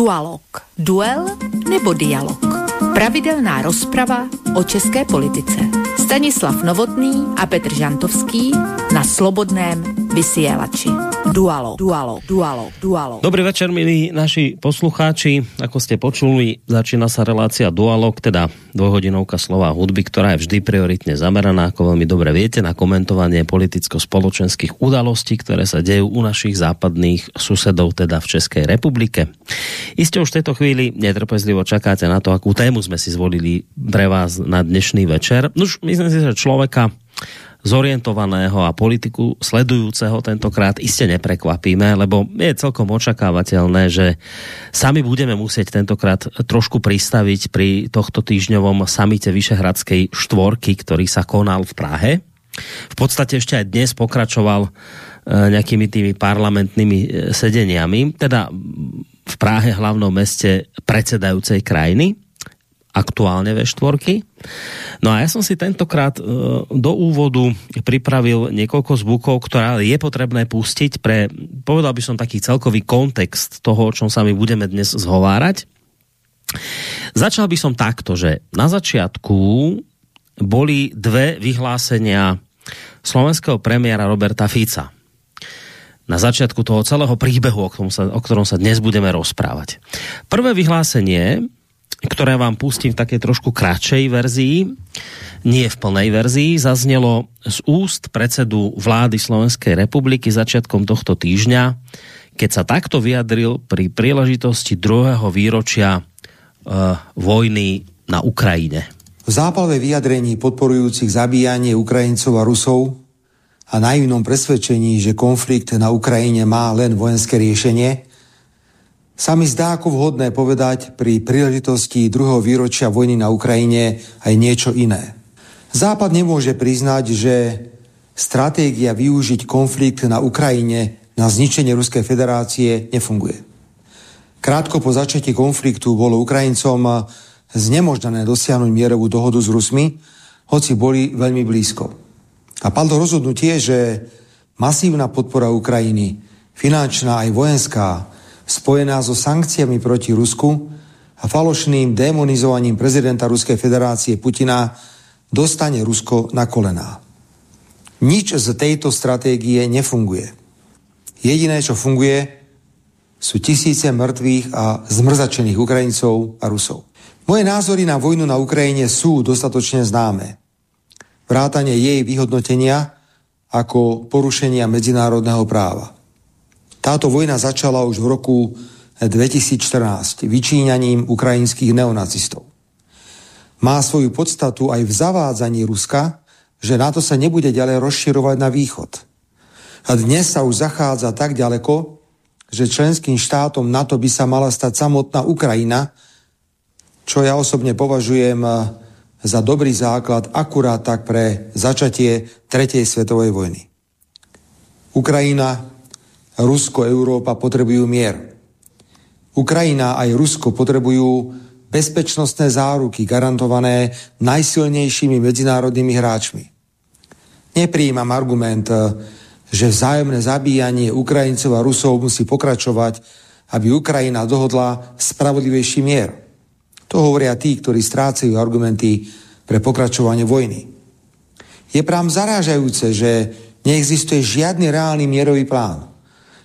Dualog. Duel nebo dialog. Pravidelná rozprava o české politice. Stanislav Novotný a Petr Žantovský na Slobodném vysielači. Dualo, dualo, dualo, dualo. Dobrý večer, milí naši poslucháči. Ako ste počuli, začína sa relácia Dualog, teda dvojhodinovka slova hudby, ktorá je vždy prioritne zameraná, ako veľmi dobre viete, na komentovanie politicko-spoločenských udalostí, ktoré sa dejú u našich západných susedov, teda v Českej republike. Iste už v tejto chvíli netrpezlivo čakáte na to, akú tému sme si zvolili pre vás na dnešný večer. Nuž, myslím si, že človeka zorientovaného a politiku sledujúceho tentokrát iste neprekvapíme, lebo je celkom očakávateľné, že sami budeme musieť tentokrát trošku pristaviť pri tohto týždňovom samite Vyšehradskej štvorky, ktorý sa konal v Prahe. V podstate ešte aj dnes pokračoval e, nejakými tými parlamentnými e, sedeniami, teda v Prahe, hlavnom meste predsedajúcej krajiny aktuálne ve štvorky. No a ja som si tentokrát e, do úvodu pripravil niekoľko zvukov, ktoré je potrebné pustiť pre, povedal by som taký celkový kontext toho, o čom sa my budeme dnes zhovárať. Začal by som takto, že na začiatku boli dve vyhlásenia slovenského premiéra Roberta Fica na začiatku toho celého príbehu, o sa, o ktorom sa dnes budeme rozprávať. Prvé vyhlásenie ktoré vám pustím v také trošku kratšej verzii, nie v plnej verzii, zaznelo z úst predsedu vlády Slovenskej republiky začiatkom tohto týždňa, keď sa takto vyjadril pri príležitosti druhého výročia uh, vojny na Ukrajine. V zápalve vyjadrení podporujúcich zabíjanie Ukrajincov a Rusov a naivnom presvedčení, že konflikt na Ukrajine má len vojenské riešenie, sa mi zdá ako vhodné povedať pri príležitosti druhého výročia vojny na Ukrajine aj niečo iné. Západ nemôže priznať, že stratégia využiť konflikt na Ukrajine na zničenie Ruskej federácie nefunguje. Krátko po začatí konfliktu bolo Ukrajincom znemožnené dosiahnuť mierovú dohodu s Rusmi, hoci boli veľmi blízko. A padlo rozhodnutie, že masívna podpora Ukrajiny, finančná aj vojenská, spojená so sankciami proti Rusku a falošným demonizovaním prezidenta Ruskej federácie Putina dostane Rusko na kolená. Nič z tejto stratégie nefunguje. Jediné, čo funguje, sú tisíce mŕtvych a zmrzačených Ukrajincov a Rusov. Moje názory na vojnu na Ukrajine sú dostatočne známe. Vrátanie jej vyhodnotenia ako porušenia medzinárodného práva. Táto vojna začala už v roku 2014 vyčíňaním ukrajinských neonacistov. Má svoju podstatu aj v zavádzaní Ruska, že NATO sa nebude ďalej rozširovať na východ. A dnes sa už zachádza tak ďaleko, že členským štátom NATO by sa mala stať samotná Ukrajina, čo ja osobne považujem eh, za dobrý základ akurát tak pre začatie Tretej svetovej vojny. Ukrajina Rusko, Európa potrebujú mier. Ukrajina aj Rusko potrebujú bezpečnostné záruky garantované najsilnejšími medzinárodnými hráčmi. Nepríjmam argument, že vzájomné zabíjanie Ukrajincov a Rusov musí pokračovať, aby Ukrajina dohodla spravodlivejší mier. To hovoria tí, ktorí strácajú argumenty pre pokračovanie vojny. Je prám zarážajúce, že neexistuje žiadny reálny mierový plán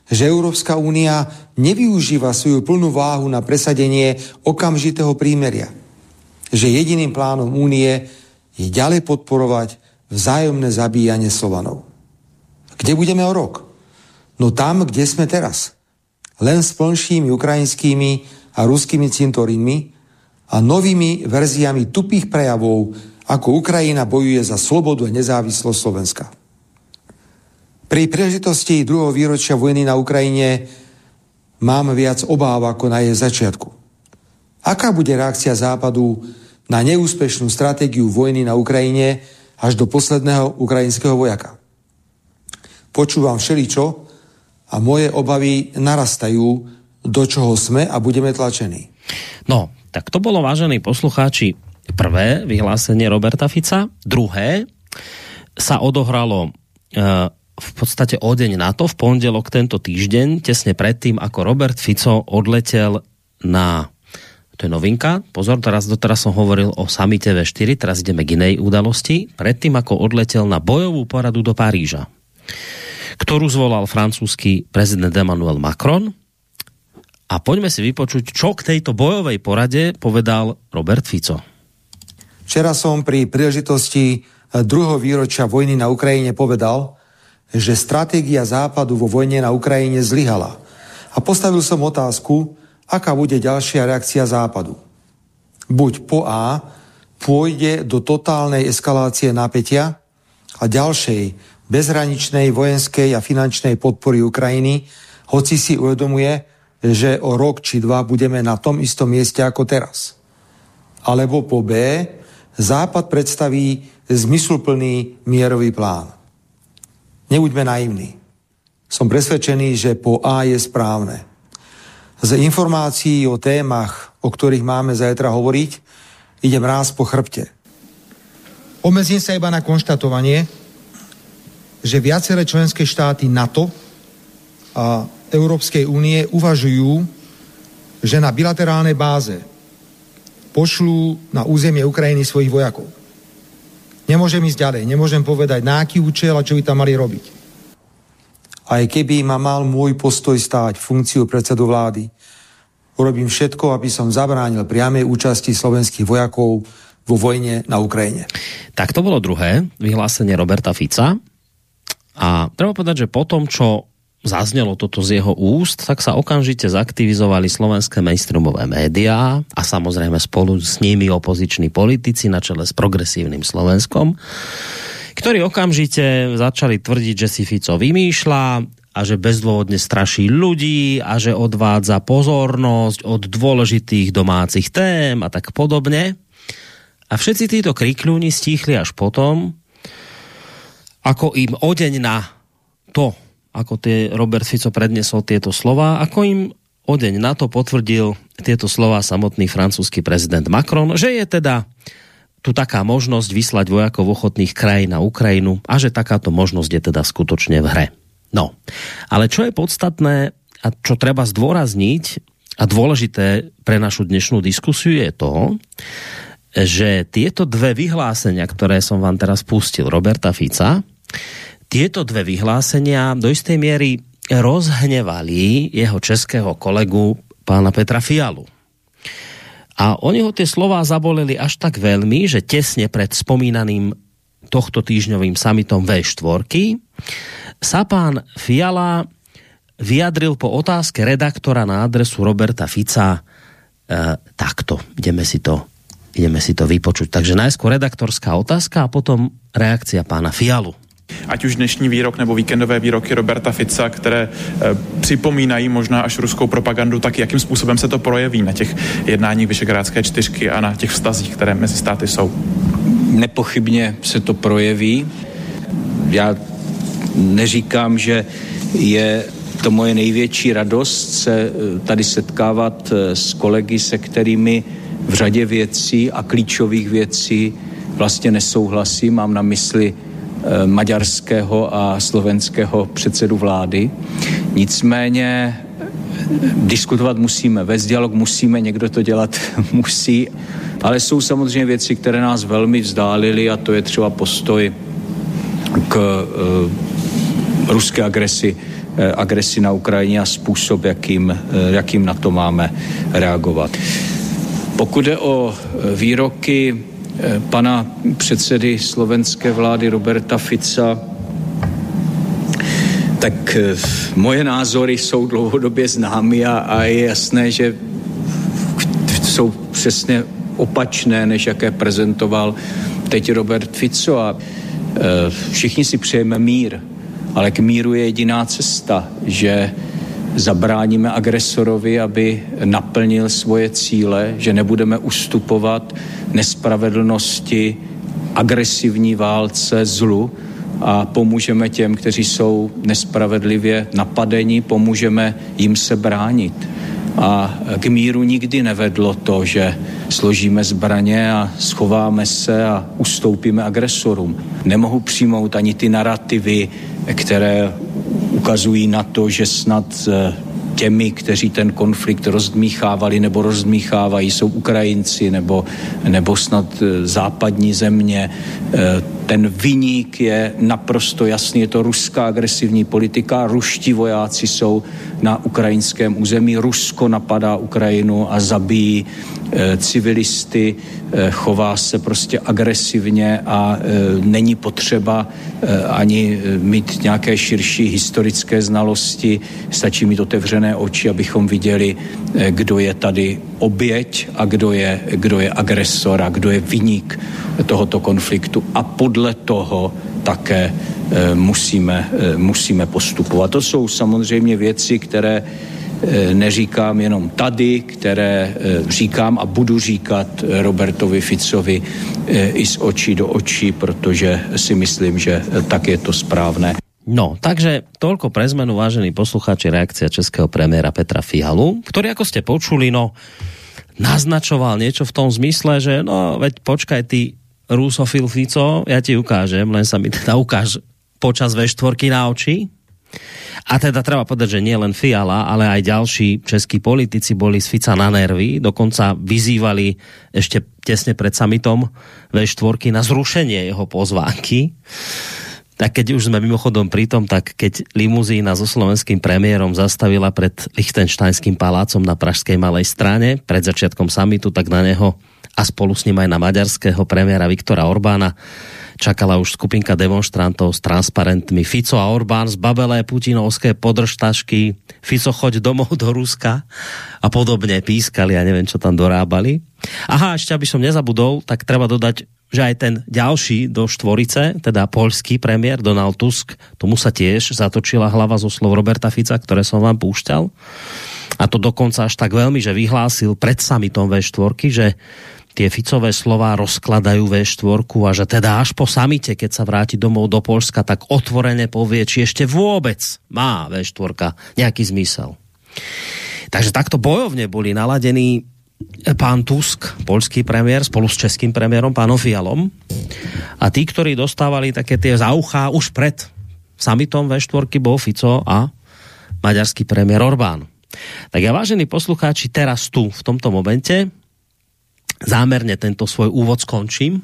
že Európska únia nevyužíva svoju plnú váhu na presadenie okamžitého prímeria. Že jediným plánom únie je ďalej podporovať vzájomné zabíjanie Slovanov. Kde budeme o rok? No tam, kde sme teraz. Len s plnšími ukrajinskými a ruskými cintorínmi a novými verziami tupých prejavov, ako Ukrajina bojuje za slobodu a nezávislosť Slovenska. Pri príležitosti druhého výročia vojny na Ukrajine mám viac obáv ako na jej začiatku. Aká bude reakcia Západu na neúspešnú stratégiu vojny na Ukrajine až do posledného ukrajinského vojaka? Počúvam všeličo a moje obavy narastajú, do čoho sme a budeme tlačení. No, tak to bolo, vážení poslucháči, prvé vyhlásenie Roberta Fica. Druhé sa odohralo uh, v podstate o deň na to, v pondelok tento týždeň, tesne predtým, ako Robert Fico odletel na to je novinka. Pozor, teraz doteraz som hovoril o samite V4, teraz ideme k inej udalosti. Predtým, ako odletel na bojovú poradu do Paríža, ktorú zvolal francúzsky prezident Emmanuel Macron. A poďme si vypočuť, čo k tejto bojovej porade povedal Robert Fico. Včera som pri príležitosti druhého výročia vojny na Ukrajine povedal, že stratégia Západu vo vojne na Ukrajine zlyhala. A postavil som otázku, aká bude ďalšia reakcia Západu. Buď po A pôjde do totálnej eskalácie napätia a ďalšej bezhraničnej vojenskej a finančnej podpory Ukrajiny, hoci si uvedomuje, že o rok či dva budeme na tom istom mieste ako teraz. Alebo po B Západ predstaví zmysluplný mierový plán. Nebuďme naivní. Som presvedčený, že po A je správne z informácií o témach, o ktorých máme zajtra hovoriť, idem ráz po chrbte. Omezím sa iba na konštatovanie, že viaceré členské štáty NATO a Európskej únie uvažujú, že na bilaterálnej báze pošlú na územie Ukrajiny svojich vojakov. Nemôžem ísť ďalej, nemôžem povedať, na aký účel a čo by tam mali robiť aj keby ma mal môj postoj stáť funkciu predsedu vlády. Urobím všetko, aby som zabránil priamej účasti slovenských vojakov vo vojne na Ukrajine. Tak to bolo druhé vyhlásenie Roberta Fica. A treba povedať, že po tom, čo zaznelo toto z jeho úst, tak sa okamžite zaktivizovali slovenské mainstreamové médiá a samozrejme spolu s nimi opoziční politici na čele s progresívnym Slovenskom ktorí okamžite začali tvrdiť, že si Fico vymýšľa a že bezdôvodne straší ľudí a že odvádza pozornosť od dôležitých domácich tém a tak podobne. A všetci títo krikľúni stíchli až potom, ako im o deň na to, ako tie Robert Fico prednesol tieto slova, ako im o deň na to potvrdil tieto slova samotný francúzsky prezident Macron, že je teda tu taká možnosť vyslať vojakov ochotných krajín na Ukrajinu a že takáto možnosť je teda skutočne v hre. No, ale čo je podstatné a čo treba zdôrazniť a dôležité pre našu dnešnú diskusiu je to, že tieto dve vyhlásenia, ktoré som vám teraz pustil, Roberta Fica, tieto dve vyhlásenia do istej miery rozhnevali jeho českého kolegu pána Petra Fialu. A oni ho tie slova zaboleli až tak veľmi, že tesne pred spomínaným tohto týždňovým samitom V4 sa pán Fiala vyjadril po otázke redaktora na adresu Roberta Fica e, takto. Ideme si to ideme si to vypočuť. Takže najskôr redaktorská otázka a potom reakcia pána Fialu. Ať už dnešní výrok nebo víkendové výroky Roberta Fica, které e, připomínají možná až ruskou propagandu, tak jakým způsobem se to projeví na těch jednáních Vyšegrádské čtyřky a na těch vztazích, které mezi státy jsou? Nepochybně se to projeví. Já neříkám, že je to moje největší radost se eh, tady setkávat eh, s kolegy, se kterými v řadě věcí a klíčových věcí vlastně nesouhlasím. Mám na mysli Eh, maďarského a slovenského předsedu vlády. Nicméně eh, diskutovat musíme, vést dialog musíme, někdo to dělat musí, ale jsou samozřejmě věci, které nás velmi vzdálily a to je třeba postoj k uh, ruské agresi, uh, agresi na Ukrajině a způsob, jakým, uh, jakým na to máme reagovat. Pokud jde o výroky Eh, pana předsedy slovenské vlády Roberta Fica, tak eh, moje názory jsou dlouhodobě známy a, a je jasné, že jsou přesně opačné, než jaké prezentoval teď Robert Fico. A e, všichni si přejeme mír, ale k míru je jediná cesta, že zabráníme agresorovi, aby naplnil svoje cíle, že nebudeme ustupovat nespravedlnosti, agresivní válce, zlu a pomůžeme těm, kteří jsou nespravedlivě napadeni, pomůžeme jim se bránit. A k míru nikdy nevedlo to, že složíme zbraně a schováme se a ustoupíme agresorům. Nemohu přijmout ani ty narrativy, které ukazují na to, že snad eh, těmi, kteří ten konflikt rozdmíchávali nebo rozdmíchávají, jsou Ukrajinci nebo, nebo snad e, západní země. Ten vyník je naprosto jasný, je to ruská agresivní politika, ruští vojáci jsou na ukrajinském území, Rusko napadá Ukrajinu a zabíjí e, civilisty, e, chová se prostě agresivně a e, není potřeba ani mít nějaké širší historické znalosti, stačí mít otevřené oči, abychom viděli, kdo je tady oběť a kdo je, kdo je agresor a kdo je vyník tohoto konfliktu. A podle toho také e, musíme, e, musíme postupovat. To jsou samozřejmě věci, které e, neříkám jenom tady, které říkám a budu říkat Robertovi Ficovi i z očí do očí, protože si myslím, že tak je to správné. No, takže toľko pre zmenu, vážení poslucháči, reakcia českého premiéra Petra Fialu, ktorý, ako ste počuli, no, naznačoval niečo v tom zmysle, že no, veď počkaj ty Rusofil Fico, ja ti ukážem, len sa mi teda ukáž počas V4 na oči. A teda treba povedať, že nie len Fiala, ale aj ďalší českí politici boli z Fica na nervy, dokonca vyzývali ešte tesne pred samitom V4 na zrušenie jeho pozvánky. Tak keď už sme mimochodom pri tom, tak keď limuzína so slovenským premiérom zastavila pred Lichtensteinským palácom na Pražskej malej strane pred začiatkom samitu, tak na neho a spolu s ním aj na maďarského premiéra Viktora Orbána čakala už skupinka demonstrantov s transparentmi Fico a Orbán z babelé putinovské podržtašky Fico choď domov do Ruska a podobne pískali a neviem, čo tam dorábali. Aha, ešte aby som nezabudol, tak treba dodať, že aj ten ďalší do štvorice, teda polský premiér Donald Tusk, tomu sa tiež zatočila hlava zo slov Roberta Fica, ktoré som vám púšťal. A to dokonca až tak veľmi, že vyhlásil pred samitom V4, že tie Ficové slova rozkladajú V4 a že teda až po samite, keď sa vráti domov do Polska, tak otvorene povie, či ešte vôbec má V4 nejaký zmysel. Takže takto bojovne boli naladení pán Tusk, polský premiér, spolu s českým premiérom, pánom Fialom. A tí, ktorí dostávali také tie zauchá už pred samitom V4 bol Fico a maďarský premiér Orbán. Tak ja, vážení poslucháči, teraz tu, v tomto momente, zámerne tento svoj úvod skončím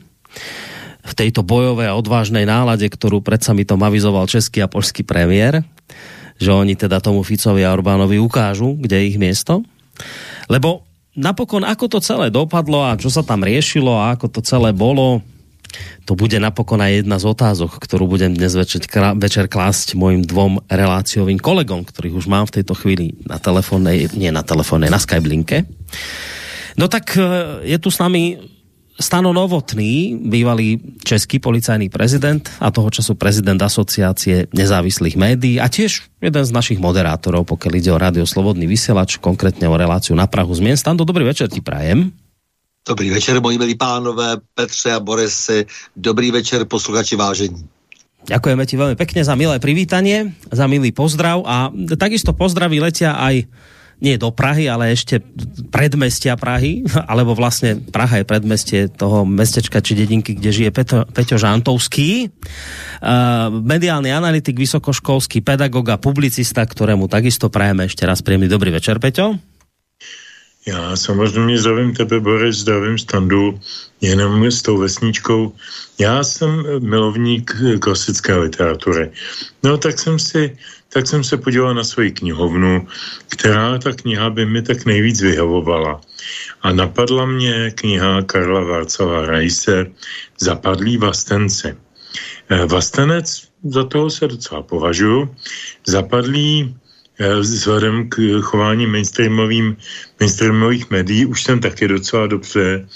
v tejto bojovej a odvážnej nálade, ktorú pred samitom avizoval český a polský premiér, že oni teda tomu Ficovi a Orbánovi ukážu, kde je ich miesto. Lebo napokon, ako to celé dopadlo a čo sa tam riešilo a ako to celé bolo, to bude napokon aj jedna z otázok, ktorú budem dnes večer, večer klásť mojim dvom reláciovým kolegom, ktorých už mám v tejto chvíli na telefónnej, nie na telefónnej, na Skyblinke. No tak e, je tu s nami Stano Novotný, bývalý český policajný prezident a toho času prezident asociácie nezávislých médií a tiež jeden z našich moderátorov, pokiaľ ide o rádio Slobodný vysielač, konkrétne o reláciu na Prahu zmien. Stando, dobrý večer ti prajem. Dobrý večer, moji milí pánové, Petře a Borisy. Dobrý večer, posluchači vážení. Ďakujeme ti veľmi pekne za milé privítanie, za milý pozdrav a takisto pozdraví letia aj nie do Prahy, ale ešte predmestia Prahy, alebo vlastne Praha je predmestie toho mestečka či dedinky, kde žije Peto, Peťo Žantovský, uh, mediálny analytik, vysokoškolský pedagog a publicista, ktorému takisto prajeme ešte raz príjemný dobrý večer, Peťo. Já samozřejmě zdravím tebe, Boris, zdravím Standu, jenom s tou vesničkou. Já jsem milovník klasické literatury. No tak jsem si tak jsem se podíval na svoji knihovnu, která ta kniha by mi tak nejvíc vyhovovala. A napadla mě kniha Karla Václava Rajse Zapadlý vastence. Eh, vastenec, za toho se docela považuji, zapadlý eh, vzhledem k chování mainstreamovým, mainstreamových médií už jsem taky docela dobře.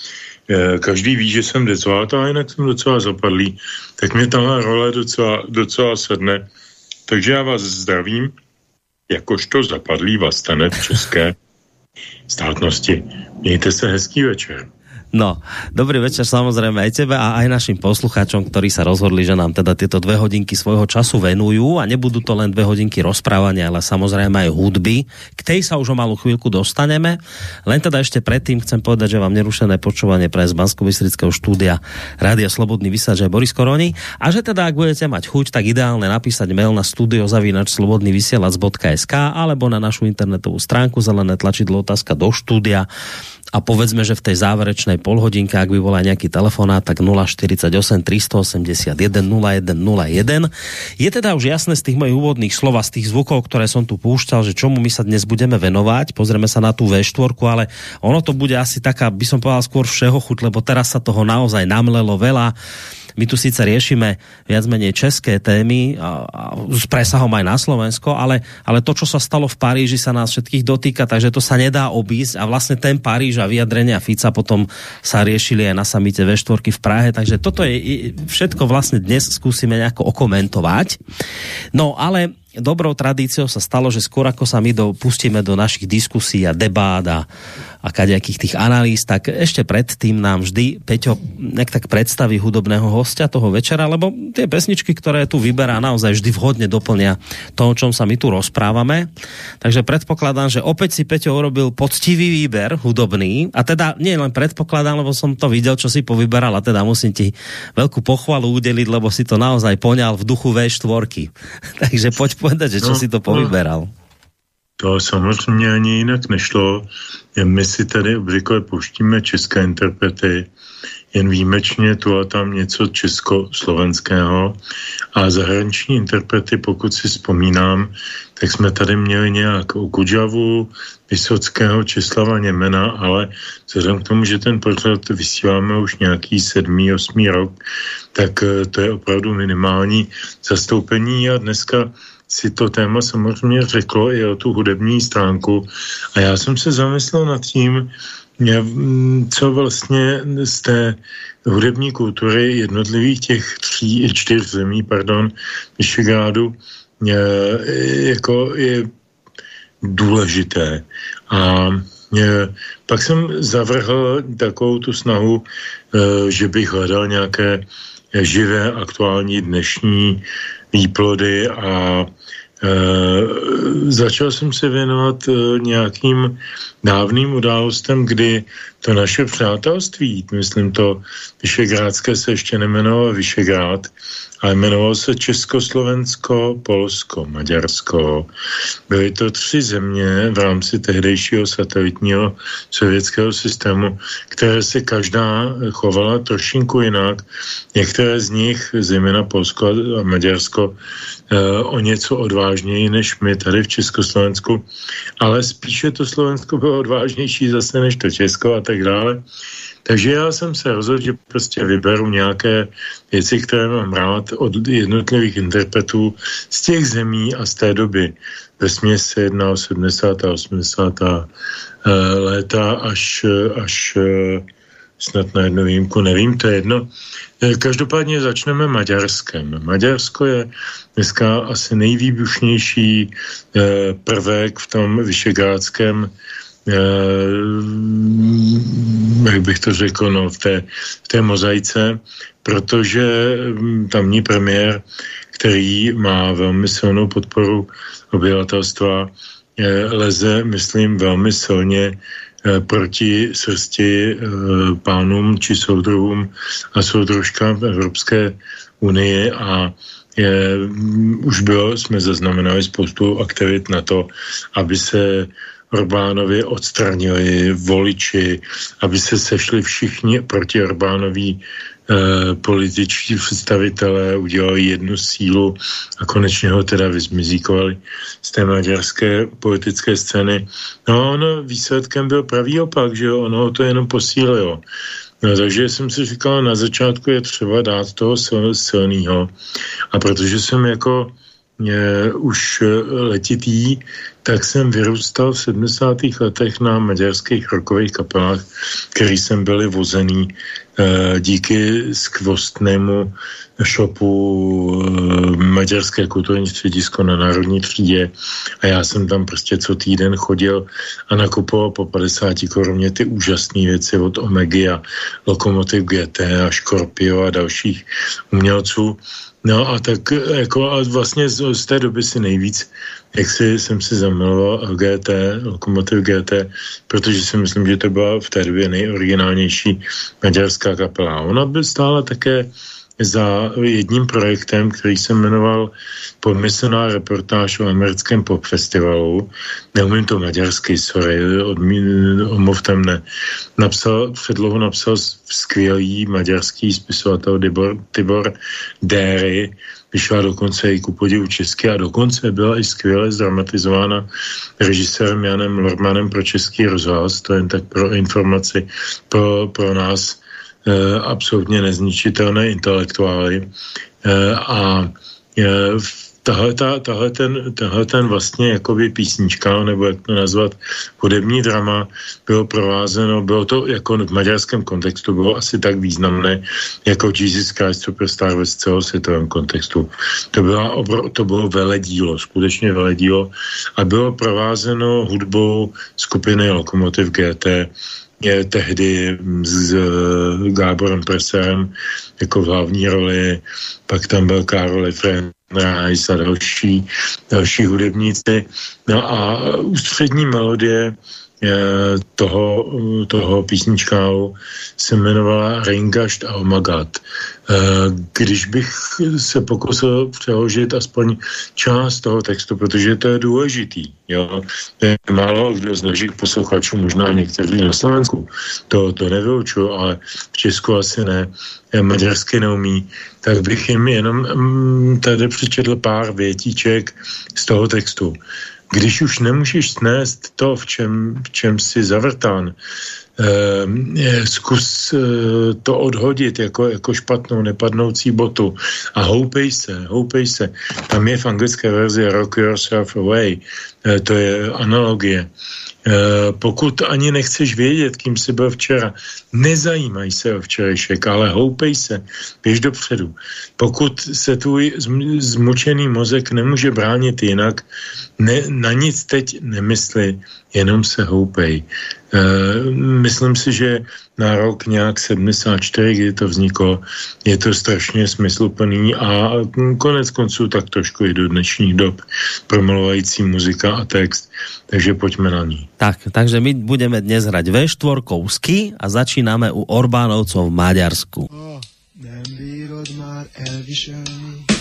Eh, každý ví, že jsem dezoát, ale jinak jsem docela zapadlý. Tak mě tahle role docela, docela sedne takže já vás zdravím, jakožto zapadlý vlastenec české státnosti. Mějte se hezký večer. No, dobrý večer samozrejme aj tebe a aj našim poslucháčom, ktorí sa rozhodli, že nám teda tieto dve hodinky svojho času venujú a nebudú to len dve hodinky rozprávania, ale samozrejme aj hudby. K tej sa už o malú chvíľku dostaneme. Len teda ešte predtým chcem povedať, že vám nerušené počúvanie pre z bansko štúdia Rádia Slobodný vysáč aj Boris Koroni a že teda ak budete mať chuť, tak ideálne napísať mail na studiozavinačslobodnyvysielac.sk alebo na našu internetovú stránku zelené tlačidlo otázka do štúdia a povedzme, že v tej záverečnej polhodinke, ak by bola nejaký telefonát, tak 048 381 0101. Je teda už jasné z tých mojich úvodných slov a z tých zvukov, ktoré som tu púšťal, že čomu my sa dnes budeme venovať. Pozrieme sa na tú V4, ale ono to bude asi taká, by som povedal, skôr všeho chuť, lebo teraz sa toho naozaj namlelo veľa my tu síce riešime viac menej české témy a, a s presahom aj na Slovensko, ale, ale to, čo sa stalo v Paríži, sa nás všetkých dotýka, takže to sa nedá obísť a vlastne ten Paríž a vyjadrenia Fica potom sa riešili aj na samite V4 v Prahe, takže toto je všetko vlastne dnes skúsime nejako okomentovať. No ale dobrou tradíciou sa stalo, že skôr ako sa my dopustíme do našich diskusí a debát a, a kadejakých tých analýz, tak ešte predtým nám vždy Peťo nek tak predstaví hudobného hostia toho večera, lebo tie pesničky, ktoré tu vyberá, naozaj vždy vhodne doplnia to, o čom sa my tu rozprávame. Takže predpokladám, že opäť si Peťo urobil poctivý výber hudobný a teda nie len predpokladám, lebo som to videl, čo si povyberal a teda musím ti veľkú pochvalu udeliť, lebo si to naozaj poňal v duchu V4. Takže poď povedať, že čo no, si to povyberal. No. To samozřejmě ani jinak nešlo. My si tady obvykle pouštíme české interprety, jen výjimečně tu a tam něco československého. A zahraniční interprety, pokud si vzpomínám, tak jsme tady měli nějak u Kudžavu, Vysockého, Česlava Němena, ale vzhledem k tomu, že ten pořad vysíláme už nějaký sedmý, osmý rok, tak eh, to je opravdu minimální zastoupení a dneska si to téma samozřejmě řeklo i o tu hudební stránku a já jsem se zamyslel nad tím, co vlastně z té hudební kultury jednotlivých těch tří, čtyř zemí, pardon, Vyšegrádu, jako je důležité. A pak jsem zavrhl takovou tu snahu, e, že bych hledal nějaké živé, aktuální dnešní výplody a e, začal jsem se věnovat e, nějakým dávným událostem, kdy to naše přátelství, myslím to Vyšegrádské se ještě nemenovalo Vyšegrád, ale jmenovalo se Československo, Polsko, Maďarsko. Byly to tři země v rámci tehdejšího satelitního sovětského systému, které se každá chovala trošinku jinak. Některé z nich, zejména Polsko a Maďarsko, eh, o něco odvážněji než my tady v Československu, ale spíše to Slovensko bylo odvážnější zase než to Česko a tak dále. Takže já jsem se rozhodl, že prostě vyberu nějaké věci, které mám rád od jednotlivých interpretů z těch zemí a z té doby. Ve směs se jedná o 70. a 80. léta až, až eh, snad na jednu výjimku, nevím, to je jedno. Eh, každopádně začneme Maďarskem. Maďarsko je dneska asi nejvýbušnější eh, prvek v tom vyšegrádském Eh, jak bych to řekl, no, v té, v té mozaice, protože hm, tamní premiér, který má velmi silnou podporu obyvatelstva, eh, leze, myslím, velmi silně eh, proti srsti pánům či soudruhům a soudružkám Evropské unii a je, hm, už bylo, jsme zaznamenali spoustu aktivit na to, aby se Orbánovi odstranili voliči, aby se sešli všichni proti Orbánoví eh, političtí představitelé, udělali jednu sílu a konečně ho teda vyzmizíkovali z té maďarské politické scény. No ono výsledkem byl pravý opak, že ono to jenom posílilo. No, takže jsem si říkal, na začátku je třeba dát toho silného. A protože jsem jako je, už letitý, tak jsem vyrůstal v 70. letech na maďarských rokových kapelách, který jsem byli vozený e, díky skvostnému šopu e, maďarské kulturní středisko na Národní třídě a já jsem tam prostě co týden chodil a nakupoval po 50 koruně ty úžasné věci od Omegy a Lokomotiv GT a Scorpio a dalších umělců. No a tak jako a vlastně z, z té doby si nejvíc, jak si jsem si zamiloval GT, Lokomotiv GT, protože si myslím, že to byla v té době nejoriginálnější maďarská kapela. Ona by stála také za jedním projektem, který se jmenoval Podmyslná reportáž o americkém pop festivalu. Neumím to maďarsky, sorry, omluvte mne. Napsal, předlohu napsal skvělý maďarský spisovatel Tibor, Tibor Déry, vyšla dokonce i ku podivu česky a dokonce byla i skvěle zdramatizována režisérem Janem Lormanem pro Český rozhlas, to jen tak pro informaci pro, pro nás, absolutně nezničitelné intelektuály. Eh, a eh, tahle, ta, tahle, ten, tahle ten vlastně jakoby písnička, nebo jak to nazvat, hudební drama, bylo provázeno, bylo to jako v maďarském kontextu, bylo asi tak významné, jako Jesus Christ Superstar ve celosvětovém kontextu. To, byla to bylo veledílo, skutečně veledílo. A bylo provázeno hudbou skupiny Lokomotiv GT, tehdy s eh, Gáborem Preserem jako v hlavní roli, pak tam byl Karol Rice a další, další hudebníci. No a ústřední melodie toho, toho písničkálu se jmenovala Ringašt a Omagat. Když bych se pokusil přeložit aspoň část toho textu, protože to je důležitý, jo. Málo kdo z našich posluchačů, možná někteří na Slovensku, to, to nevyučuju, ale v Česku asi ne, maďarsky neumí, tak bych jim jenom mm, tady přečetl pár větíček z toho textu. Když už nemůžeš snést to, v čem, v čem jsi zavrtán, eh, zkus eh, to odhodit jako, jako špatnou, nepadnoucí botu a houpej se, houpej se. Tam je v anglické verzi Rock Yourself Away, to je analogie. Eh, pokud ani nechceš vědět, kým jsi byl včera, nezajímaj se o včerejšek, ale houpej se, běž dopředu. Pokud se tvůj zmučený mozek nemůže bránit jinak, ne, na nic teď nemysli, jenom se houpej. E, myslím si, že na rok nějak 74, kdy to vzniklo, je to strašně smysluplný a konec konců tak trošku i do dnešních dob promluvající muzika a text. Takže pojďme na ní. Tak, takže my budeme dnes hrať ve štvorkousky a začínáme u Orbánovcov v Maďarsku. Oh, nem bírod már elviselni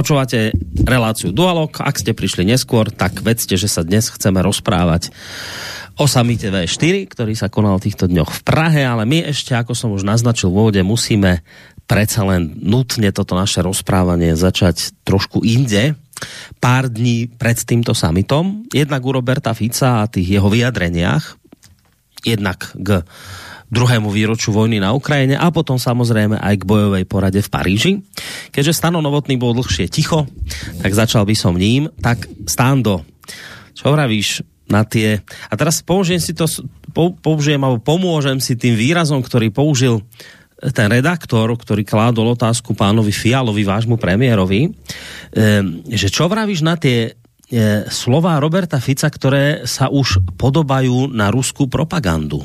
Počúvate reláciu Dualog. Ak ste prišli neskôr, tak vedzte, že sa dnes chceme rozprávať o samite V4, ktorý sa konal týchto dňoch v Prahe, ale my ešte, ako som už naznačil v úvode, musíme predsa len nutne toto naše rozprávanie začať trošku inde. Pár dní pred týmto samitom, jednak u Roberta Fica a tých jeho vyjadreniach, jednak k druhému výroču vojny na Ukrajine a potom samozrejme aj k bojovej porade v Paríži. Keďže Stano Novotný bol dlhšie ticho, tak začal by som ním. Tak Stando, čo vravíš na tie... A teraz použijem si to, použijem alebo pomôžem si tým výrazom, ktorý použil ten redaktor, ktorý kládol otázku pánovi Fialovi, vášmu premiérovi, ehm, že čo vravíš na tie e, slova Roberta Fica, ktoré sa už podobajú na ruskú propagandu?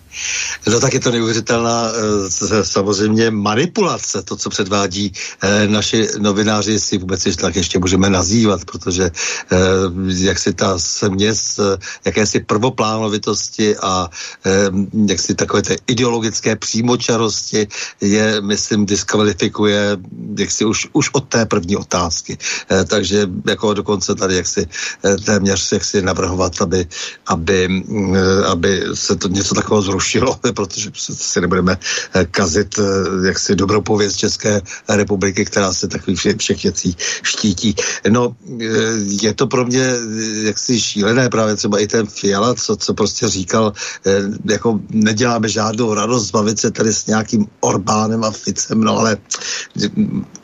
No tak je to neuvěřitelná eh, samozřejmě manipulace, to, co předvádí eh, naši novináři, si vůbec ještě tak ještě můžeme nazývat, protože eh, jak si ta směs jakési prvoplánovitosti a jak si takové té ideologické přímočarosti je, myslím, diskvalifikuje jak si už, už od té první otázky. Takže jako dokonce tady jak si téměř jak si navrhovat, aby, aby, aby se to něco takového zrušilo, protože si nebudeme eh, kazit eh, jaksi dobrou pověst České republiky, která se takových všech, všech věcí štítí. No, eh, je to pro mě jaksi šílené právě třeba i ten Fiala, co, co prostě říkal, jako neděláme žádnou radost zbavit se tady s nějakým Orbánem a Ficem, no ale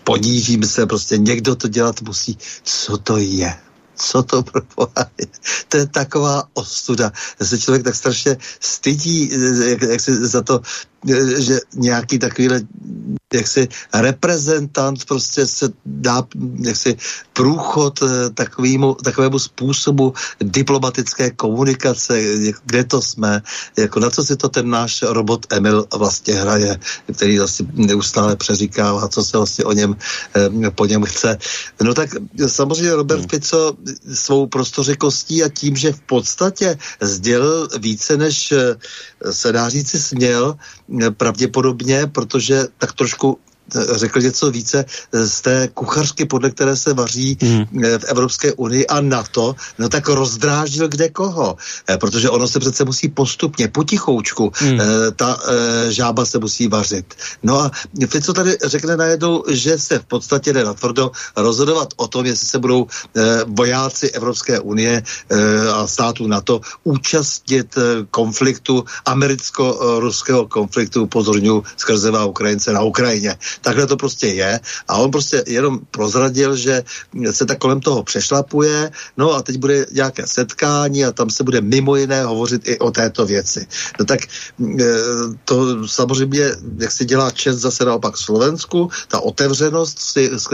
ponížím se, prostě někdo to dělat musí. Co to je? Co to pro. To je taková ostuda. Se člověk tak strašně stydí, jak, jak se za to že nějaký takovýhle jaksi reprezentant prostě se dá jaksi průchod eh, takovému, takovému způsobu diplomatické komunikace, kde to jsme, jako na co si to ten náš robot Emil vlastně hraje, který vlastně neustále přeříká a co se vlastně o něm, eh, po něm chce. No tak samozřejmě Robert hmm. Fico svou prostořekostí a tím, že v podstatě sdělil více, než se dá říci směl, pravděpodobně, protože tak trošku řekl něco více z té kuchařky, podle které se vaří hmm. v Evropské unii a NATO, no tak rozdráždil kde koho. Eh, protože ono se přece musí postupně, potichoučku, hmm. Eh, ta eh, žába se musí vařit. No a Fico tady řekne najednou, že se v podstatě jde na tvrdo rozhodovat o tom, jestli se budou vojáci Evropské unie a států NATO účastnit konfliktu, americko-ruského konfliktu, pozorňu skrzevá Ukrajince na Ukrajině. Takhle to prostě je. A on prostě jenom prozradil, že se tak kolem toho přešlapuje, no a teď bude nějaké setkání a tam se bude mimo jiné hovořit i o této věci. No tak e, to samozřejmě, jak se dělá čest zase naopak Slovensku, ta otevřenost,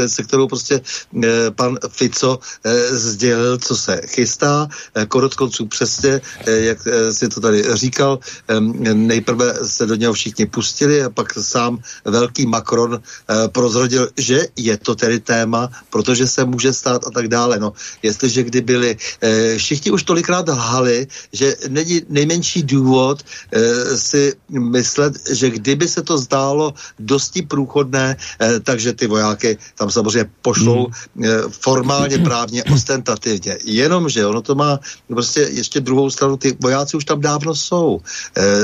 se kterou prostě e, pan Fico e, sdělil, co se chystá, konec konců přesně, jak si to tady říkal, nejprve se do něho všichni pustili a pak sám velký Macron eh, prozrodil, že je to tedy téma, protože se může stát a tak dále. No, jestliže kdy byli, eh, všichni už tolikrát lhali, že není nejmenší důvod eh, si myslet, že kdyby se to zdálo dosti průchodné, takže ty vojáky tam samozřejmě pošlou hmm. formálně, právně, ostentativně. Jenomže ono to má prostě ještě druhou stranu, ty vojáci už tam dávno jsou.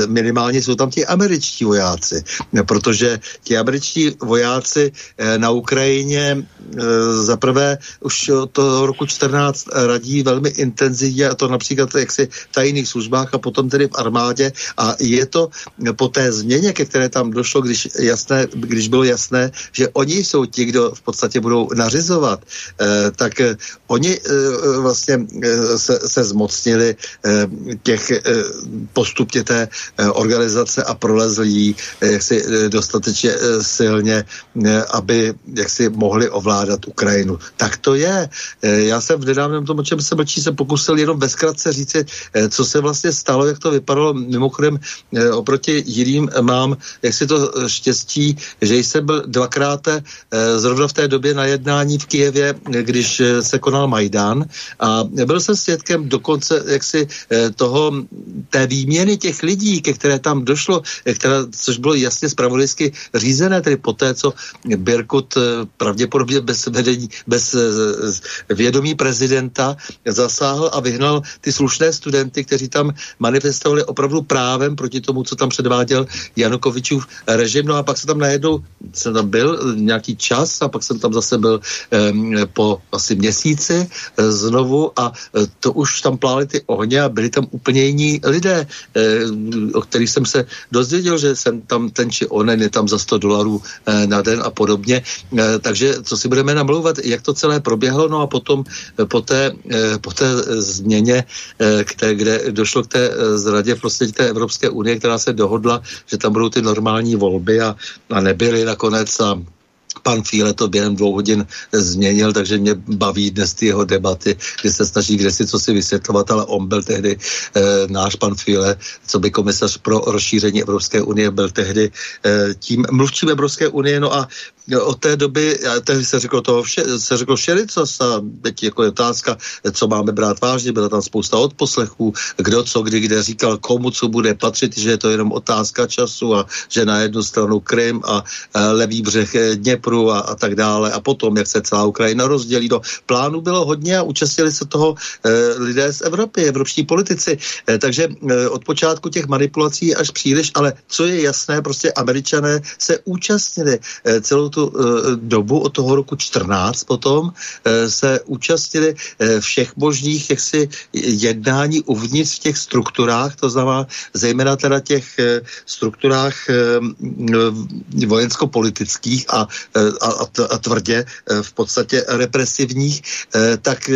Minimálně jsou tam ti američtí vojáci, protože ti američtí vojáci eh, na Ukrajině eh, za prvé už od toho roku 14 radí velmi intenzivně a to například jaksi v tajných službách a potom tedy v armádě. A je to po té změně, ke které tam došlo, když, jasné, když bylo jasné, že oni jsou ti, kdo v podstatě budou nařizovat, eh, tak oni vlastně se, se zmocnili těch postupně té organizace a prolezli jaksi dostatečně silně země, eh, aby jaksi mohli ovládat Ukrajinu. Tak to je. Eh, já jsem v nedávném tom, o čem se mlčí, se pokusil jenom ve zkratce říci, eh, co se vlastně stalo, jak to vypadalo. Mimochodem, oproti jiným mám jak si to štěstí, že jsem byl dvakrát zrovna v té době na jednání v Kijevě, když se konal Majdan a byl jsem svědkem dokonce jaksi toho, té výměny těch lidí, ke které tam došlo, která, což bylo jasně spravodajsky řízené, tedy pod poté, co Birkut pravděpodobně bez vedení, bez vědomí prezidenta zasáhl a vyhnal ty slušné studenty, kteří tam manifestovali opravdu právem proti tomu, co tam předváděl Janukovičův režim. No a pak se tam najednou, jsem tam byl nějaký čas a pak jsem tam zase byl um, po asi měsíci znovu a to už tam plály ty ohně a byli tam úplně jiní lidé, o kterých jsem se dozvěděl, že jsem tam ten či onen je tam za 100 dolarů na den a podobně. Uh, takže co si budeme namlouvat, jak to celé proběhlo, no a potom uh, po té, po té změně, které, kde došlo k té zradě prostě té Evropské unie, která se dohodla, že tam budou ty normální volby a, a nebyly nakonec a pan Fíle to během dvou hodin změnil, takže mě baví dnes ty jeho debaty, kdy se snaží kde si co si vysvětlovat, ale on byl tehdy e, náš pan Fíle, co by komisař pro rozšíření Evropské unie byl tehdy e, tím mluvčím Evropské unie, no a od té doby, tehdy se řeklo toho vše, se řeklo všelicos a teď jako je otázka, co máme brát vážně, byla tam spousta odposlechů, kdo co kdy kde říkal, komu co bude patřit, že je to jenom otázka času a že na jednu stranu Krym a, a levý břeh Dněpru a, a tak dále a potom, jak se celá Ukrajina rozdělí. Do plánu bylo hodně a účastnili se toho e, lidé z Evropy, evropští politici. E, takže e, od počátku těch manipulací až příliš, ale co je jasné, prostě američané se účastnili e, celou tu tu uh, dobu od toho roku 14 potom uh, se účastnili uh, všech možných jaksi jednání uvnitř v těch strukturách, to znamená zejména teda těch strukturách vojensko-politických a, a, a tvrdě v podstatě represivních, tak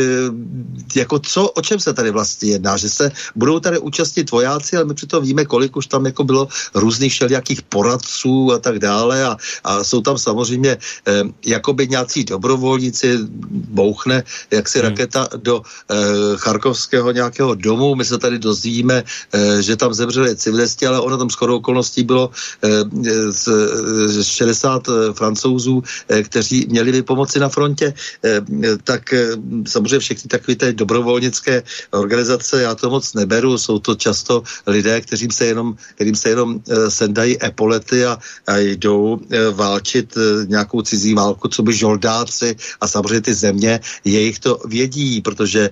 jako co, o čem se tady vlastně jedná, že se budou tady účastnit vojáci, ale my přitom víme, kolik už tam jako bylo různých všelijakých poradců a tak dále a, a jsou tam samozřejmě samozřejmě eh, jakoby nějací dobrovolníci bouchne jaksi hmm. raketa do eh, charkovského nějakého domu. My se tady dozvíme, eh, že tam zemřeli civilisti, ale ono tam skoro okolností bylo eh, z, z 60 eh, francouzů, eh, kteří měli by pomoci na frontě, eh, tak eh, samozřejmě všechny takové ty dobrovolnické organizace, já to moc neberu, jsou to často lidé, kterým se jenom, kterým se jenom eh, sendají epolety a, a jdou eh, válčit nějakou cizí válku, co by žoldáci a samozřejmě ty země, jejich to vědí, protože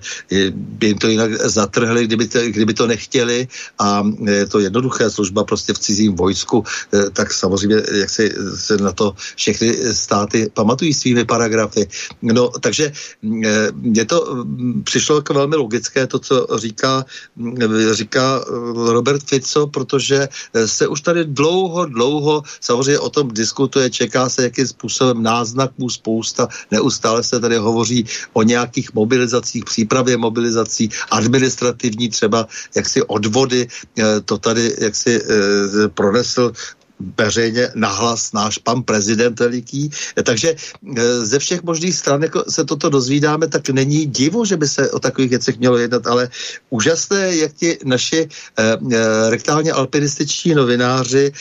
by jim to jinak zatrhli, kdyby to, kdyby to nechtěli a je to jednoduché služba prostě v cizím vojsku, eh, tak samozřejmě jak se, se na to všechny státy pamatují svými paragrafy. No, takže eh, mně to mm, přišlo jako velmi logické, to, co říká, mm, říká Robert Fico, protože eh, se už tady dlouho, dlouho samozřejmě o tom diskutuje, čeká se, jakým způsobem náznaků spousta, neustále se tady hovoří o nějakých mobilizacích, přípravě mobilizací, administrativní třeba jaksi odvody, eh, to tady jaksi eh, pronesl veřejně nahlas náš pan prezident veliký. Takže e, ze všech možných stran jako se toto dozvídáme, tak není divu, že by se o takových věcech mělo jednat, ale úžasné, jak ti naši e, e, rektálně alpinističní novináři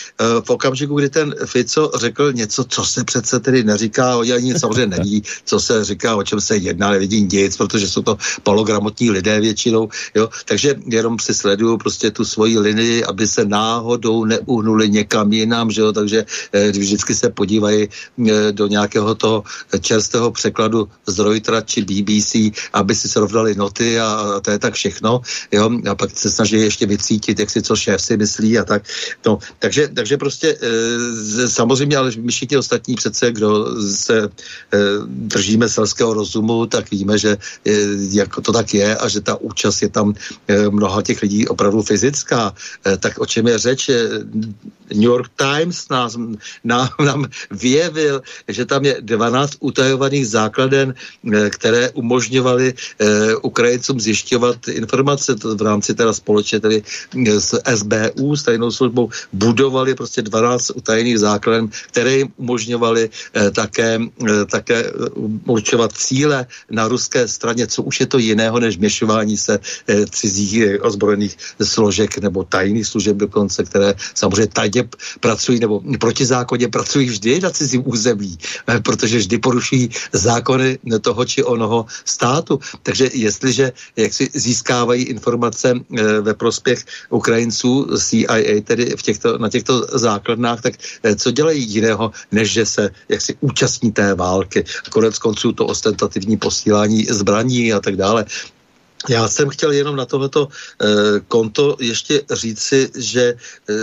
v okamžiku, kdy ten Fico řekl něco, co se přece tedy neříká, oni ani samozřejmě neví, co se říká, o čem se jedná, nevidí nic, protože jsou to pologramotní lidé většinou, jo, takže jenom si sledují prostě tu svoji linii, aby se náhodou neuhnuli někam jinam dějinám, že jo, takže eh, vždycky se podívají eh, do nějakého toho čerstvého překladu z Reutera či BBC, aby si srovnali noty a to je tak všechno, jo, a pak se snaží ještě vycítit, jak si co šéf si myslí a tak. No, takže, takže prostě e, samozřejmě, ale my všichni ostatní přece, kdo se držíme selského rozumu, tak víme, že jako to tak je a že ta účast je tam mnoha těch lidí opravdu fyzická. Tak o čem je řeč? New York Times nás, nám, nám vyjevil, že tam je 12 utajovaných základen, eh, které umožňovaly eh, Ukrajincům zjišťovat informace. V rámci teda společně tedy eh, s SBU, s tajnou službou, budovali prostě 12 utajených základen, které jim umožňovaly také, také určovat cíle na ruské straně, co už je to jiného než měšování se cizích ozbrojených složek nebo tajných služeb dokonce, které samozřejmě tajně pracují nebo protizákonně pracují vždy na cizím území, eh, protože vždy poruší zákony toho či onoho státu. Takže jestliže jak si získávají informace eh, ve prospěch Ukrajinců CIA, tedy v těchto, na těchto základnách, tak co dělají jiného, než že se jak si účastní té války. Konec konců to ostentativní posílání zbraní a tak dále. Já jsem chtěl jenom na tohleto eh, konto ještě říci, že eh,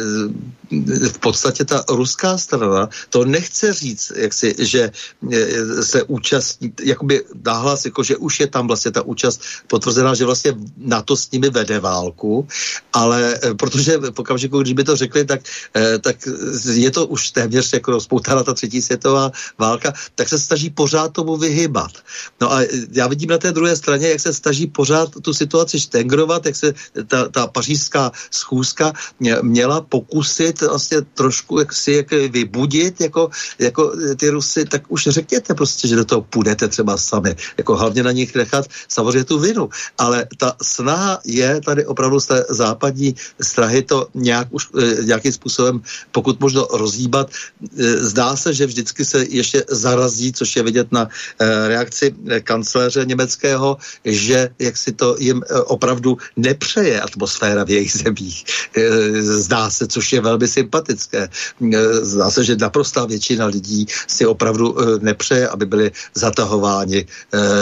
v podstatě ta ruská strana to nechce říct, jak si, že eh, se účastní, jakoby náhlas, jako že už je tam vlastně ta účast potvrzená, že vlastně na to s nimi vede válku, ale protože v okamžiku, když by to řekli, tak, tak je to už téměř jako rozpoutaná ta třetí světová válka, tak se snaží pořád tomu vyhybat. No a já vidím na té druhé straně, jak se snaží pořád tu situaci štengrovat, jak se ta, ta pařížská schůzka měla pokusit vlastně trošku jak si jak vybudit jako, jako ty Rusy, tak už řekněte prostě, že do toho půjdete třeba sami. Jako hlavně na nich nechat samozřejmě tu vinu. Ale ta snaha je tady opravdu z té západní strahy to nějak už e, nějakým způsobem, pokud možno rozhýbat. E, zdá se, že vždycky se ještě zarazí, což je vidět na e, reakci kancléře německého, že jak si to jim opravdu nepřeje atmosféra v jejich zemích. Zdá se, což je velmi sympatické. Zdá se, že naprostá většina lidí si opravdu nepřeje, aby byli zatahováni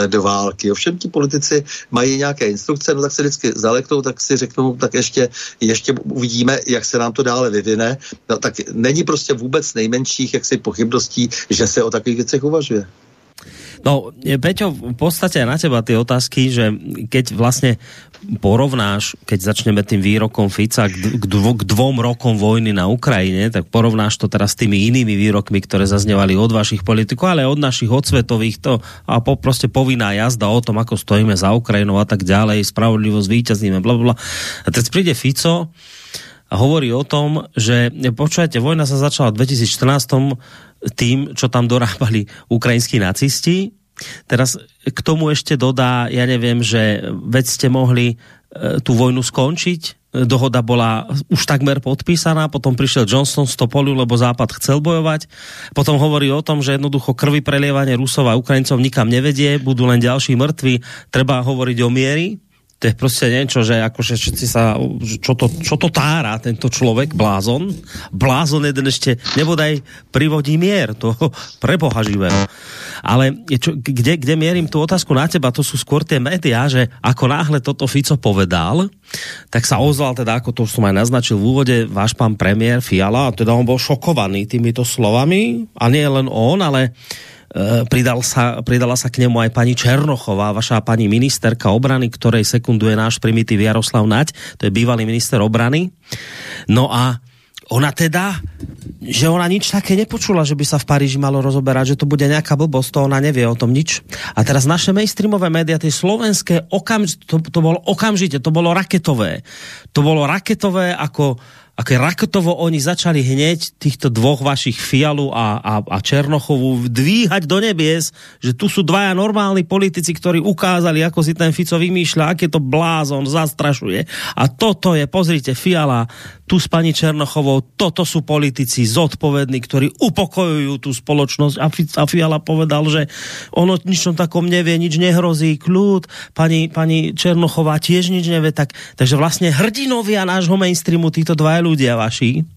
do války. Ovšem ti politici mají nějaké instrukce, no tak se vždycky zaleknou, tak si řeknou, tak ještě, ještě uvidíme, jak se nám to dále vyvine. No, tak není prostě vůbec nejmenších jaksi pochybností, že se o takových věcech uvažuje. No, Peťo, v podstate na teba tie otázky, že keď vlastne porovnáš, keď začneme tým výrokom Fica k, dvo, k dvom rokom vojny na Ukrajine, tak porovnáš to teraz s tými inými výrokmi, ktoré zaznievali od vašich politikov, ale od našich odsvetových to a po, proste povinná jazda o tom, ako stojíme za Ukrajinou a tak ďalej, spravodlivosť, víťazníme, bla, bla. A teď príde Fico a hovorí o tom, že počujete, vojna sa začala v 2014 tým, čo tam dorábali ukrajinskí nacisti, Teraz k tomu ešte dodá, ja neviem, že veď ste mohli e, tú vojnu skončiť, dohoda bola už takmer podpísaná, potom prišiel Johnson z Topolu, lebo Západ chcel bojovať, potom hovorí o tom, že jednoducho krvi prelievanie Rusov a Ukrajincov nikam nevedie, budú len ďalší mŕtvi, treba hovoriť o miery, to je prostě niečo, že akože všetci sa, čo to, čo to tára tento človek, blázon. Blázon jeden ešte nebodaj privodí mier, to preboha živého. Ale čo, kde, kde mierim tú otázku na teba, to sú skôr tie médiá, že ako náhle toto Fico povedal, tak sa ozval teda, ako to už som aj naznačil v úvode, váš pán premiér Fiala, a teda on bol šokovaný týmito slovami, a nie len on, ale pridal sa, pridala sa k nemu aj pani Černochová, vaša pani ministerka obrany, ktorej sekunduje náš primitív Jaroslav Nať, to je bývalý minister obrany. No a ona teda, že ona nič také nepočula, že by sa v Paríži malo rozoberať, že to bude nejaká blbosť, to ona nevie o tom nič. A teraz naše mainstreamové média, tie slovenské, okamž, to, to bolo okamžite, to bolo raketové. To bolo raketové ako aké rakotovo oni začali hneď týchto dvoch vašich Fialu a, a, a Černochovu dvíhať do nebies, že tu sú dvaja normálni politici, ktorí ukázali, ako si ten Fico vymýšľa, aké to blázon zastrašuje. A toto je, pozrite, Fiala, tu s pani Černochovou, toto sú politici zodpovední, ktorí upokojujú tú spoločnosť. A, a Fiala povedal, že ono nič takom nevie, nič nehrozí, kľud. Pani, pani Černochová tiež nič nevie. Tak, takže vlastne hrdinovia nášho mainstreamu, títo dva ľudia vaši,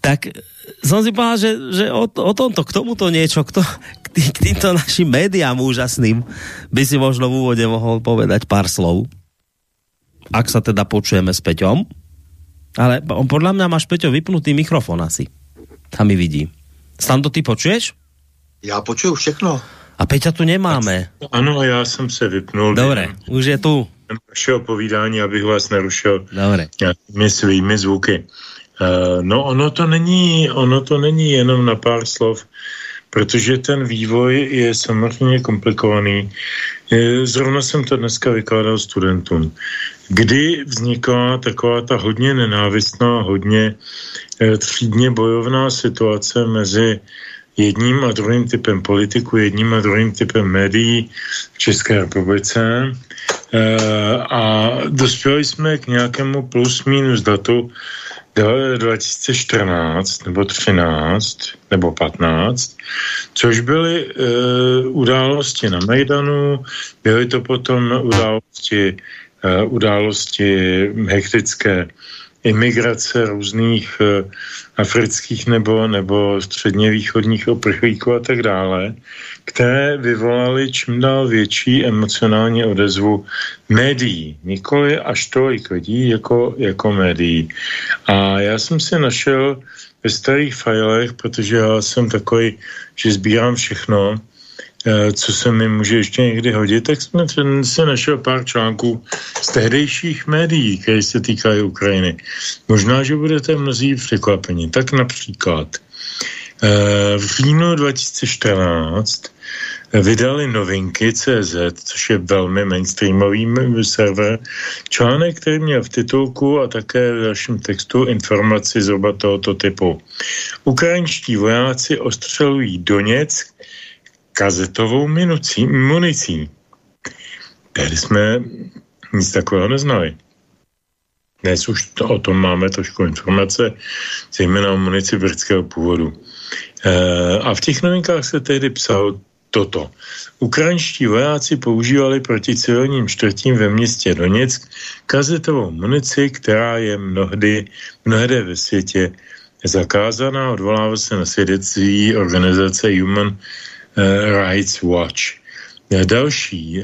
tak som si povedal, že, že o, o tomto, k tomuto niečo, k, to, k, tý, k týmto našim médiám úžasným by si možno v úvode mohol povedať pár slov. Ak sa teda počujeme s Peťom. Ale on podľa mňa máš, Peťo, vypnutý mikrofon asi. Tam mi vidí. Stando, ty počuješ? Já počuju všechno. A Peťa tu nemáme. Ano, já jsem se vypnul. Dobre, už je tu. Vašeho povídání, abych vás nerušil Dobre. nějakými svými zvuky. Uh, no ono to není, ono to není jenom na pár slov, protože ten vývoj je samozřejmě komplikovaný. Zrovna jsem to dneska vykládal studentům kdy vznikla taková ta hodně nenávistná, hodně eh, třídně bojovná situace mezi jedním a druhým typem politiku, jedním a druhým typem médií v České republice. Eh, a dospěli jsme k nějakému plus minus datu, 2014 nebo 13 nebo 15, což byly e, události na Majdanu, byly to potom události, e, události hektické imigrace různých e, afrických nebo, nebo středně východních oprchlíků a tak dále, které vyvolaly čím dál větší emocionální odezvu médií. Nikoli až tolik lidí jako, jako médií. A já jsem si našel ve starých filech, protože já jsem takový, že sbírám všechno, eh, co se mi může ještě někdy hodit, tak jsme si našel pár článků z tehdejších médií, které se týkají Ukrajiny. Možná, že budete mnozí překvapeni. Tak například eh, v říjnu 2014 vydali novinky CZ, což je velmi mainstreamový server, článek, který měl v titulku a také v dalším textu informaci zhruba tohoto typu. Ukrajinští vojáci ostřelují Doněck kazetovou minucí, municí. Tehdy jsme nic takového neznali. Dnes už to, o tom máme trošku informace, zejména o munici britského původu. E, a v těch novinkách se tehdy psalo toto. Ukrajinští vojáci používali proti civilním čtvrtím ve městě Doněck kazetovou munici, která je mnohdy, mnohde ve světě zakázaná. Odvolává se na svědectví organizace Human Rights Watch. Další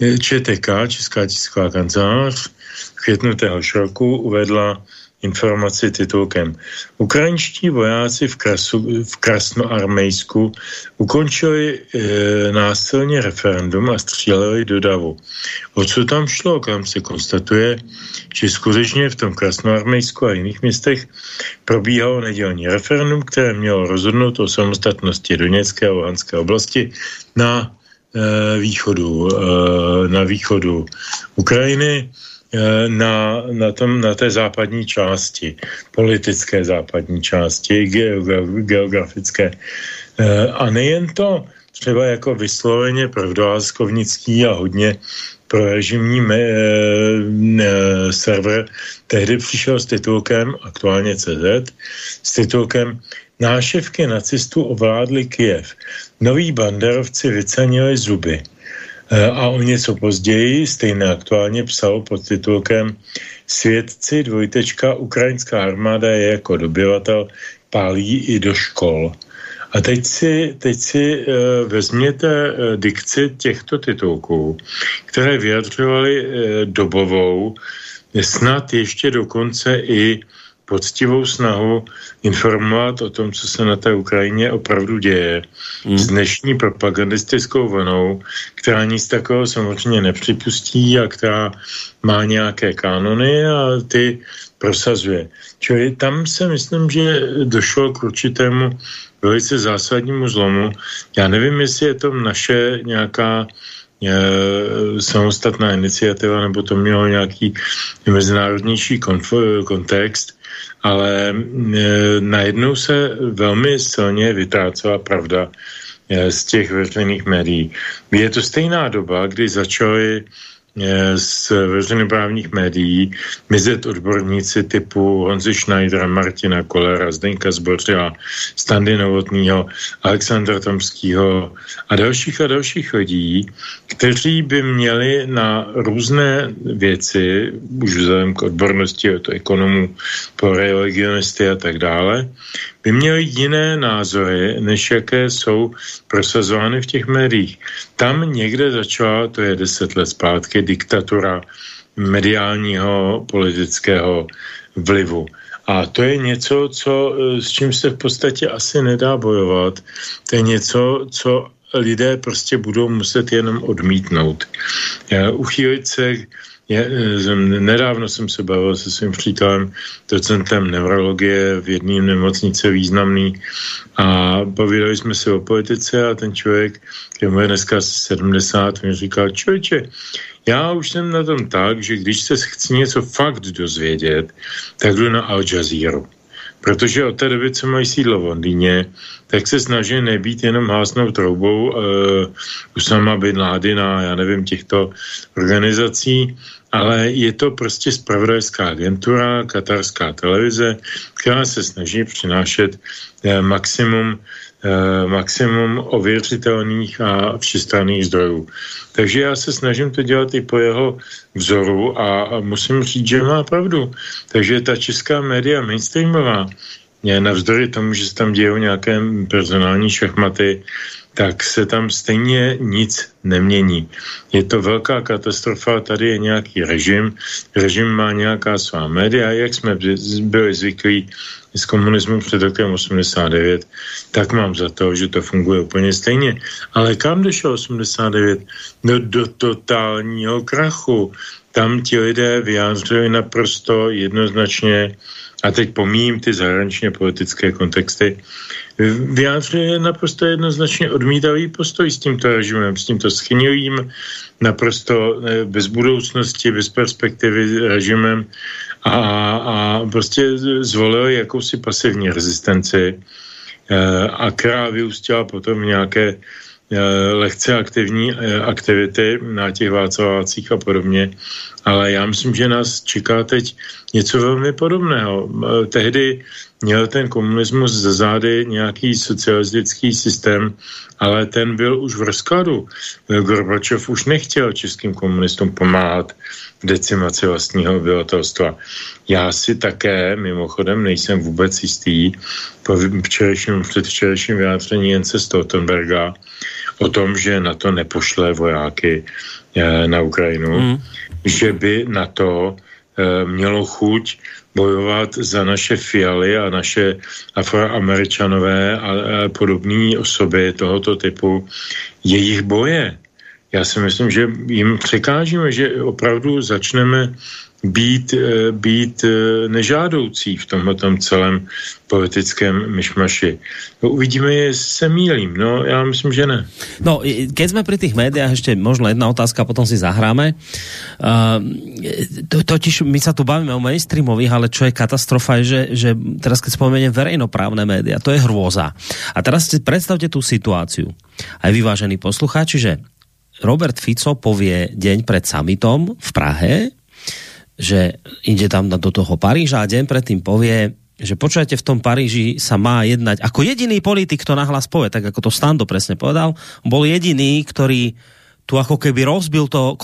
eh, ČTK, Česká tisková kancelář, v květnu téhož roku uvedla informaci titulkem. Ukrajinští vojáci v, Krasu, v Krasnoarmejsku ukončili e, násilně referendum a stříleli do davu. O co tam šlo? Kam se konstatuje, že skutečně v tom Krasnoarmejsku a jiných městech probíhalo nedělní referendum, které mělo rozhodnout o samostatnosti Doněcké a Luhanské oblasti na e, východu, e, na východu Ukrajiny na, na, tom, na té západní části, politické západní části, geografické. Eh, a nejen to, třeba jako vysloveně pravdoláskovnický a hodně pro režimní me, e, server tehdy přišel s titulkem, aktuálně CZ, s titulkem Náševky nacistů ovládli Kiev. Noví banderovci vycenili zuby. Eh, a o něco později, stejně aktuálně psal pod titulkem Svědci dvojtečka Ukrajinská armáda je jako dobyvatel pálí i do škol. A teď si, teď si uh, vezměte uh, dikci těchto titulků, které vyjadřovaly dobovou, snad ještě dokonce i poctivou snahu informovat o tom, co se na té Ukrajině opravdu děje mm. s dnešní propagandistickou vlnou, která nic takového samozřejmě nepřipustí a která má nějaké kanony a ty prosazuje. Čili tam se myslím, že došlo k určitému velice zásadnímu zlomu. Já nevím, jestli je to naše nějaká e, samostatná iniciativa, nebo to mělo nějaký mezinárodnější konf- kontext, ale e, najednou se velmi silně vytrácela pravda e, z těch veřejných médií. Je to stejná doba, kdy začaly z veřejnoprávních médií mizet odborníci typu Honzi Schneidera, Martina Kolera, Zdeňka Zbořila, Standy Novotního, Alexandra Tomského a dalších a dalších lidí, kteří by měli na různé věci, už vzhledem k odbornosti od ekonomů po religionisty a tak dále, by měli jiné názory, než jaké jsou prosazovány v těch médiích. Tam někde začala, to je deset let zpátky, diktatura mediálního politického vlivu. A to je něco, co, s čím se v podstatě asi nedá bojovat. To je něco, co lidé prostě budou muset jenom odmítnout. Uchýlit se je, eh, nedávno jsem se bavil se svým přítelem, docentem neurologie v jedné nemocnici významný. A povídali jsme se o politice a ten člověk, který mu je dneska 70, mi říkal, člověče, já už jsem na tom tak, že když se chci něco fakt dozvědět, tak jdu na Al Jazeera protože od té doby, co mají sídlo v Londýně, tak se snaží nebýt jenom hásnou troubou uh, Usama Bin Ládina, já nevím, těchto organizací, ale je to prostě spravodajská agentura, katarská televize, která se snaží přinášet uh, maximum Eh, maximum ověřitelných a všestranných zdrojů. Takže já se snažím to dělat i po jeho vzoru a, musím říct, že má pravdu. Takže ta česká média mainstreamová, navzdory tomu, že se tam dějou nějaké personální šachmaty, tak se tam stejně nic nemění. Je to velká katastrofa, tady je nějaký režim, režim má nějaká svá média, jak jsme byli zvyklí z komunismu před rokem 89, tak mám za to, že to funguje úplně stejně. Ale kam došel 89? No do totálního krachu. Tam ti lidé vyjádřili naprosto jednoznačně, a teď pomím ty zahraničně politické kontexty, vyjádřuje naprosto jednoznačně odmítavý postoj s tímto režimem, s tímto schnilým, naprosto eh, bez budoucnosti, bez perspektivy režimem a, a prostě zvolil jakousi pasivní rezistenci eh, a která vyústila potom nějaké eh, lehce aktivní aktivity na těch Václavácích a podobně. Ale já myslím, že nás čeká teď něco velmi podobného. Tehdy měl ten komunismus za zády nějaký socialistický systém, ale ten byl už v rozkladu. Gorbačov už nechtěl českým komunistům pomáhat v decimaci vlastního obyvatelstva. Já si také, mimochodem, nejsem vůbec jistý po včerejším, předvčerejším vyjádření Jence Stoltenberga o tom, že na to nepošle vojáky eh, na Ukrajinu, mm. Že by na to eh, mělo chuť bojovat za naše fialy a naše afroameričanové a, podobné osoby tohoto typu, jejich boje. Já si myslím, že jim překážíme, že opravdu začneme být, eh, být eh, nežádoucí v tomhle celém politickém myšmaši. No, uvidíme, jestli se mílim. No, já myslím, že ne. No, keď jsme pri tých médiách, ještě možno jedna otázka, potom si zahráme. Uh, to, totiž my sa tu bavíme o mainstreamových, ale čo je katastrofa, je, že, že teraz keď spomeniem verejnoprávne média, to je hrôza. A teraz si predstavte tú situáciu. Aj vyvážení poslucháči, že Robert Fico povie deň pred summitom v Prahe, že ide tam do toho Paríža a deň predtým povie, že počujete, v tom Paríži sa má jednať, ako jediný politik to nahlas povie, tak ako to Stando presne povedal, bol jediný, ktorý tu ako keby rozbil to,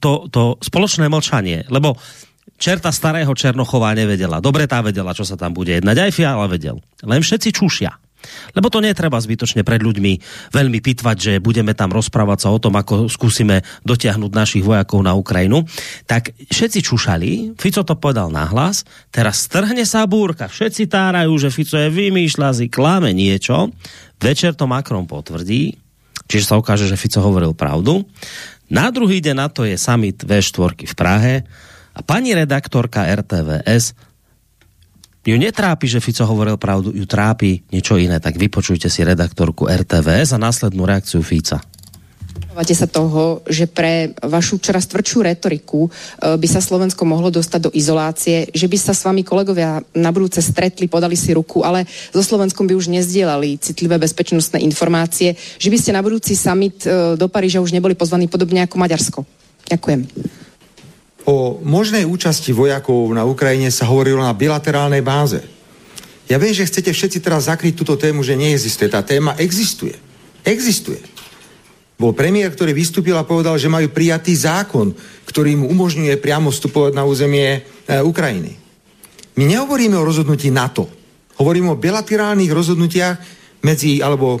to, to spoločné mlčanie, lebo čerta starého Černochova nevedela. Dobre tá vedela, čo sa tam bude jednať. Aj Fiala vedel. Len všetci čušia. Lebo to netreba zbytočne pred ľuďmi veľmi pitvať, že budeme tam rozprávať sa o tom, ako skúsime dotiahnuť našich vojakov na Ukrajinu. Tak všetci čušali, Fico to povedal nahlas, teraz strhne sa búrka, všetci tárajú, že Fico je vymýšľa si, klame niečo, večer to Macron potvrdí, čiže sa ukáže, že Fico hovoril pravdu. Na druhý deň na to je summit V4 v Prahe a pani redaktorka RTVS ju netrápi, že Fico hovoril pravdu, ju trápi niečo iné. Tak vypočujte si redaktorku RTVS a následnú reakciu Fica. Obávate sa toho, že pre vašu čoraz tvrdšiu retoriku eh, by sa Slovensko mohlo dostať do izolácie, že by sa s vami kolegovia na budúce stretli, podali si ruku, ale so Slovenskom by už nezdielali citlivé bezpečnostné informácie, že by ste na budúci summit eh, do Paríža už neboli pozvaní podobne ako Maďarsko. Ďakujem. O možnej účasti vojakov na Ukrajine sa hovorilo na bilaterálnej báze. Ja viem, že chcete všetci teraz zakryť túto tému, že neexistuje. Tá téma existuje. Existuje. Bol premiér, ktorý vystúpil a povedal, že majú prijatý zákon, ktorý mu umožňuje priamo vstupovať na územie e, Ukrajiny. My nehovoríme o rozhodnutí NATO. Hovoríme o bilaterálnych rozhodnutiach medzi, alebo e,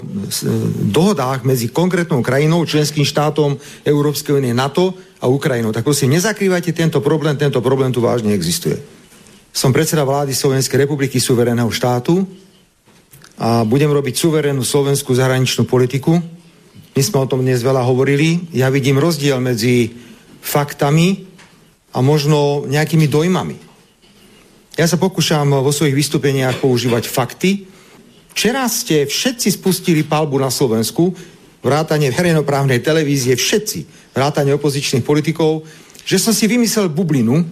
dohodách medzi konkrétnou krajinou, členským štátom Európskej únie NATO a Ukrajinou. Tak prosím, nezakrývajte tento problém, tento problém tu vážne existuje. Som predseda vlády Slovenskej republiky suverénneho štátu a budem robiť suverénnu slovenskú zahraničnú politiku. My sme o tom dnes veľa hovorili. Ja vidím rozdiel medzi faktami a možno nejakými dojmami. Ja sa pokúšam vo svojich vystúpeniach používať fakty, Včera ste všetci spustili palbu na Slovensku, vrátanie verejnoprávnej televízie, všetci, vrátanie opozičných politikov, že som si vymyslel bublinu,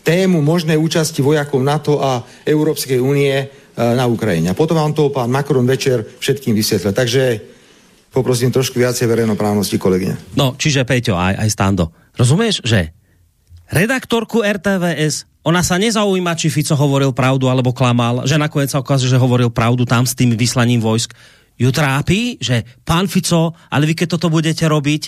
tému možnej účasti vojakov NATO a Európskej únie e, na Ukrajine. A potom vám to pán Macron večer všetkým vysvetlil. Takže poprosím trošku viacej verejnoprávnosti, kolegyne. No, čiže Peťo, aj, aj Stando. Rozumieš, že redaktorku RTVS ona sa nezaujíma, či Fico hovoril pravdu alebo klamal, že nakoniec sa ukazuje, že hovoril pravdu tam s tým vyslaním vojsk. Ju trápi, že pán Fico, ale vy keď toto budete robiť,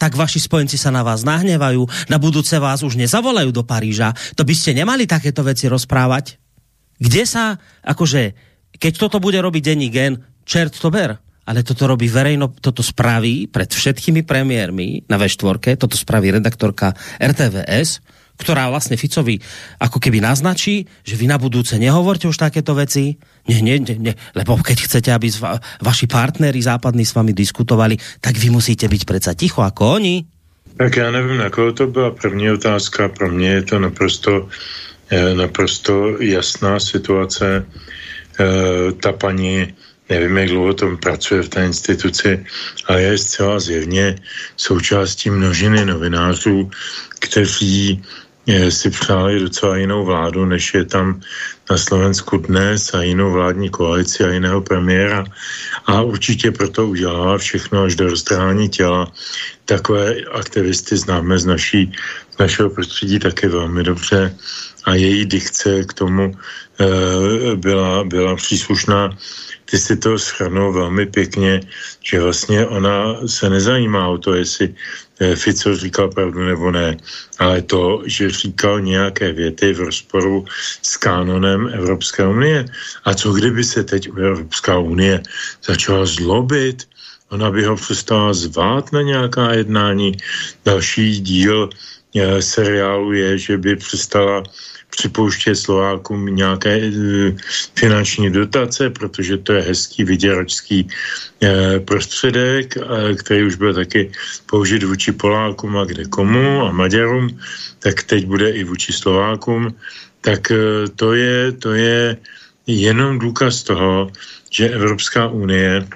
tak vaši spojenci sa na vás nahnevajú, na budúce vás už nezavolajú do Paríža. To by ste nemali takéto veci rozprávať? Kde sa, akože, keď toto bude robiť denní gen, čert to ber ale toto robí verejno, toto spraví pred všetkými premiérmi na V4, toto spraví redaktorka RTVS, ktorá vlastne Ficovi ako keby naznačí, že vy na budúce nehovorte už takéto veci, ne, ne, ne, ne, lebo keď chcete, aby va, vaši partnery západní s vami diskutovali, tak vy musíte byť predsa ticho ako oni. Tak já nevím, na koho to byla první otázka. Pro mě je to naprosto, eh, naprosto jasná situace. Eh, ta paní nevím, jak dlouho tom pracuje v té instituci, ale je zcela zjevně součástí množiny novinářů, kteří eh, si přáli docela jinou vládu, než je tam na Slovensku dnes a jinou vládní koalici a jiného premiéra. A určitě proto udělala všechno až do roztrhání těla. Takové aktivisty známe z, naší, z našeho prostředí také velmi dobře a její dikce k tomu e, byla, byla příslušná ty si to schrnul velmi pěkně, že vlastně ona se nezajímá o to, jestli eh, Fico říkal pravdu nebo ne, ale to, že říkal nějaké věty v rozporu s kánonem Evropské unie. A co kdyby se teď Evropská unie začala zlobit, ona by ho přestala zvát na nějaká jednání. Další díl eh, seriálu je, že by přestala připouštět Slovákům nějaké e, finanční dotace, protože to je hezký vyděračský e, prostředek, e, který už byl taky použit vůči Polákům a kde komu a Maďarům, tak teď bude i vůči Slovákům. Tak e, to je, to je jenom důkaz toho, že Evropská unie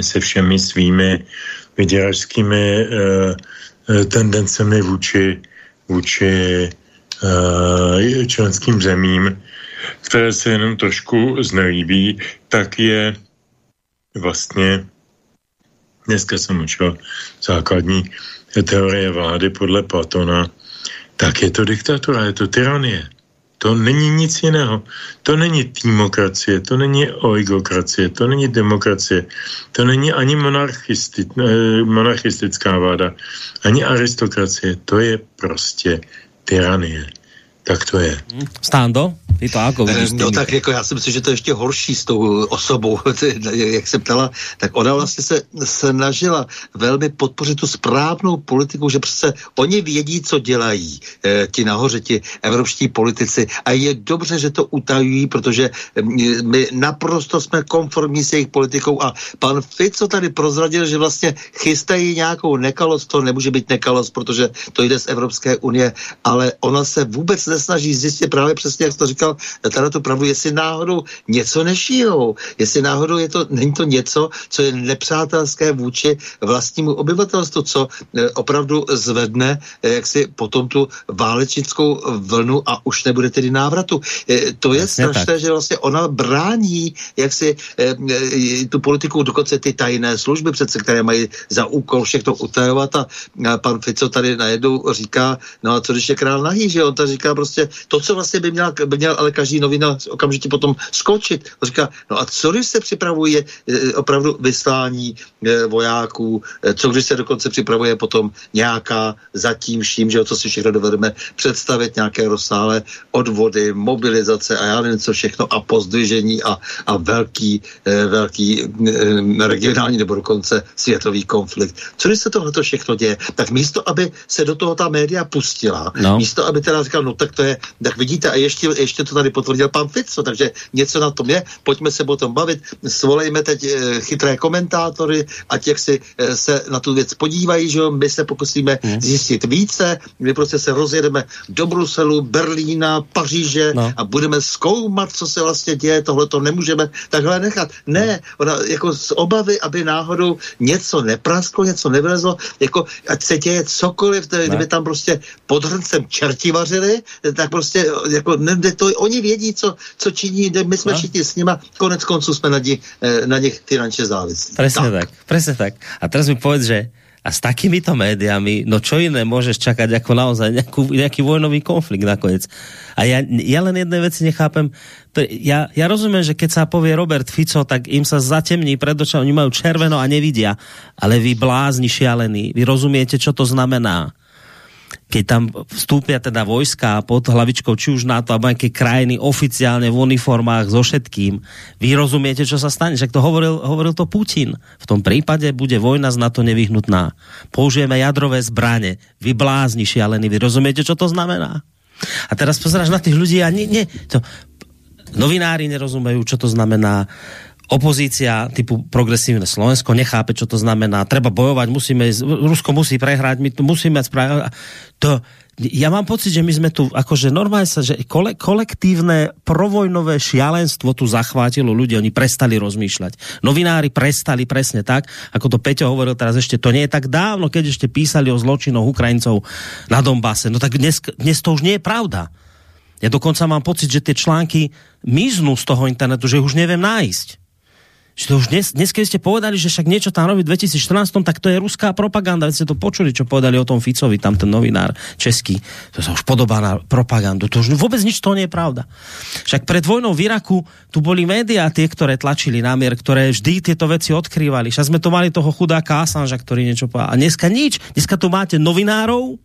se všemi svými vyděračskými e, e, tendencemi vůči, vůči členským zemím, které se jenom trošku znelíbí, tak je vlastně, dneska jsem učil základní teorie vlády podle Platona, tak je to diktatura, je to tyranie. To není nic jiného. To není týmokracie, to není oligokracie, to není demokracie, to není ani monarchisti, eh, monarchistická vláda, ani aristokracie. To je prostě tyranie. Tak to je. Stando? Ty to jako vidíš? No tak jako já si myslím, že to je ještě horší s tou osobou, jak se ptala, tak ona vlastně se snažila velmi podpořit tu správnou politiku, že přece oni vědí, co dělají, eh, ti nahoře, ti evropští politici. A je dobře, že to utajují, protože mm, my naprosto jsme konformní s jejich politikou. A pan Fico tady prozradil, že vlastně chystají nějakou nekalost, to nemůže být nekalost, protože to jde z Evropské unie, ale ona se vůbec nesnaží zjistit právě přesně, jak to říkal, říkal teda tu pravdu, jestli náhodou něco nešijou, jestli náhodou je to, není to něco, co je nepřátelské vůči vlastnímu obyvatelstvu, co e, opravdu zvedne e, jaksi potom tu válečnickou vlnu a už nebude tedy návratu. E, to je Jasně strašné, tak. že vlastně ona brání jaksi tu politiku, dokonce ty tajné služby přece, které mají za úkol všechno utajovat a pan Fico tady najednou říká, no a co když je král nahý, že on to říká prostě to, co vlastně by měl, by měl ale každý novina okamžitě potom skočit. On říká, no a co když se připravuje e, opravdu vyslání e, vojáků, e, co když se dokonce připravuje potom nějaká zatím vším, že o co si všechno dovedeme představit, nějaké rozsáhlé odvody, mobilizace a já nevím co všechno a pozdvižení a, a velký, velký regionální nebo dokonce světový konflikt. Co když se tohle všechno děje? Tak místo, aby se do toho ta média pustila, no. místo, aby teda říkal, no tak to je, tak vidíte, a ještě, ještě to tady potvrdil pan Fico, takže něco na tom je. Pojďme se o tom bavit. Svolejme teď e, chytré komentátory, ať jak si e, se na tu věc podívají, že my se pokusíme hmm. zjistit více, my prostě se rozjedeme do Bruselu, Berlína, Paříže no. a budeme zkoumat, co se vlastně děje, tohle to nemůžeme takhle nechat. Ne, ona jako z obavy, aby náhodou něco neprasklo, něco nevylezlo, jako ať se děje cokoliv, to, kdyby tam prostě pod hrncem čerti vařili, tak prostě jako ne, to oni vědí, co, co činí, my jsme no. všichni s nima, konec konců jsme na, nich, eh, na nich finančně závislí. Presne tak. tak, presne tak. A teraz mi povedz, že a s takýmito médiami, no čo iné môžeš čakať ako naozaj nejakú, nejaký vojnový konflikt nakoniec. A ja, ja len jednej veci nechápem. To, ja, ja rozumiem, že keď sa povie Robert Fico, tak im sa zatemní pred očami, oni majú červeno a nevidia. Ale vy blázni šialení, vy rozumiete, čo to znamená keď tam vstúpia teda vojska pod hlavičkou či už NATO alebo nejaké krajiny oficiálne v uniformách so všetkým, vy rozumiete, čo sa stane? Však to hovoril, hovoril to Putin. V tom prípade bude vojna z NATO nevyhnutná. Použijeme jadrové zbrane. Vy blázni šialení, vy rozumiete, čo to znamená? A teraz pozeráš na tých ľudí a nie, nie, to, novinári nerozumejú, čo to znamená opozícia typu progresívne Slovensko nechápe, čo to znamená. Treba bojovať, musíme, Rusko musí prehrať, my to musíme spraviť. To, ja mám pocit, že my sme tu, akože normálne sa, že kole, kolektívne provojnové šialenstvo tu zachvátilo ľudí, oni prestali rozmýšľať. Novinári prestali presne tak, ako to Peťo hovoril teraz ešte, to nie je tak dávno, keď ešte písali o zločinoch Ukrajincov na Donbase. No tak dnes, dnes to už nie je pravda. Ja dokonca mám pocit, že tie články miznú z toho internetu, že už neviem nájsť. Že to už dnes, dnes, keď ste povedali, že však niečo tam robí v 2014, tak to je ruská propaganda. Veď ste to počuli, čo povedali o tom Ficovi, tam ten novinár český. To sa už podobá na propagandu. To už vôbec nič to nie je pravda. Však pred vojnou v Iraku tu boli médiá tie, ktoré tlačili námier, ktoré vždy tieto veci odkrývali. Však sme tu mali toho chudáka Assange, ktorý niečo povedal. A dneska nič. Dneska tu máte novinárov,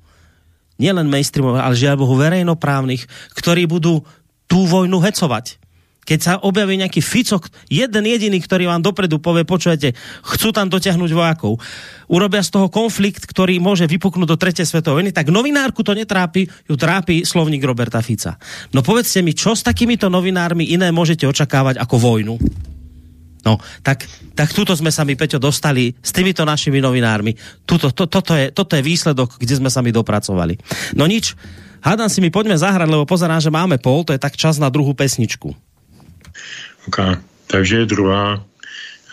nielen mainstreamov, ale žiaľ Bohu verejnoprávnych, ktorí budú tú vojnu hecovať keď sa objaví nejaký Ficok, jeden jediný, ktorý vám dopredu povie, počujete, chcú tam dotiahnuť vojakov, urobia z toho konflikt, ktorý môže vypuknúť do tretej svetovej vojny, tak novinárku to netrápi, ju trápi slovník Roberta Fica. No povedzte mi, čo s takýmito novinármi iné môžete očakávať ako vojnu? No, tak, tak tuto sme sa mi, Peťo, dostali s týmito našimi novinármi. Tuto, to, toto, je, toto je výsledok, kde sme sa mi dopracovali. No nič, hádam si mi poďme zahrať, lebo pozerám, že máme pol, to je tak čas na druhú pesničku. Okay. Takže druhá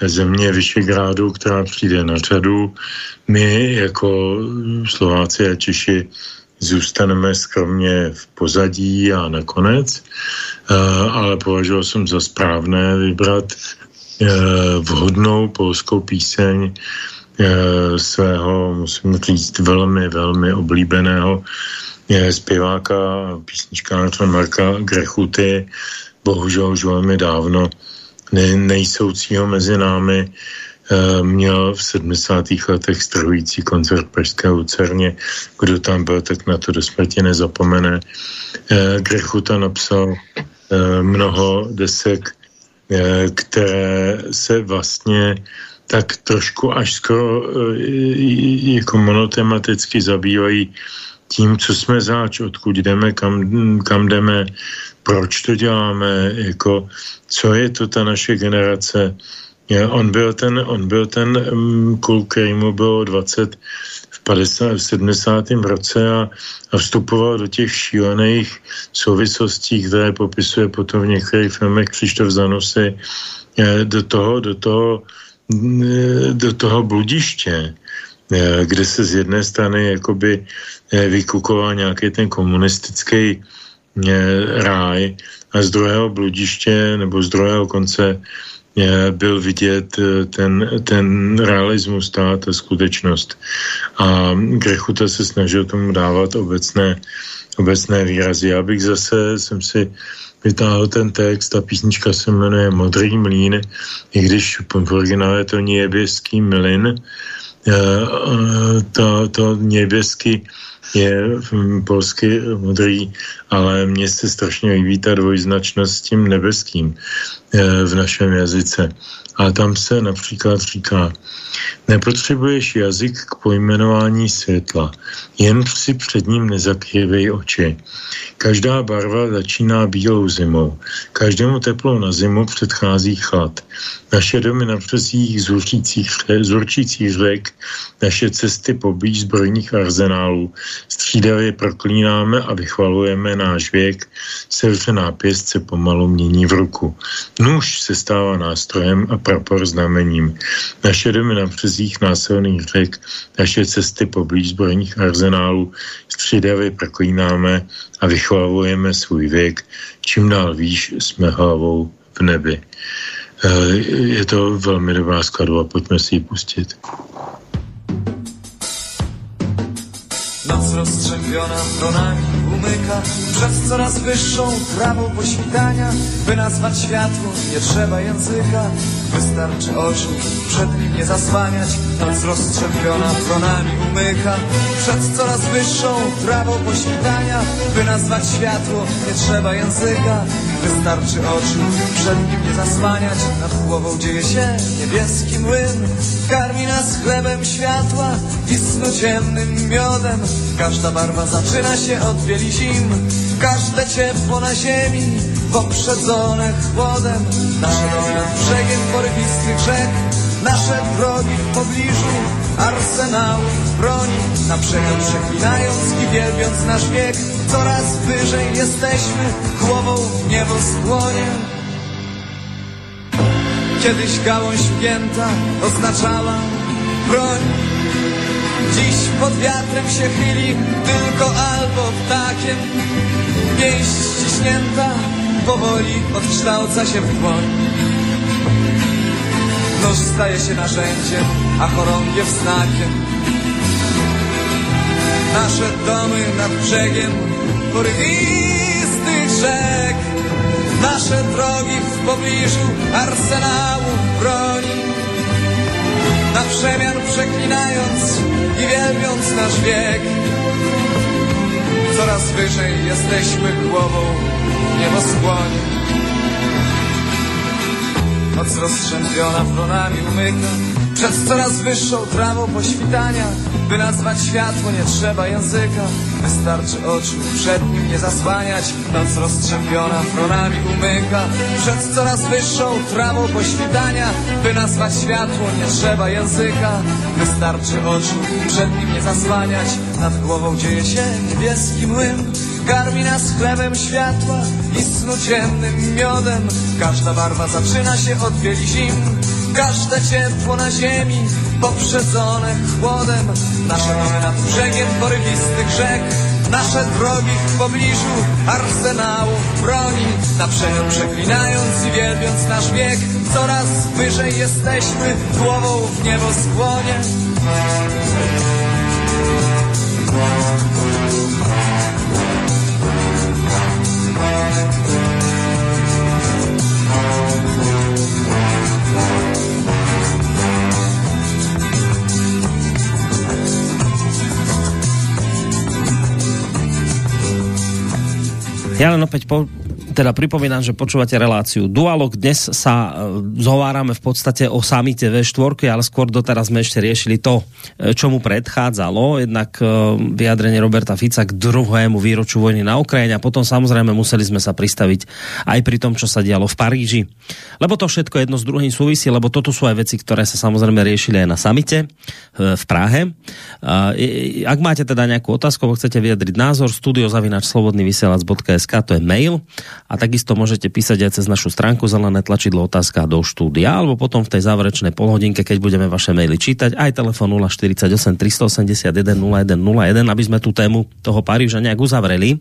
země Vyšegrádu, která přijde na řadu. My jako Slováci a Češi zůstaneme skromně v pozadí a nakonec, eh, ale považoval jsem za správné vybrat eh, vhodnou polskou píseň eh, svého, musím říct, velmi, velmi oblíbeného zpěváka, písničkáře Marka Grechuty, bohužel už velmi dávno ne, nejsoucího mezi námi, e, měl v 70. letech strhující koncert Pražské Lucerně. Kdo tam byl, tak na to do smrti nezapomene. E, Grechuta napsal e, mnoho desek, které se vlastně tak trošku až skoro jako monotematicky zabývají tím, co jsme záč, odkud jdeme, kam, kam jdeme, proč to děláme, jako, co je to ta naše generace. Je, on byl ten, on byl ten um, který mu bylo 20 v, 50, v 70. roce a, a vstupoval do těch šílených souvislostí, které popisuje potom v některých filmech Křištof Zanusy, je, do toho, do toho, do toho bludiště, kde se z jedné strany jakoby vykukoval nějaký ten komunistický ráj a z druhého bludiště nebo z druhého konce byl vidět ten, ten realismus, ta, ta skutečnost. A Grechuta se snažil tomu dávat obecné, obecné výrazy. Já bych zase, jsem si vytáhl ten text, ta písnička se jmenuje Modrý mlín, i když v originále to Něběský mlin, e, to, to Něběský je polsky modrý, ale mně se strašně líbí ta dvojznačnost s tím nebeským eh, v našem jazyce. A tam se například říká, nepotřebuješ jazyk k pojmenování světla, jen si před ním nezakrývej oči. Každá barva začíná bílou zimou. Každému teplo na zimu předchází chlad. Naše domy na březích zurčících řek, naše cesty poblíž zbrojních arzenálů, střídavě proklínáme a vychvalujeme náš věk, sevřená pěst se pomalu mění v ruku. Nůž se stává nástrojem a prapor znamením. Naše domy na březích násilných řek, naše cesty poblíž zbrojních arzenálů, střídavě proklínáme a vychvalujeme svůj věk. Čím dál výš jsme hlavou v nebi. Eh, je to velmi dobrá skladba, pojďme si ji pustit. Noc rozstrzępiona stronami umyka Przez coraz wyższą trawą poświtania By nazwać światło nie trzeba języka. Wystarczy oczu przed nim nie zasłaniać Noc rozstrzępiona stronami umyka Przed coraz wyższą trawą poświtania By nazwać światło nie trzeba języka. Wystarczy oczu przed nim nie zasłaniać Nad głową dzieje się niebieski młyn. Karmi nas chlebem światła i snu ciemnym miodem. Każda barwa zaczyna się od bieli zim Każde ciepło na ziemi poprzedzone chłodem Nasze nad brzegiem porywistych rzek. Nasze drogi w pobliżu arsenału broni. Na przemian przeklinając i wielbiąc nasz wiek Coraz wyżej jesteśmy głową w niebo skłonie. Kiedyś gałąź pięta oznaczała broń Dziś pod wiatrem się chyli tylko albo ptakiem. Pięść ściśnięta powoli odkształca się w dłoń. Nóż staje się narzędziem, a chorągiew znakiem. Nasze domy nad brzegiem porywistych rzek. Nasze drogi w pobliżu arsenału broni Na przemian przeklinając i wielbiąc nasz wiek. Coraz wyżej jesteśmy głową w nieboskłonie Noc rozstrzępiona florami umyka Przed coraz wyższą trawą poświtania By nazwać światło nie trzeba języka. Wystarczy oczu przed nim nie zasłaniać Noc rozstrzępiona florami umyka. Przed coraz wyższą trawą poświtania By nazwać światło nie trzeba języka. Wystarczy oczu przed nim nie zasłaniać Nad głową dzieje się niebieski młyn. Karmi nas chlebem światła i snu ciemnym miodem. Każda barwa zaczyna się od bieli zim Każde ciepło na ziemi poprzedzone chłodem Nasze domy nad brzegiem porywistych rzek Nasze drogi w pobliżu arsenałów broni Na przemian przeklinając i wielbiąc nasz wiek Coraz wyżej jesteśmy głową w niebo skłonie Ja len opäť po, teda pripomínam, že počúvate reláciu Dualog. Dnes sa e, zhovárame v podstate o samite V4, ale skôr doteraz sme ešte riešili to, e, čo mu predchádzalo. Jednak e, vyjadrenie Roberta Fica k druhému výroču vojny na Ukrajine a potom samozrejme museli sme sa pristaviť aj pri tom, čo sa dialo v Paríži. Lebo to všetko jedno s druhým súvisí, lebo toto sú aj veci, ktoré sa samozrejme riešili aj na samite v Prahe. Ak máte teda nejakú otázku, chcete vyjadriť názor, studiozavinačslobodnyvysielac.sk to je mail a takisto môžete písať aj cez našu stránku zelené tlačidlo otázka do štúdia alebo potom v tej záverečnej polhodinke, keď budeme vaše maily čítať, aj telefon 048 381 0101, aby sme tú tému toho Paríža nejak uzavreli.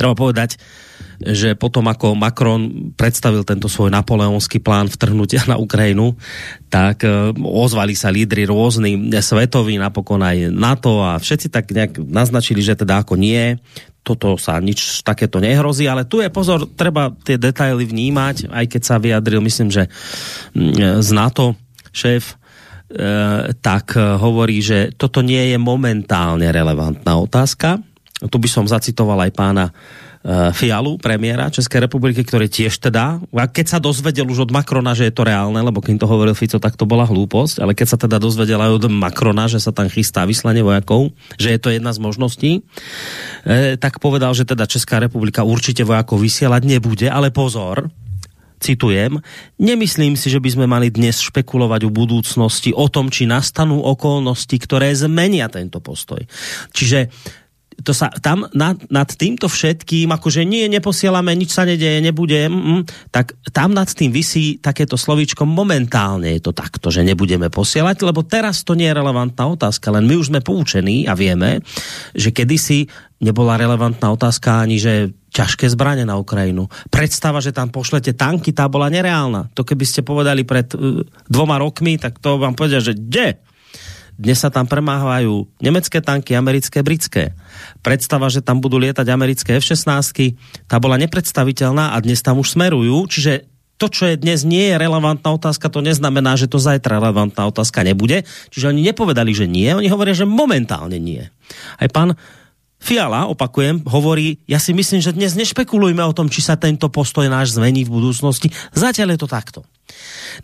Treba povedať, že potom ako Macron predstavil tento svoj napoleonský plán vtrhnutia na Ukrajinu, tak e, ozvali sa lídry rôzni svetoví, napokon aj NATO a všetci tak nejak naznačili, že teda ako nie, toto sa nič takéto nehrozí, ale tu je pozor, treba tie detaily vnímať, aj keď sa vyjadril, myslím, že mm, z NATO šéf tak hovorí, že toto nie je momentálne relevantná otázka. Tu by som zacitoval aj pána Fialu, premiéra České republiky, ktorý tiež teda, keď sa dozvedel už od Macrona, že je to reálne, lebo kým to hovoril Fico, tak to bola hlúposť, ale keď sa teda dozvedel aj od Macrona, že sa tam chystá vyslanie vojakov, že je to jedna z možností, e, tak povedal, že teda Česká republika určite vojakov vysielať nebude, ale pozor, citujem, nemyslím si, že by sme mali dnes špekulovať o budúcnosti, o tom, či nastanú okolnosti, ktoré zmenia tento postoj. Čiže to sa tam nad, nad týmto všetkým, akože nie, neposielame, nič sa nedeje, nebude, mm, mm, tak tam nad tým vysí takéto slovíčko momentálne je to takto, že nebudeme posielať, lebo teraz to nie je relevantná otázka, len my už sme poučení a vieme, že kedysi nebola relevantná otázka ani, že ťažké zbraně na Ukrajinu. Predstava, že tam pošlete tanky, tá bola nereálna. To keby ste povedali pred uh, dvoma rokmi, tak to vám povedia, že kde? Dnes sa tam premáhajú nemecké tanky, americké, britské. Predstava, že tam budú lietať americké F-16, tá bola nepredstaviteľná a dnes tam už smerujú, čiže to, čo je dnes nie je relevantná otázka, to neznamená, že to zajtra relevantná otázka nebude. Čiže oni nepovedali, že nie, oni hovoria, že momentálne nie. Aj pán Fiala, opakujem, hovorí, ja si myslím, že dnes nešpekulujme o tom, či sa tento postoj náš zmení v budúcnosti. Zatiaľ je to takto.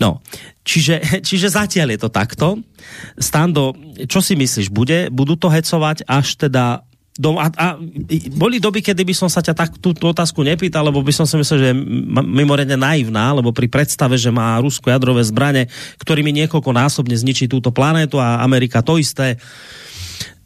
No, čiže, čiže zatiaľ je to takto. Stando, čo si myslíš, bude, budú to hecovať až teda do, a, a boli doby, kedy by som sa ťa tak tú, tú otázku nepýtal, lebo by som si myslel, že je mimoriadne naivná, lebo pri predstave, že má Rusko jadrové zbrane, ktorými niekoľko násobne zničí túto planétu a Amerika to isté,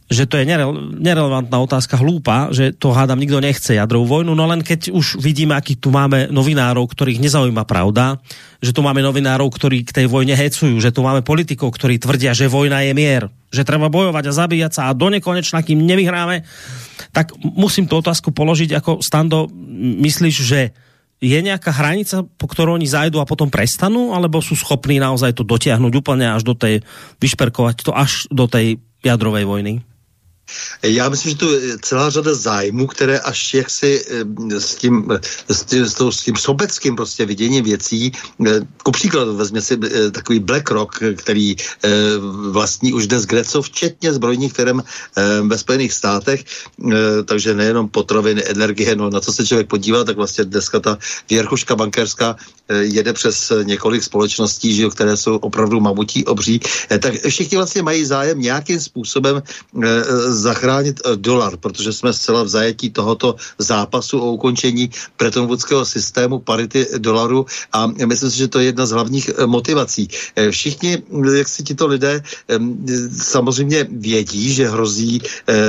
že to je nerel, nerelevantná otázka, hlúpa, že to hádam nikto nechce jadrovú vojnu, no len keď už vidíme, aký tu máme novinárov, ktorých nezaujíma pravda, že tu máme novinárov, ktorí k tej vojne hecujú, že tu máme politikov, ktorí tvrdia, že vojna je mier, že treba bojovať a zabíjať sa a do nekonečna, kým nevyhráme, tak musím tú otázku položiť ako Stando, myslíš, že je nejaká hranica, po ktorú oni zajdu a potom prestanú, alebo sú schopní naozaj to dotiahnuť úplne až do tej, vyšperkovať to až do tej jadrovej vojny? Já myslím, že to je celá řada zájmů, které až jak si eh, s tím, s tím, s tím, s tím sobeckým prostě viděním věcí, eh, ku příkladu vezmě si eh, takový BlackRock, který vlastní už dnes Greco, včetně zbrojních firm ve Spojených státech, takže nejenom potraviny, energie, no na co se člověk podívá, tak vlastně dneska ta věrchuška bankerská jede přes několik společností, že, které jsou opravdu mamutí obří, tak všichni vlastně mají zájem nějakým způsobem zachránit eh, dolar, protože jsme zcela v zajetí tohoto zápasu o ukončení pretonvudského systému parity dolaru a myslím si, že to je jedna z hlavních eh, motivací. Eh, všichni, jak si tito lidé samozřejmě vědí, že hrozí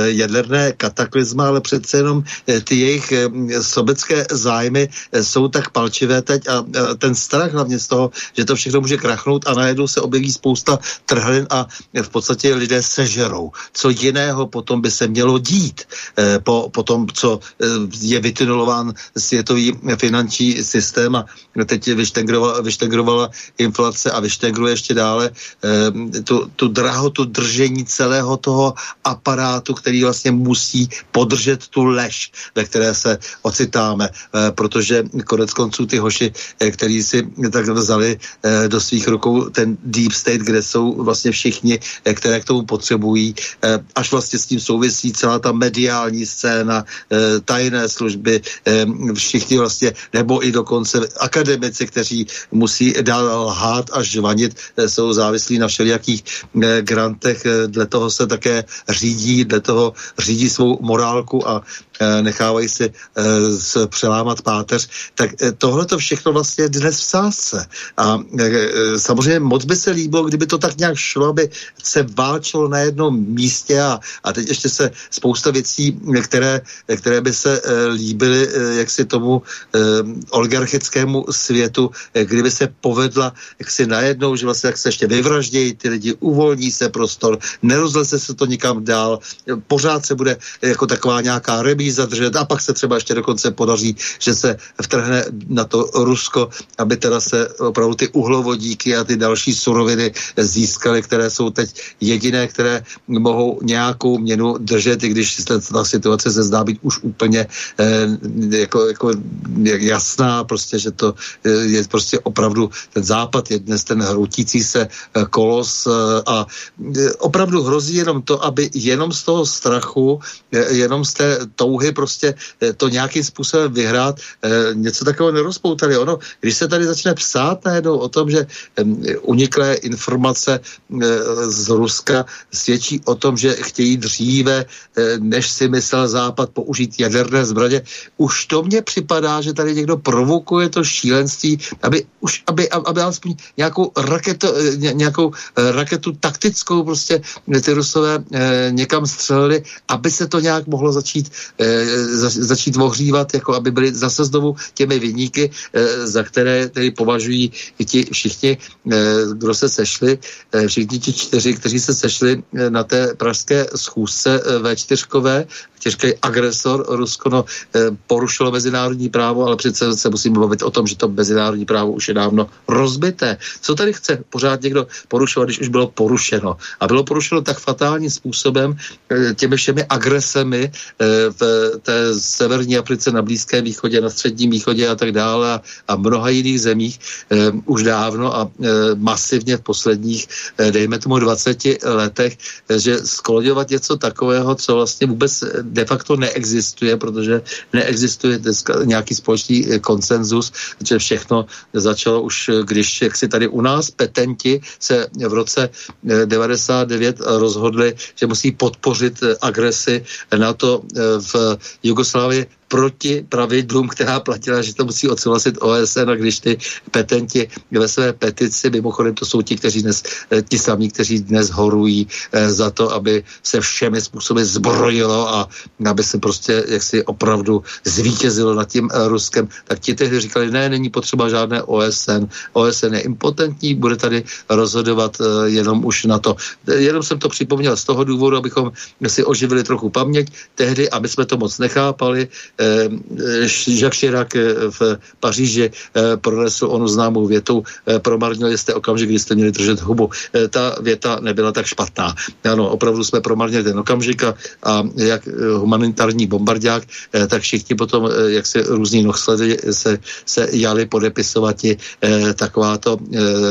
jaderné kataklizma, ale přece jenom ty jejich sobecké zájmy jsou tak palčivé teď a ten strach hlavně z toho, že to všechno může krachnout a najednou se objeví spousta trhlin a v podstatě lidé sežerou. Co jiného potom by se mělo dít eh, po, po tom, co eh, je vytunulován světový finanční systém a teď vyštegrovala, vyštegrovala inflace a vyštegruje ještě dále eh, tu, tu drahotu držení celého toho aparátu, který vlastně musí podržet tu lež, ve které se ocitáme, protože konec konců ty hoši, který si tak vzali do svých rukou ten deep state, kde jsou vlastně všichni, které k tomu potřebují, až vlastně s tím souvisí celá ta mediální scéna, tajné služby, všichni vlastně, nebo i dokonce akademici, kteří musí dál lhát a žvanit, e, jsou závislí na všelijakých e, grantech, e, dle toho se také řídí, dle toho řídí svou morálku a nechávají si e, přelámat páteř, tak e, tohle to všechno vlastně dnes v sásce. A samozřejmě moc by se líbilo, kdyby to tak nějak šlo, aby se válčilo na jednom místě a, a teď ještě se spousta věcí, které, které by se líbily jaksi tomu oligarchickému světu, kdyby se povedla jaksi najednou, že vlastně jak se ještě vyvraždějí, ty lidi uvolní se prostor, nerozleze se to nikam dál, pořád se bude jako taková nějaká rebí snaží zadržet. A pak se třeba ještě dokonce podaří, že se vtrhne na to Rusko, aby teda se opravdu ty uhlovodíky a ty další suroviny získaly, které jsou teď jediné, které mohou nějakou měnu držet, i když ta situace se zdá být už úplně eh, jako, jako jasná, prostě, že to eh, je prostě opravdu ten západ je dnes ten hroutící se eh, kolos eh, a opravdu hrozí jenom to, aby jenom z toho strachu, jenom z té touhy prostě to nějakým způsobem vyhrát, něco takového nerozpoutali. Ono, když se tady začne psát najednou o tom, že uniklé informace z Ruska svědčí o tom, že chtějí dříve, než si myslel Západ použít jaderné zbraně, už to mně připadá, že tady někdo provokuje to šílenství, aby už, aby, aby alespoň nějakou raketu, nějakou raketu taktickou prostě ty Rusové eh, někam střelili, aby se to nějak mohlo začít, eh, za, začít ohřívat, jako aby byli zase znovu těmi vyníky, eh, za které tedy považují ti všichni, eh, kdo se sešli, všichni ti čtyři, kteří se sešli na té pražské schůzce eh, V4, těžký agresor Rusko no, eh, porušilo mezinárodní právo, ale přece se musíme bavit o tom, že to mezinárodní právo už je dávno rozbité. Co tady chce pořád někdo porušovat, když už bylo porušeno? A bylo porušeno tak fatálním způsobem eh, těmi všemi agresemi eh, v té severní Africe, na Blízkém východě, na středním východě a tak dále a, a mnoha jiných zemích už dávno a masivně v posledních, dejme tomu 20 letech, že skloňovat něco takového, co vlastně vůbec de facto neexistuje, protože neexistuje dneska nějaký společný eh, konsenzus, že všechno začalo už, eh, když jak si tady u nás petenti se v roce 99 eh, rozhodli, že musí podpořit agresi na to v Jugoslávii proti pravidlům, která platila, že to musí odsouhlasit OSN a když ty petenti ve své petici, mimochodem to jsou ti, kteří dnes, eh, ti samí, kteří dnes horují eh, za to, aby se všemi způsoby zbrojilo a aby se prostě jaksi opravdu zvítězilo nad tím eh, Ruskem, tak ti tehdy říkali, ne, není potřeba žádné OSN, OSN je impotentní, bude tady rozhodovat jenom už na to. Jenom jsem to připomněl z toho důvodu, abychom si oživili trochu paměť tehdy, aby jsme to moc nechápali, Jacques Chirac eh, v Paříži eh, pronesl onu známou větu, promarnili jste okamžik, kdy jste měli držet hubu. Ta věta nebyla tak špatná. Ano, opravdu jsme promarnili ten okamžik a, a jak humanitární bombardák, tak všichni potom, jak se různí nohsledy se, se jali podepisovat i takováto,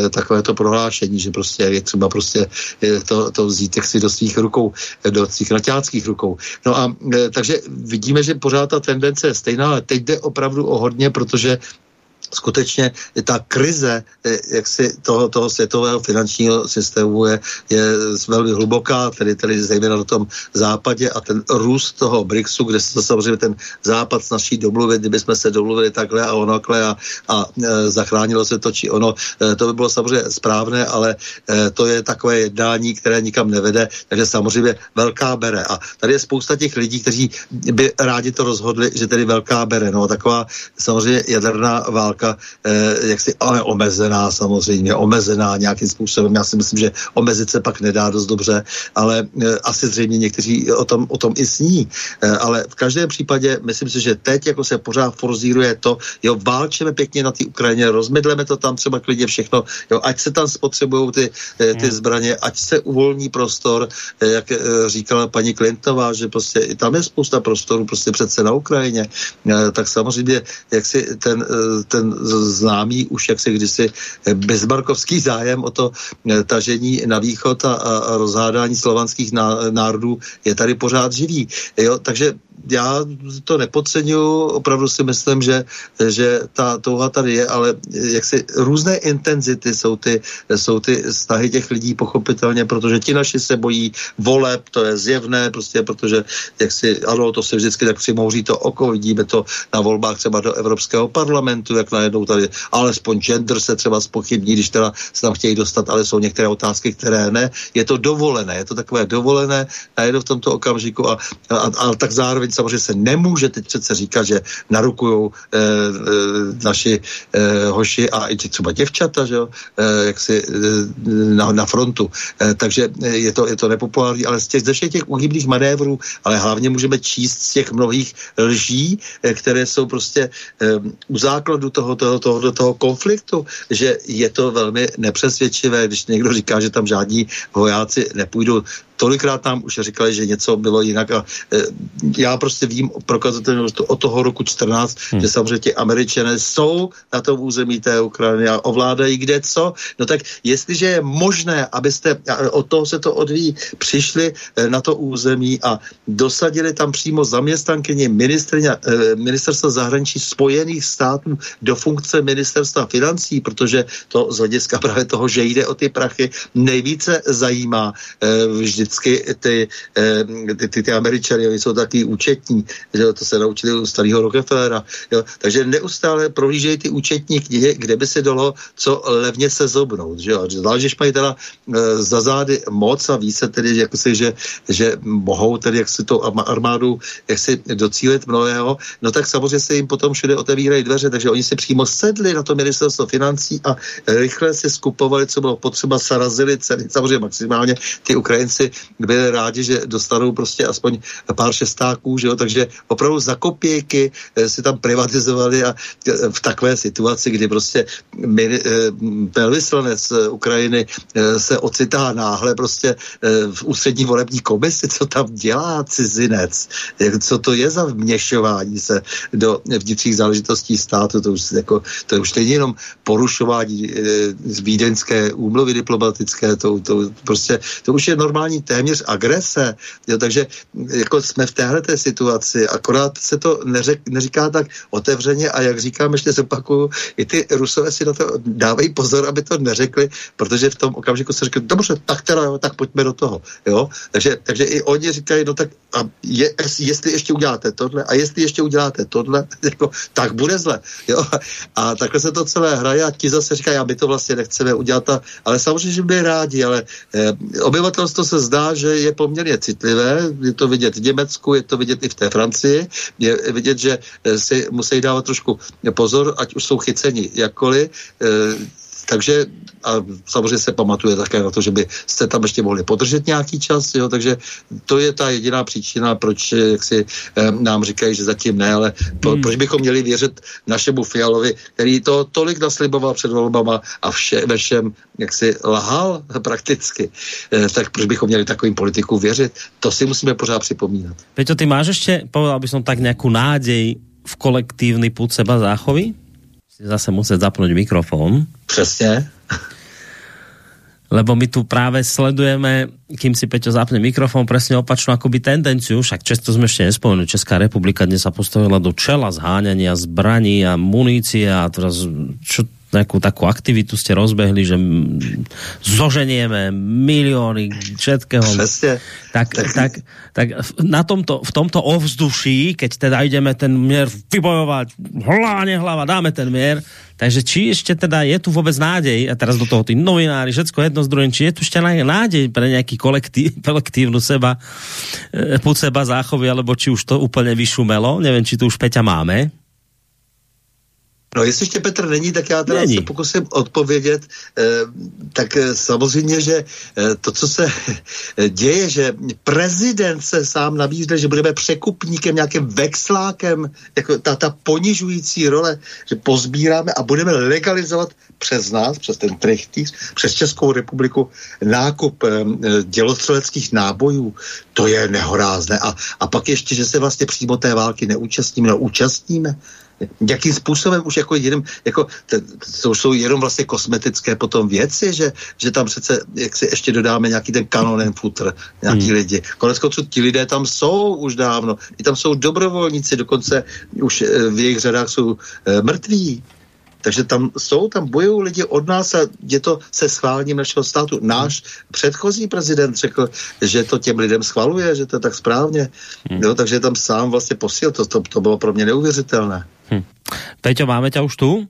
takovéto prohlášení, že prostě je třeba prostě to, to vzít si do svých rukou, do svých naťáckých rukou. No a takže vidíme, že pořád ta tendence je stejná, ale teď jde opravdu o hodně, protože skutečně ta krize eh, jak si toho, toho světového finančního systému je, je velmi hluboká, tedy, tedy zejména na tom západě a ten růst toho BRICSu, kde se samozřejmě ten západ snaží domluvit, kdyby jsme se domluvili takhle a onakle a, a e, zachránilo se to či ono, e, to by bylo samozřejmě správné, ale e, to je takové jednání, které nikam nevede, takže samozřejmě velká bere. A tady je spousta těch lidí, kteří by rádi to rozhodli, že tedy velká bere. No, taková samozřejmě jaderná válka válka eh, jaksi ale omezená samozřejmě, omezená nějakým způsobem. Já si myslím, že omezit se pak nedá dost dobře, ale eh, asi zřejmě někteří o tom, o tom i sní. Eh, ale v každém případě myslím si, že teď jako se pořád forzíruje to, jo, válčeme pěkně na té Ukrajině, rozmydleme to tam třeba klidně všechno, jo, ať se tam spotřebují ty, eh, ty hmm. zbraně, ať se uvolní prostor, eh, jak eh, říkala paní Klintová, že prostě i tam je spousta prostoru prostě přece na Ukrajině, tak samozřejmě jak si ten, ten ten známý už jak se kdysi bezbarkovský zájem o to eh, tažení na východ a, a rozhádání slovanských národů je tady pořád živý. Jo? Takže já to nepodceňuji, opravdu si myslím, že, že ta touha tady je, ale jak si různé intenzity jsou ty, jsou ty vztahy těch lidí pochopitelně, protože ti naši se bojí voleb, to je zjevné, prostě protože jak si, ano, to se vždycky tak přimouří to oko, vidíme to na volbách třeba do Evropského parlamentu, jak najednou tady alespoň gender se třeba spochybní, když teda se tam chtějí dostat, ale jsou některé otázky, které ne. Je to dovolené, je to takové dovolené najednou v tomto okamžiku a, a, a tak zároveň zároveň samozřejmě se nemůže teď přece říkat, že narukují eh, eh, naši eh, hoši a i třeba děvčata, že jo, eh, jak si eh, na, na frontu. Eh, takže je to, je to nepopulární, ale z těch, ze všech těch uhybných manévrů, ale hlavně můžeme číst z těch mnohých lží, eh, které jsou prostě eh, u základu toho, toho, toho, toho konfliktu, že je to velmi nepřesvědčivé, když někdo říká, že tam žádní vojáci nepůjdou tolikrát nám už říkali, že něco bylo jinak a e, já prostě vím prokazatelně od toho roku 14, hmm. že samozřejmě ti američané jsou na tom území té Ukrajiny a ovládají kde co, no tak jestliže je možné, abyste, od toho se to odvíjí, přišli e, na to území a dosadili tam přímo zaměstnankyni e, ministerstva zahraničí Spojených států do funkce ministerstva financí, protože to z hlediska právě toho, že jde o ty prachy, nejvíce zajímá e, vždy vždycky ty, eh, ty, ty, ty američany, oni jsou taky účetní, že to se naučili u starého Rockefellera, jo, takže neustále prohlížejí ty účetní knihy, kde by se dalo co levně se zobnout, že jo, zvlášť, mají teda e, za zády moc a ví se tedy, jako si, že, že mohou tedy jak si to armádu jak si docílit mnohého, no tak samozřejmě se jim potom všude otevírají dveře, takže oni si přímo sedli na to ministerstvo financí a rychle si skupovali, co bylo potřeba, sarazili ceny, samozřejmě maximálně ty Ukrajinci byli rádi, že dostanou prostě aspoň pár šestáků, že jo? takže opravdu za kopějky eh, si tam privatizovali a eh, v takové situaci, kdy prostě eh, velvyslanec Ukrajiny se ocitá náhle prostě v ústřední volební komisi, co tam dělá cizinec, co to je za vměšování se do vnitřních záležitostí státu, to už, jako, to už není jenom porušování z vídeňské úmluvy diplomatické, to, to, prostě, to už je normální téměř agrese. Jo, takže jako jsme v téhle situaci, akorát se to neřek, neříká tak otevřeně a jak říkám, ještě zopakuju, i ty Rusové si na to dávají pozor, aby to neřekli, protože v tom okamžiku se řekli, dobře, tak teda, jo, tak pojďme do toho. Jo? Takže, takže i oni říkají, no tak a je, jestli ještě uděláte tohle a jestli ještě uděláte tohle, jako, tak bude zle. Jo? A takhle se to celé hraje a ti zase říkají, a my to vlastně nechceme udělat, a, ale samozřejmě, že by rádi, ale eh, obyvatelstvo se zdá, že je poměrně citlivé, je to vidět v Německu, je to vidět i v té Francii, je vidět, že eh, si musí dávat trošku pozor, ať už jsou chyceni jakkoliv, eh, takže a samozřejmě se pamatuje také na to, že by jste tam ještě mohli podržet nějaký čas, jo, takže to je ta jediná příčina, proč jak si eh, nám říkají, že zatím ne, ale po, hmm. proč bychom měli věřit našemu Fialovi, který to tolik nasliboval před volbama a vše, ve všem jak si lahal prakticky, eh, tak proč bychom měli takovým politikům věřit? To si musíme pořád připomínat. Peťo, ty máš ještě, povedal by som tak nějakou nádej v kolektívny půd seba záchovy? Zase muset zapnout mikrofon. Přesně. Lebo my tu práve sledujeme, kým si Peťo zapne mikrofon, presne opačnú akoby tendenciu, však často sme ešte nespomenuli, Česká republika dnes sa postavila do čela zháňania zbraní a munície a teraz čo nejakú takú aktivitu ste rozbehli, že zoženieme milióny všetkého. Přesně. Tak, tak, tak na tomto, v tomto ovzduší, keď teda ideme ten mier vybojovať, hláne hlava, dáme ten mier, takže či ešte teda je tu vôbec nádej, a teraz do toho tí novinári, všetko jedno z druhým, či je tu ešte nádej pre nejaký kolektív, kolektívnu seba, e, púd seba záchovy, alebo či už to úplně vyšumelo, neviem, či tu už Peťa máme. No jestli ještě Petr není, tak já teda není. se pokusím odpovědět. Eh, tak eh, samozřejmě, že eh, to, co se děje, že prezident se sám nabízne, že budeme překupníkem, nějakým vexlákem, jako ta, ta ponižující role, že pozbíráme a budeme legalizovat přes nás, přes ten trichtýř, přes Českou republiku nákup dělostřeleckých nábojů, to je nehorázné. A, a pak ještě, že se vlastně přímo té války neúčastníme, no účastníme jakým způsobem už jako jenom, jako, to už jsou jenom vlastně kosmetické potom věci, že, že tam přece, jak si ještě dodáme nějaký ten kanonen futr, nějaký hmm. lidi. Konec konců ti lidé tam jsou už dávno, i tam jsou dobrovolníci, dokonce už eh, v jejich řadách jsou e, mrtví. Takže tam jsou, tam bojují lidi od nás a je to se schválením našeho státu. Náš předchozí prezident řekl, že to těm lidem schvaluje, že to je tak správně. Hmm. Jo, takže tam sám vlastně posíl, to, to, to bylo pro mě neuvěřitelné. Hmm. Peťo, máme ťa už tu?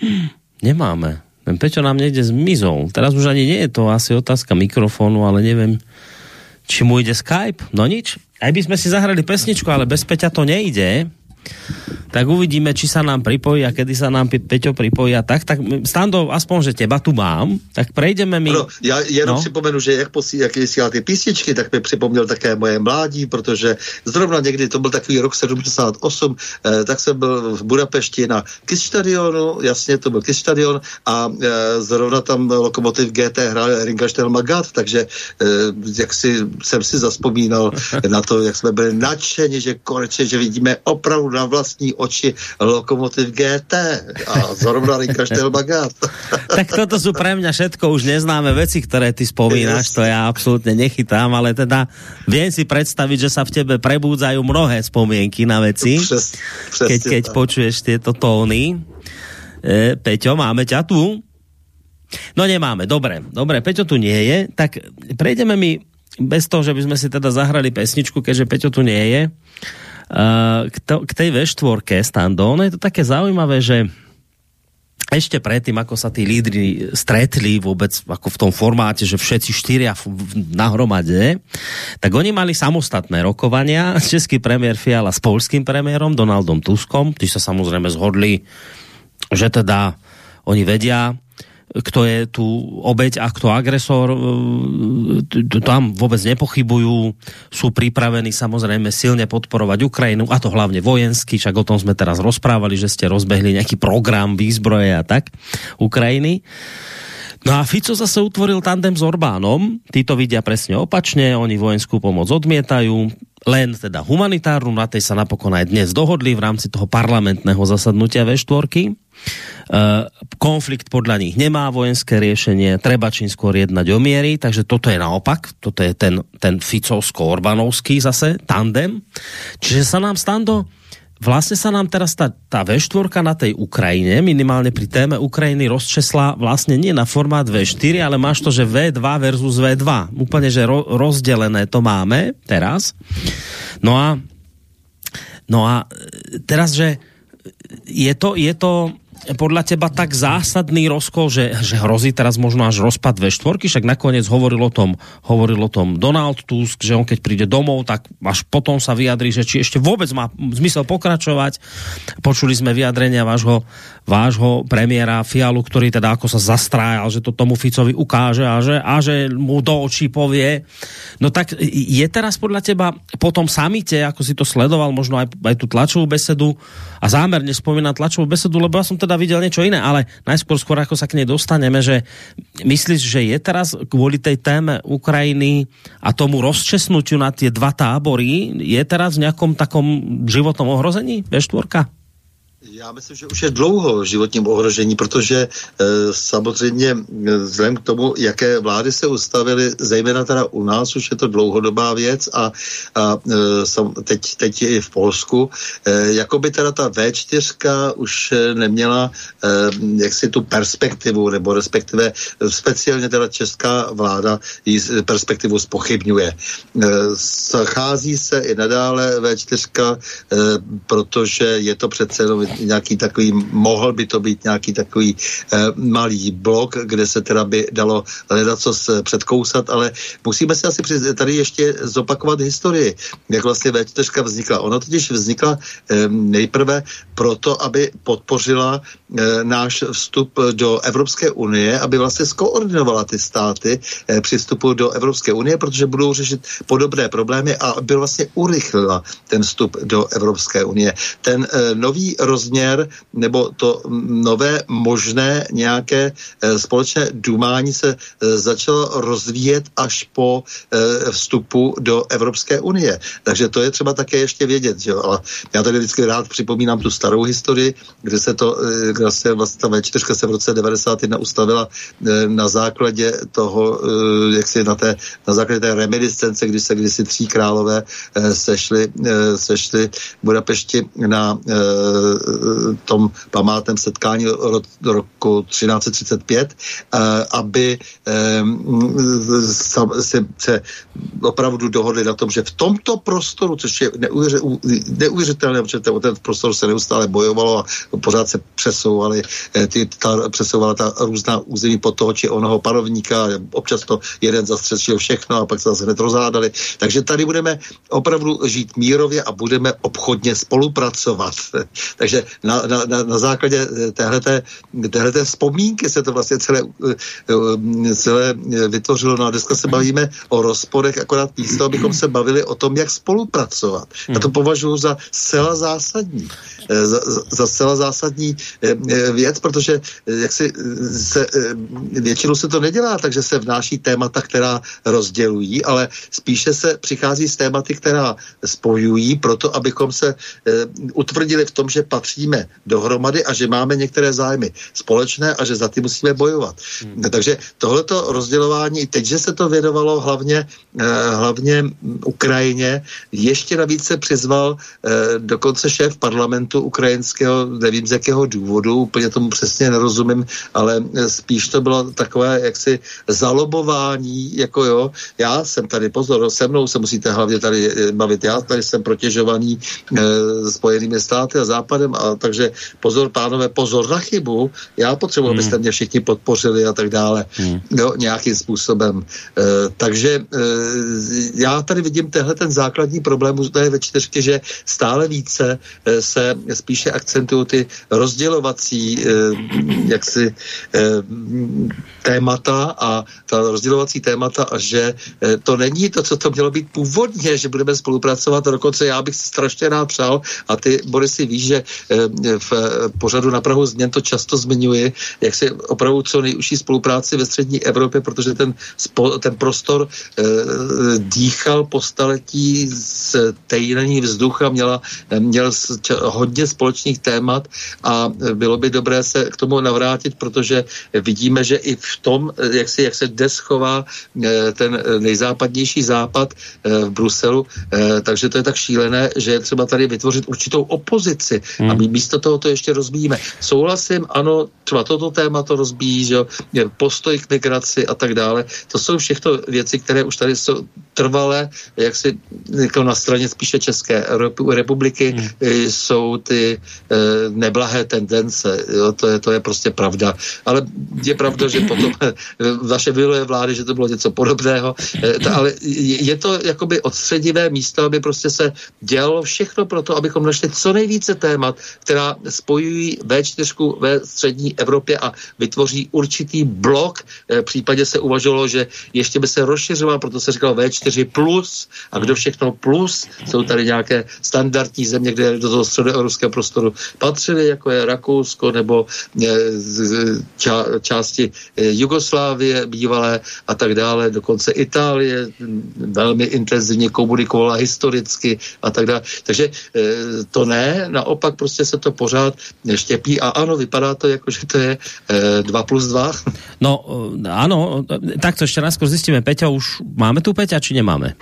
Hmm. Nemáme. Ten Peťo nám někde zmizol. Teraz už ani nie je to asi otázka mikrofonu, ale nevím, či mu ide Skype. No nič. Aj by sme si zahrali pesničku, ale bez Peťa to nejde tak uvidíme, či sa nám pripojí a kedy sa nám Peťo pripojí a tak, tak Stando, aspoň, že teba tu mám, tak prejdeme mi... No, já jenom no? připomenu, že jak, posí, jak vysílá ty písničky, tak mi připomněl také moje mládí, protože zrovna někdy, to byl takový rok 78, eh, tak jsem byl v Budapešti na Kiss stadionu, jasně, to byl Kiss stadion a eh, zrovna tam Lokomotiv GT hrál Ringa Magat, takže eh, jak si, jsem si zaspomínal na to, jak jsme byli nadšeni, že konečně, že vidíme opravdu na vlastní oči Lokomotiv GT a zrovna Rinka Štelbagát. tak toto sú pre mňa všetko už neznáme veci, ktoré ty spomínaš, to ja absolútne nechytám, ale teda viem si predstaviť, že sa v tebe prebúdzajú mnohé spomienky na veci, Přes, keď, keď počuješ tieto tóny. E, Peťo, máme ťa tu? No nemáme, dobre, dobre, Peťo tu nie je, tak prejdeme mi bez toho, že by sme si teda zahrali pesničku, keďže Peťo tu nie je. Uh, k, to, k tej V4 Stando, ono je to také zaujímavé, že ešte predtým, ako sa tí lídry stretli vôbec ako v tom formáte, že všetci štyria na hromade, tak oni mali samostatné rokovania. Český premiér Fiala s polským premiérom Donaldom Tuskom, tí sa samozrejme zhodli, že teda oni vedia, kto je tu obeď a kto agresor, e, tam vôbec nepochybujú, sú pripravení samozrejme silne podporovať Ukrajinu, a to hlavne vojensky, však o tom sme teraz rozprávali, že ste rozbehli nejaký program výzbroje a tak Ukrajiny. No a Fico zase utvoril tandem s Orbánom, títo vidia presne opačne, oni vojenskú pomoc odmietajú, len teda humanitárnu, na tej sa napokon aj dnes dohodli v rámci toho parlamentného zasadnutia V4. Uh, konflikt podľa nich nemá vojenské riešenie, treba čím skôr jednať o miery, takže toto je naopak, toto je ten, ten Ficovsko-Orbanovský zase tandem. Čiže sa nám stando, vlastne sa nám teraz tá V4 na tej Ukrajine, minimálne pri téme Ukrajiny rozčesla vlastne nie na formát V4, ale máš to, že V2 versus V2. Úplne, že ro, rozdelené to máme teraz. No a, no a teraz, že je to, je to podľa teba tak zásadný rozkol, že, že hrozí teraz možno až rozpad ve štvorky, však nakoniec hovoril o tom, hovoril o tom Donald Tusk, že on keď príde domov, tak až potom sa vyjadrí, že či ešte vôbec má zmysel pokračovať. Počuli sme vyjadrenia vášho, vášho premiéra Fialu, ktorý teda ako sa zastrájal, že to tomu Ficovi ukáže a že, a že mu do očí povie. No tak je teraz podľa teba po tom samite, ako si to sledoval, možno aj, aj tú tlačovú besedu a zámerne spomínam tlačovú besedu, lebo ja som teda videl niečo iné, ale najskôr skôr ako sa k nej dostaneme, že myslíš, že je teraz kvôli tej téme Ukrajiny a tomu rozčesnutiu na tie dva tábory, je teraz v nejakom takom životnom ohrození V4? Já myslím, že už je dlouho životním ohrožení, protože e, samozřejmě e, vzhledem k tomu, jaké vlády se ustavily, zejména teda u nás, už je to dlouhodobá věc a, a e, teď, teď je i v Polsku, e, jako by teda ta V4 už neměla e, jaksi tu perspektivu, nebo respektive speciálně teda česká vláda ji perspektivu spochybňuje. E, schází se i nadále V4, e, protože je to přece jenom nějaký takový, mohl by to být nějaký takový eh, malý blok, kde se teda by dalo hledat co předkousat, ale musíme si asi tady ještě zopakovat historii, jak vlastně V4 vznikla. Ona totiž vznikla eh, nejprve proto, aby podpořila eh, náš vstup do Evropské unie, aby vlastně skoordinovala ty státy eh, při vstupu do Evropské unie, protože budou řešit podobné problémy a aby vlastně urychlila ten vstup do Evropské unie. Ten eh, nový roz rozměr nebo to nové možné nějaké eh, společné dumání se eh, začalo rozvíjet až po eh, vstupu do Evropské unie. Takže to je třeba také ještě vědět. Že? Ale já tady vždycky rád připomínám tu starou historii, kde se to, kde se vlastně ta V4 se v roce 91 ustavila na základě toho, jak si na, té, na základě té reminiscence, když se kdysi tří králové sešli, sešli v Budapešti na tom památném setkání roku 1335, aby se, se opravdu dohodli na tom, že v tomto prostoru, což je neuvěřitelné, protože ten, ten prostor se neustále bojovalo a pořád se přesouvaly ty, ta, přesouvala ta různá území pod toho či onoho panovníka, občas to jeden zastřečil všechno a pak se zase hned rozhádali. Takže tady budeme opravdu žít mírově a budeme obchodně spolupracovat. Takže na, na, na, na základě téhleté, téhleté vzpomínky se to vlastně celé, celé vytvořilo. No a dneska se bavíme o rozporech, akorát místo, abychom se bavili o tom, jak spolupracovat. Já to považuji za zcela zásadní. Za, za zcela zásadní věc, protože jak si se, většinou se to nedělá, takže se vnáší témata, která rozdělují, ale spíše se přichází s tématy, která spojují, proto abychom se utvrdili v tom, že patříme dohromady a že máme některé zájmy společné a že za ty musíme bojovat. Hmm. Takže tohleto rozdělování, teď, že se to věnovalo hlavně, e, hlavně Ukrajině, ještě navíc se přizval e, dokonce šéf parlamentu ukrajinského, nevím z jakého důvodu, úplně tomu přesně nerozumím, ale spíš to bylo takové jaksi zalobování, jako jo, já jsem tady, pozor, se mnou se musíte hlavně tady eh, bavit, já tady jsem protěžovaný e, spojenými státy a západem, a takže pozor, pánové, pozor na chybu, já potřebuji, hmm. abyste mě všichni podpořili a tak dále, hmm. jo, nějakým způsobem. E, takže e, já tady vidím tehle ten základní problém, to je ve čtyřky, že stále více e, se spíše akcentují ty rozdělovací e, jaksi e, témata a ta rozdělovací témata a že eh, to není to, co to mělo být původně, že budeme spolupracovat a dokonce já bych strašně rád přál a ty, Borisy, víš, že v pořadu na Prahu změn to často zmiňuji, jak se opravdu co nejužší spolupráci ve střední Evropě, protože ten, ten prostor eh, dýchal po staletí z tejnení vzducha, měla, měl hodně společných témat a bylo by dobré se k tomu navrátit, protože vidíme, že i v tom, jak, si, jak se dnes chová eh, ten nejzápadnější západ eh, v Bruselu, eh, takže to je tak šílené, že je třeba tady vytvořit určitou opozici hmm. My místo toho to ještě rozbíjíme. Souhlasím, ano, třeba toto téma to rozbíjí, že postoj k migraci a tak dále. To jsou všechno věci, které už tady jsou trvalé, jak si jako na straně spíše České republiky hmm. jsou ty neblahé tendence. Jo, to, je, to je prostě pravda. Ale je pravda, že potom vaše vyluje vlády, že to bylo něco podobného, eh, ale je to jakoby odstředivé místo, aby prostě se dělalo všechno pro to, abychom našli co nejvíce témat, která spojují V4 ve střední Evropě a vytvoří určitý blok. Eh, v případě se uvažovalo, že ještě by se rozšiřoval, proto se říkalo V4 plus a kdo všechno plus, jsou tady nějaké standardní země, kde do toho středoevropského prostoru patřily, jako je Rakousko nebo eh, části Jugoslávie bývalé a tak dále, dokonce Itálie velmi intenzivně komunikovala historicky a tak dále. Takže to ne, naopak prostě se to pořád štěpí a ano, vypadá to jako, že to je e, 2 plus 2. No, e, ano, tak to ještě raz zjistíme. Peťa, už máme tu Peťa, či nemáme?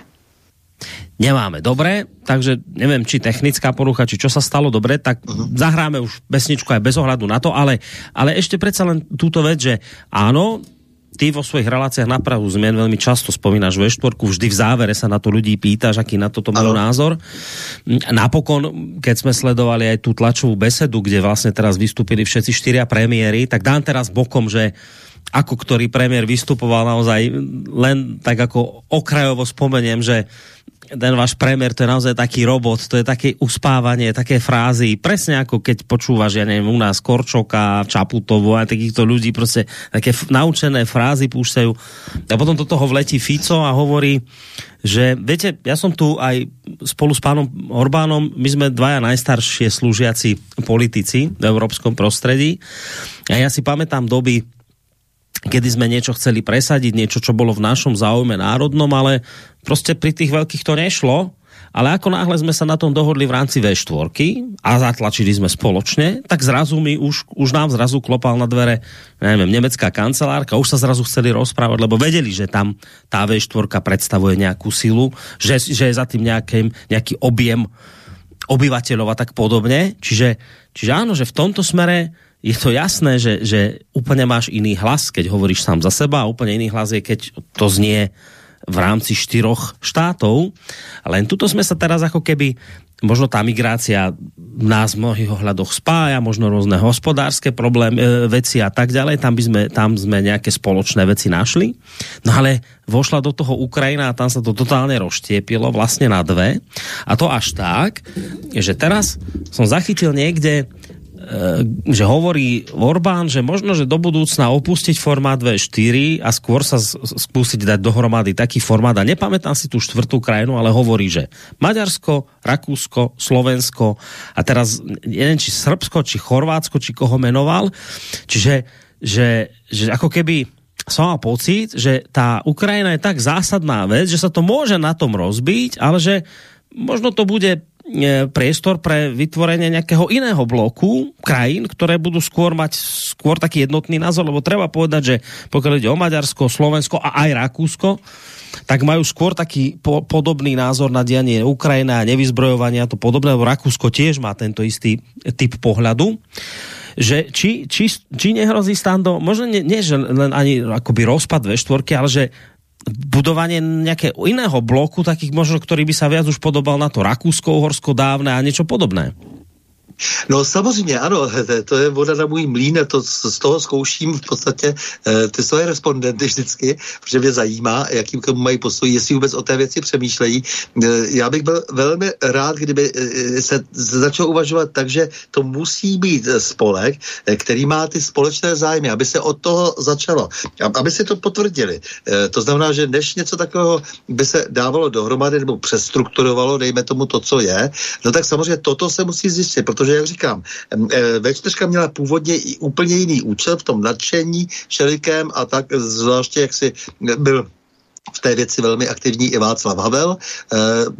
Nemáme. Dobre, takže nevím, či technická porucha, či čo sa stalo dobre, tak uh-huh. zahráme už besničku aj bez ohľadu na to, ale, ale ešte predsa len túto vec, že áno, ty vo svojich reláciách na Prahu zmien veľmi často spomínaš ve štvorku, vždy v závere sa na to ľudí pýtaš, aký na toto majú názor. Napokon, keď sme sledovali aj tú tlačovú besedu, kde vlastne teraz vystúpili všetci štyria premiéry, tak dám teraz bokom, že ako ktorý premiér vystupoval naozaj len tak ako okrajovo spomeniem, že ten váš premiér, to je naozaj taký robot, to je také uspávanie, také frázy, presne ako keď počúvaš, ja neviem, u nás Korčoka, Čaputovo a takýchto ľudí, prostě také naučené frázy púšťajú. A potom do toho vletí Fico a hovorí, že viete, ja som tu aj spolu s pánom Orbánom, my sme dvaja najstaršie slúžiaci politici v európskom prostredí a ja si pamätám doby, kedy sme niečo chceli presadiť, niečo, čo bolo v našom záujme národnom, ale prostě pri tých veľkých to nešlo. Ale ako náhle sme sa na tom dohodli v rámci V4 a zatlačili sme spoločne, tak zrazu mi už, už nám zrazu klopal na dvere, neviem, nemecká kancelárka, už sa zrazu chceli rozprávať, lebo vedeli, že tam tá V4 predstavuje nejakú silu, že, že je za tým nejaký, nejaký objem obyvateľov a tak podobne. Čiže, čiže áno, že v tomto smere je to jasné, že, že úplne máš iný hlas, keď hovoríš sám za seba a úplne iný hlas je, keď to znie v rámci štyroch štátov. Len tuto sme sa teraz ako keby možno tá migrácia nás v mnohých ohľadoch spája, možno rôzne hospodárske problémy, e, veci a tak ďalej, tam, by sme, tam sme nejaké spoločné veci našli. No ale vošla do toho Ukrajina a tam sa to totálne rozštiepilo vlastne na dve. A to až tak, že teraz som zachytil niekde že hovorí Orbán, že možno, že do budúcna opustiť formát V4 a skôr sa skúsiť dať dohromady taký formát a nepamätám si tú štvrtú krajinu, ale hovorí, že Maďarsko, Rakúsko, Slovensko a teraz neviem, či Srbsko, či Chorvátsko, či koho menoval. Čiže že, že ako keby som mal pocit, že tá Ukrajina je tak zásadná vec, že sa to môže na tom rozbiť, ale že možno to bude priestor pre vytvorenie nejakého iného bloku krajín, ktoré budú skôr mať skôr taký jednotný názor, lebo treba povedať, že pokiaľ ide o Maďarsko, Slovensko a aj Rakúsko, tak majú skôr taký po podobný názor na dianie Ukrajina a nevyzbrojovanie a to podobné, lebo Rakúsko tiež má tento istý typ pohľadu že či, či, či nehrozí stando, možno nie, nie že len ani akoby rozpad ve štvorky, ale že budovanie nejakého iného bloku, takých možno, ktorý by sa viac už podobal na to Rakúsko, Uhorsko dávne a niečo podobné. No samozřejmě, ano, to je voda na můj mlín, to z toho zkouším v podstatě eh, ty svoje respondenty vždycky, protože mě zajímá, jakým k tomu mají postoj, jestli vůbec o té věci přemýšlejí. Eh, já bych byl velmi rád, kdyby eh, se začal uvažovat tak, že to musí být spolek, který má ty společné zájmy, aby se od toho začalo, aby si to potvrdili. To znamená, že než něco takového by se dávalo dohromady nebo přestrukturovalo, dejme tomu to, co je, no tak samozřejmě toto se musí zjistit, protože protože, jak říkám, eh, V4 měla původně i úplně jiný účel v tom nadšení šelikém a tak zvláště, jak si byl v té věci velmi aktivní i Václav Havel, eh,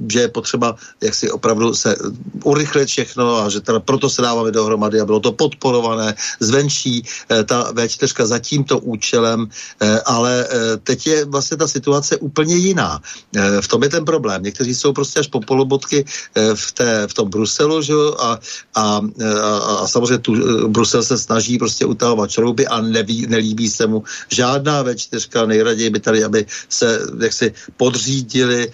že je potřeba jak si opravdu se urychlit všechno a že teda proto se dáváme dohromady a bylo to podporované zvenčí eh, ta V4 za tímto účelem, eh, ale teď je vlastně ta situace úplně jiná. V tom je ten problém. Někteří jsou prostě až po polobotky v, té, v tom Bruselu, že a, a, a, a samozřejmě tu Brusel se snaží prostě utahovat šrouby a neví, nelíbí se mu žádná V4, nejraději by tady, aby se jak si podřídili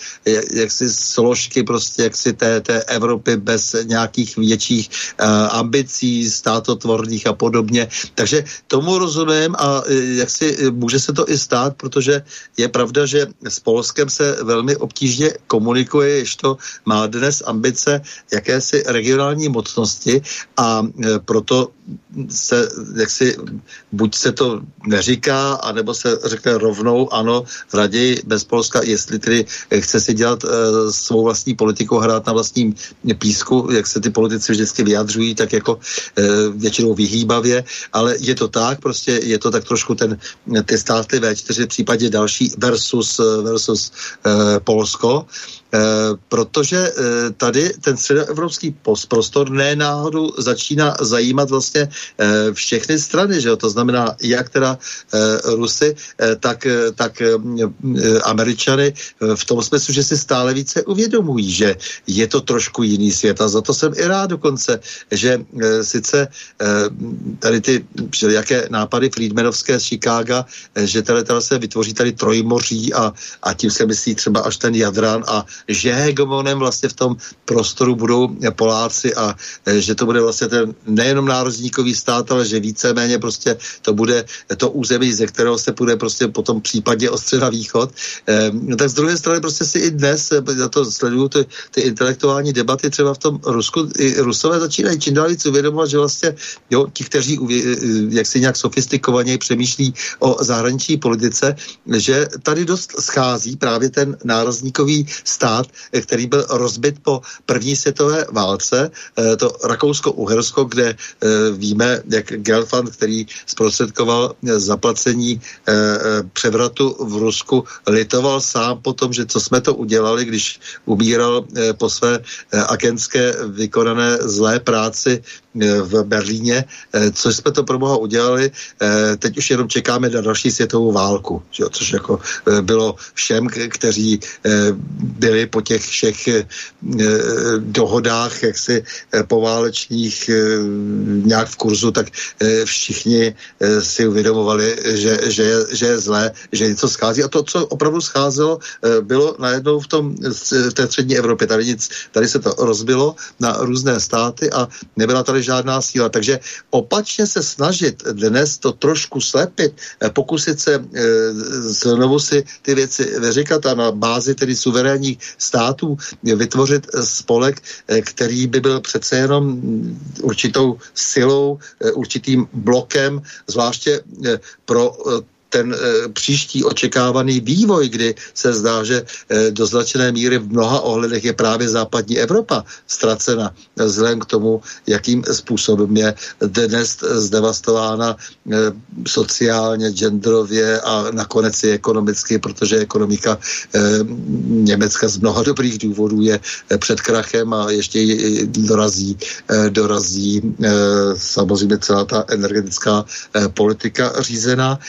jak si složky prostě jak si té, té Evropy bez nějakých větších uh, ambicí státotvorných a podobně. Takže tomu rozumím a eh, jak si eh, může se to i stát, protože je pravda, že s Polskem se velmi obtížně komunikuje, jež to má dnes ambice jakési regionální mocnosti a proto se, jak si, buď se to neříká, anebo se řekne rovnou, ano, raději bez Polska, jestli tedy chce si dělat uh, svou vlastní politiku, hrát na vlastním písku, jak se ty politici vždycky vyjadřují, tak jako uh, většinou vyhýbavě, ale je to tak, prostě je to tak trošku ten, ty státy V4, v případě další versus, versus uh, Polsko, Eh, protože eh, tady ten středoevropský prostor ne náhodou začíná zajímat vlastně eh, všechny strany, že jo? to znamená jak teda Rusy, tak, tak Američany v tom smyslu, že si stále více uvědomují, že je to trošku jiný svět a za to jsem i rád dokonce, že sice tady ty jaké nápady Friedmanovské z Chicaga, že tady, tady se vytvoří tady trojmoří a, a tím se myslí třeba až ten Jadran a že hegemonem vlastně v tom prostoru budou Poláci a e, že to bude vlastně ten nejenom národníkový stát, ale že víceméně prostě to bude to území, ze kterého se bude prostě potom případně ostřed na východ. E, no tak z druhé strany prostě si i dnes, e, za to sleduju ty, ty intelektuální debaty třeba v tom Rusku, i Rusové začínají čím dál víc uvědomovat, že vlastně jo, ti, kteří jak si nějak sofistikovaně přemýšlí o zahraniční politice, že tady dost schází právě ten nárazníkový stát, který byl rozbit po první světové válce, eh, to Rakousko-Uhersko, kde eh, víme, jak Gelfand, který zprostředkoval zaplacení eh, převratu v Rusku, litoval sám po tom, že co jsme to udělali, když umíral po své agentské vykonané zlé práci v Berlíně, co jsme to pro boha udělali, teď už jenom čekáme na další světovou válku, že jo, což jako bylo všem, kteří byli po těch všech dohodách jaksi poválečních nějak v kurzu, tak všichni si uvědomovali, že, že, je, že je zlé, že něco schází. A to, co opravdu scházelo, bylo najednou v, tom, v té střední Evropě. Tady, nic, tady se to rozbilo na různé státy a nebyla tady žádná síla. Takže opačně se snažit dnes to trošku slepit, eh, pokusit se e, znovu si ty věci vyříkat a na bázi tedy suverénních států vytvořit spolek, e, který by byl přece jenom určitou silou, určitým blokem, zvláště pro ten e, příští očekávaný vývoj, kdy se zdá, že e, do značené míry v mnoha ohledech je právě západní Evropa ztracena vzhledem k tomu, jakým způsobem je dnes zdevastována e, sociálně, genderově a nakonec i ekonomicky, protože ekonomika e, Německa z mnoha dobrých důvodů je před krachem a ještě dorazí, e, dorazí e, samozřejmě celá ta energetická politika řízená.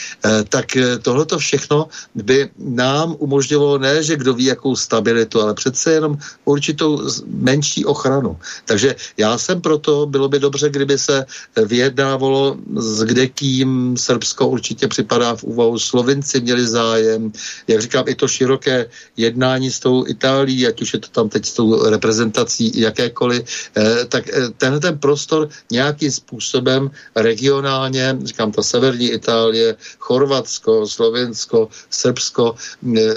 Tak eh, tohleto všechno by nám umožnilo ne, že kdo ví, jakou stabilitu, ale přece jenom určitou menší ochranu. Takže já jsem proto, bylo by dobře, kdyby se vyjednávalo s kdekým, Srbsko určitě připadá v úvahu, Slovinci měli zájem, jak říkám, i to široké jednání s tou Itálií, ať už je to tam teď s tou reprezentací jakékoliv, eh, tak eh, tenhle ten prostor nějakým způsobem regionálně, říkám, ta severní Itálie, Chorvat, Chorvatsko, Slovensko, Srbsko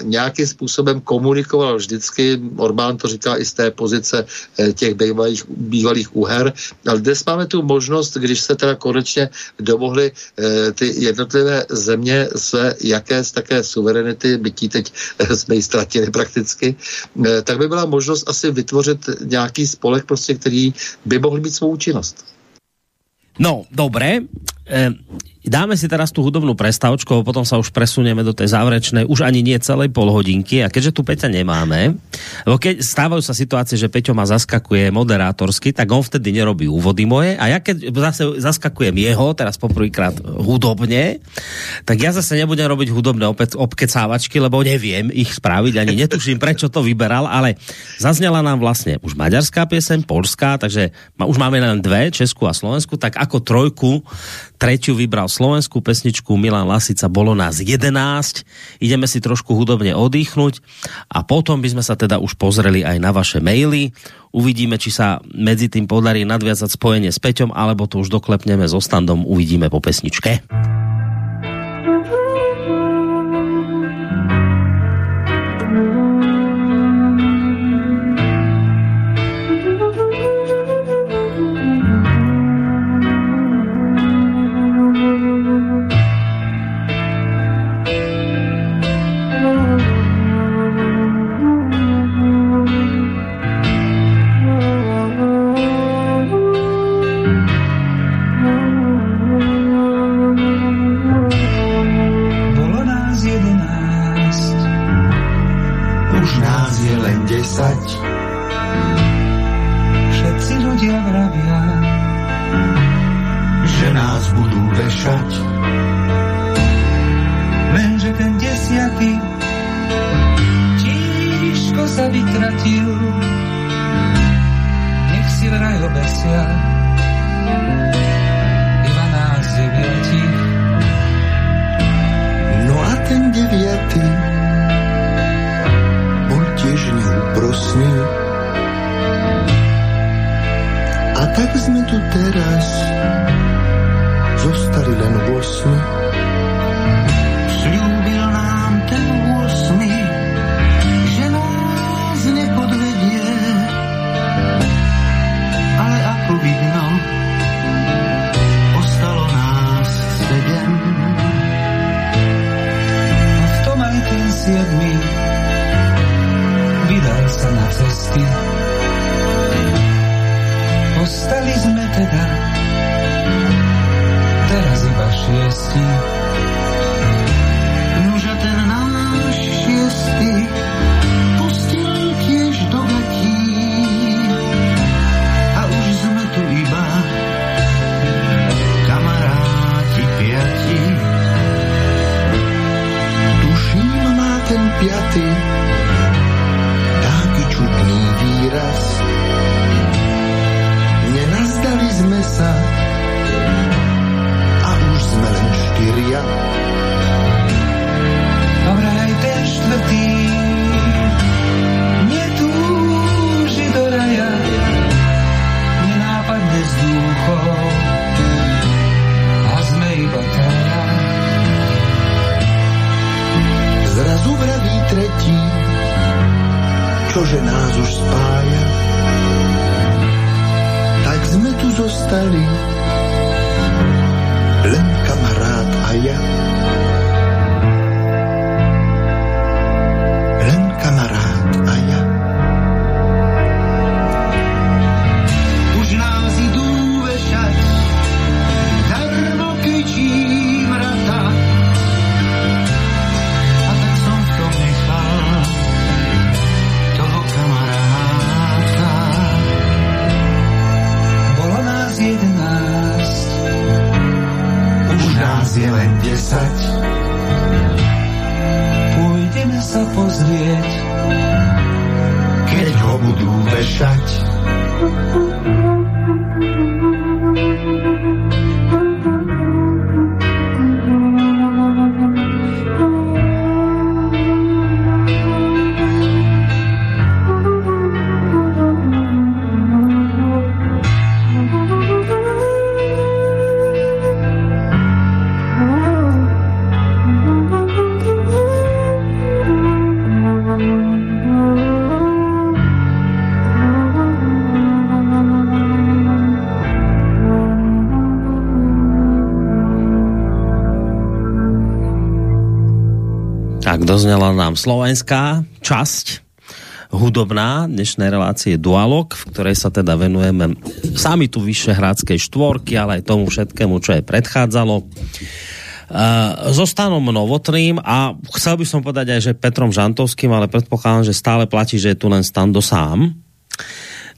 nějakým způsobem komunikoval vždycky, Orbán to říká i z té pozice eh, těch bývalých, bývalých uher, ale dnes máme tu možnost, když se teda konečně domohly eh, ty jednotlivé země své jaké z také suverenity, bytí teď eh, jsme ji ztratili prakticky, tak by byla možnost asi vytvořit nějaký spolek, prostě, který by mohl mít svou účinnost. No, dobré. E, dáme si teraz tú hudobnú prestávočku, potom sa už presunieme do tej záverečnej, už ani nie celej pol hodinky a keďže tu Peťa nemáme, lebo keď stávajú sa situácie, že Peťo ma zaskakuje moderátorsky, tak on vtedy nerobí úvody moje. A ja keď zase zaskakujem jeho, teraz poprvýkrát hudobne, tak ja zase nebudem robiť hudobné obkecávačky, lebo neviem ich spraviť, ani netuším, prečo to vyberal, ale zaznela nám vlastne už maďarská piesem, polská, takže už máme len dve, Česku a Slovensku, tak ako trojku, tretiu vybral slovenskú pesničku Milan Lasica, bolo nás 11. Ideme si trošku hudobne oddychnúť a potom by sme sa teda už pozreli aj na vaše maily. Uvidíme, či sa medzi tým podarí nadviazať spojenie s Peťom, alebo to už doklepneme so standom, uvidíme po pesničke. Tak doznala nám slovenská časť hudobná dnešnej relácie Dualog, v ktorej sa teda venujeme sami tu Vyšehradskej štvorky, ale aj tomu všetkému, čo je predchádzalo. Uh, so Stanom Novotným a chcel by som povedať aj, že Petrom Žantovským, ale predpokladám, že stále platí, že je tu len Stando sám.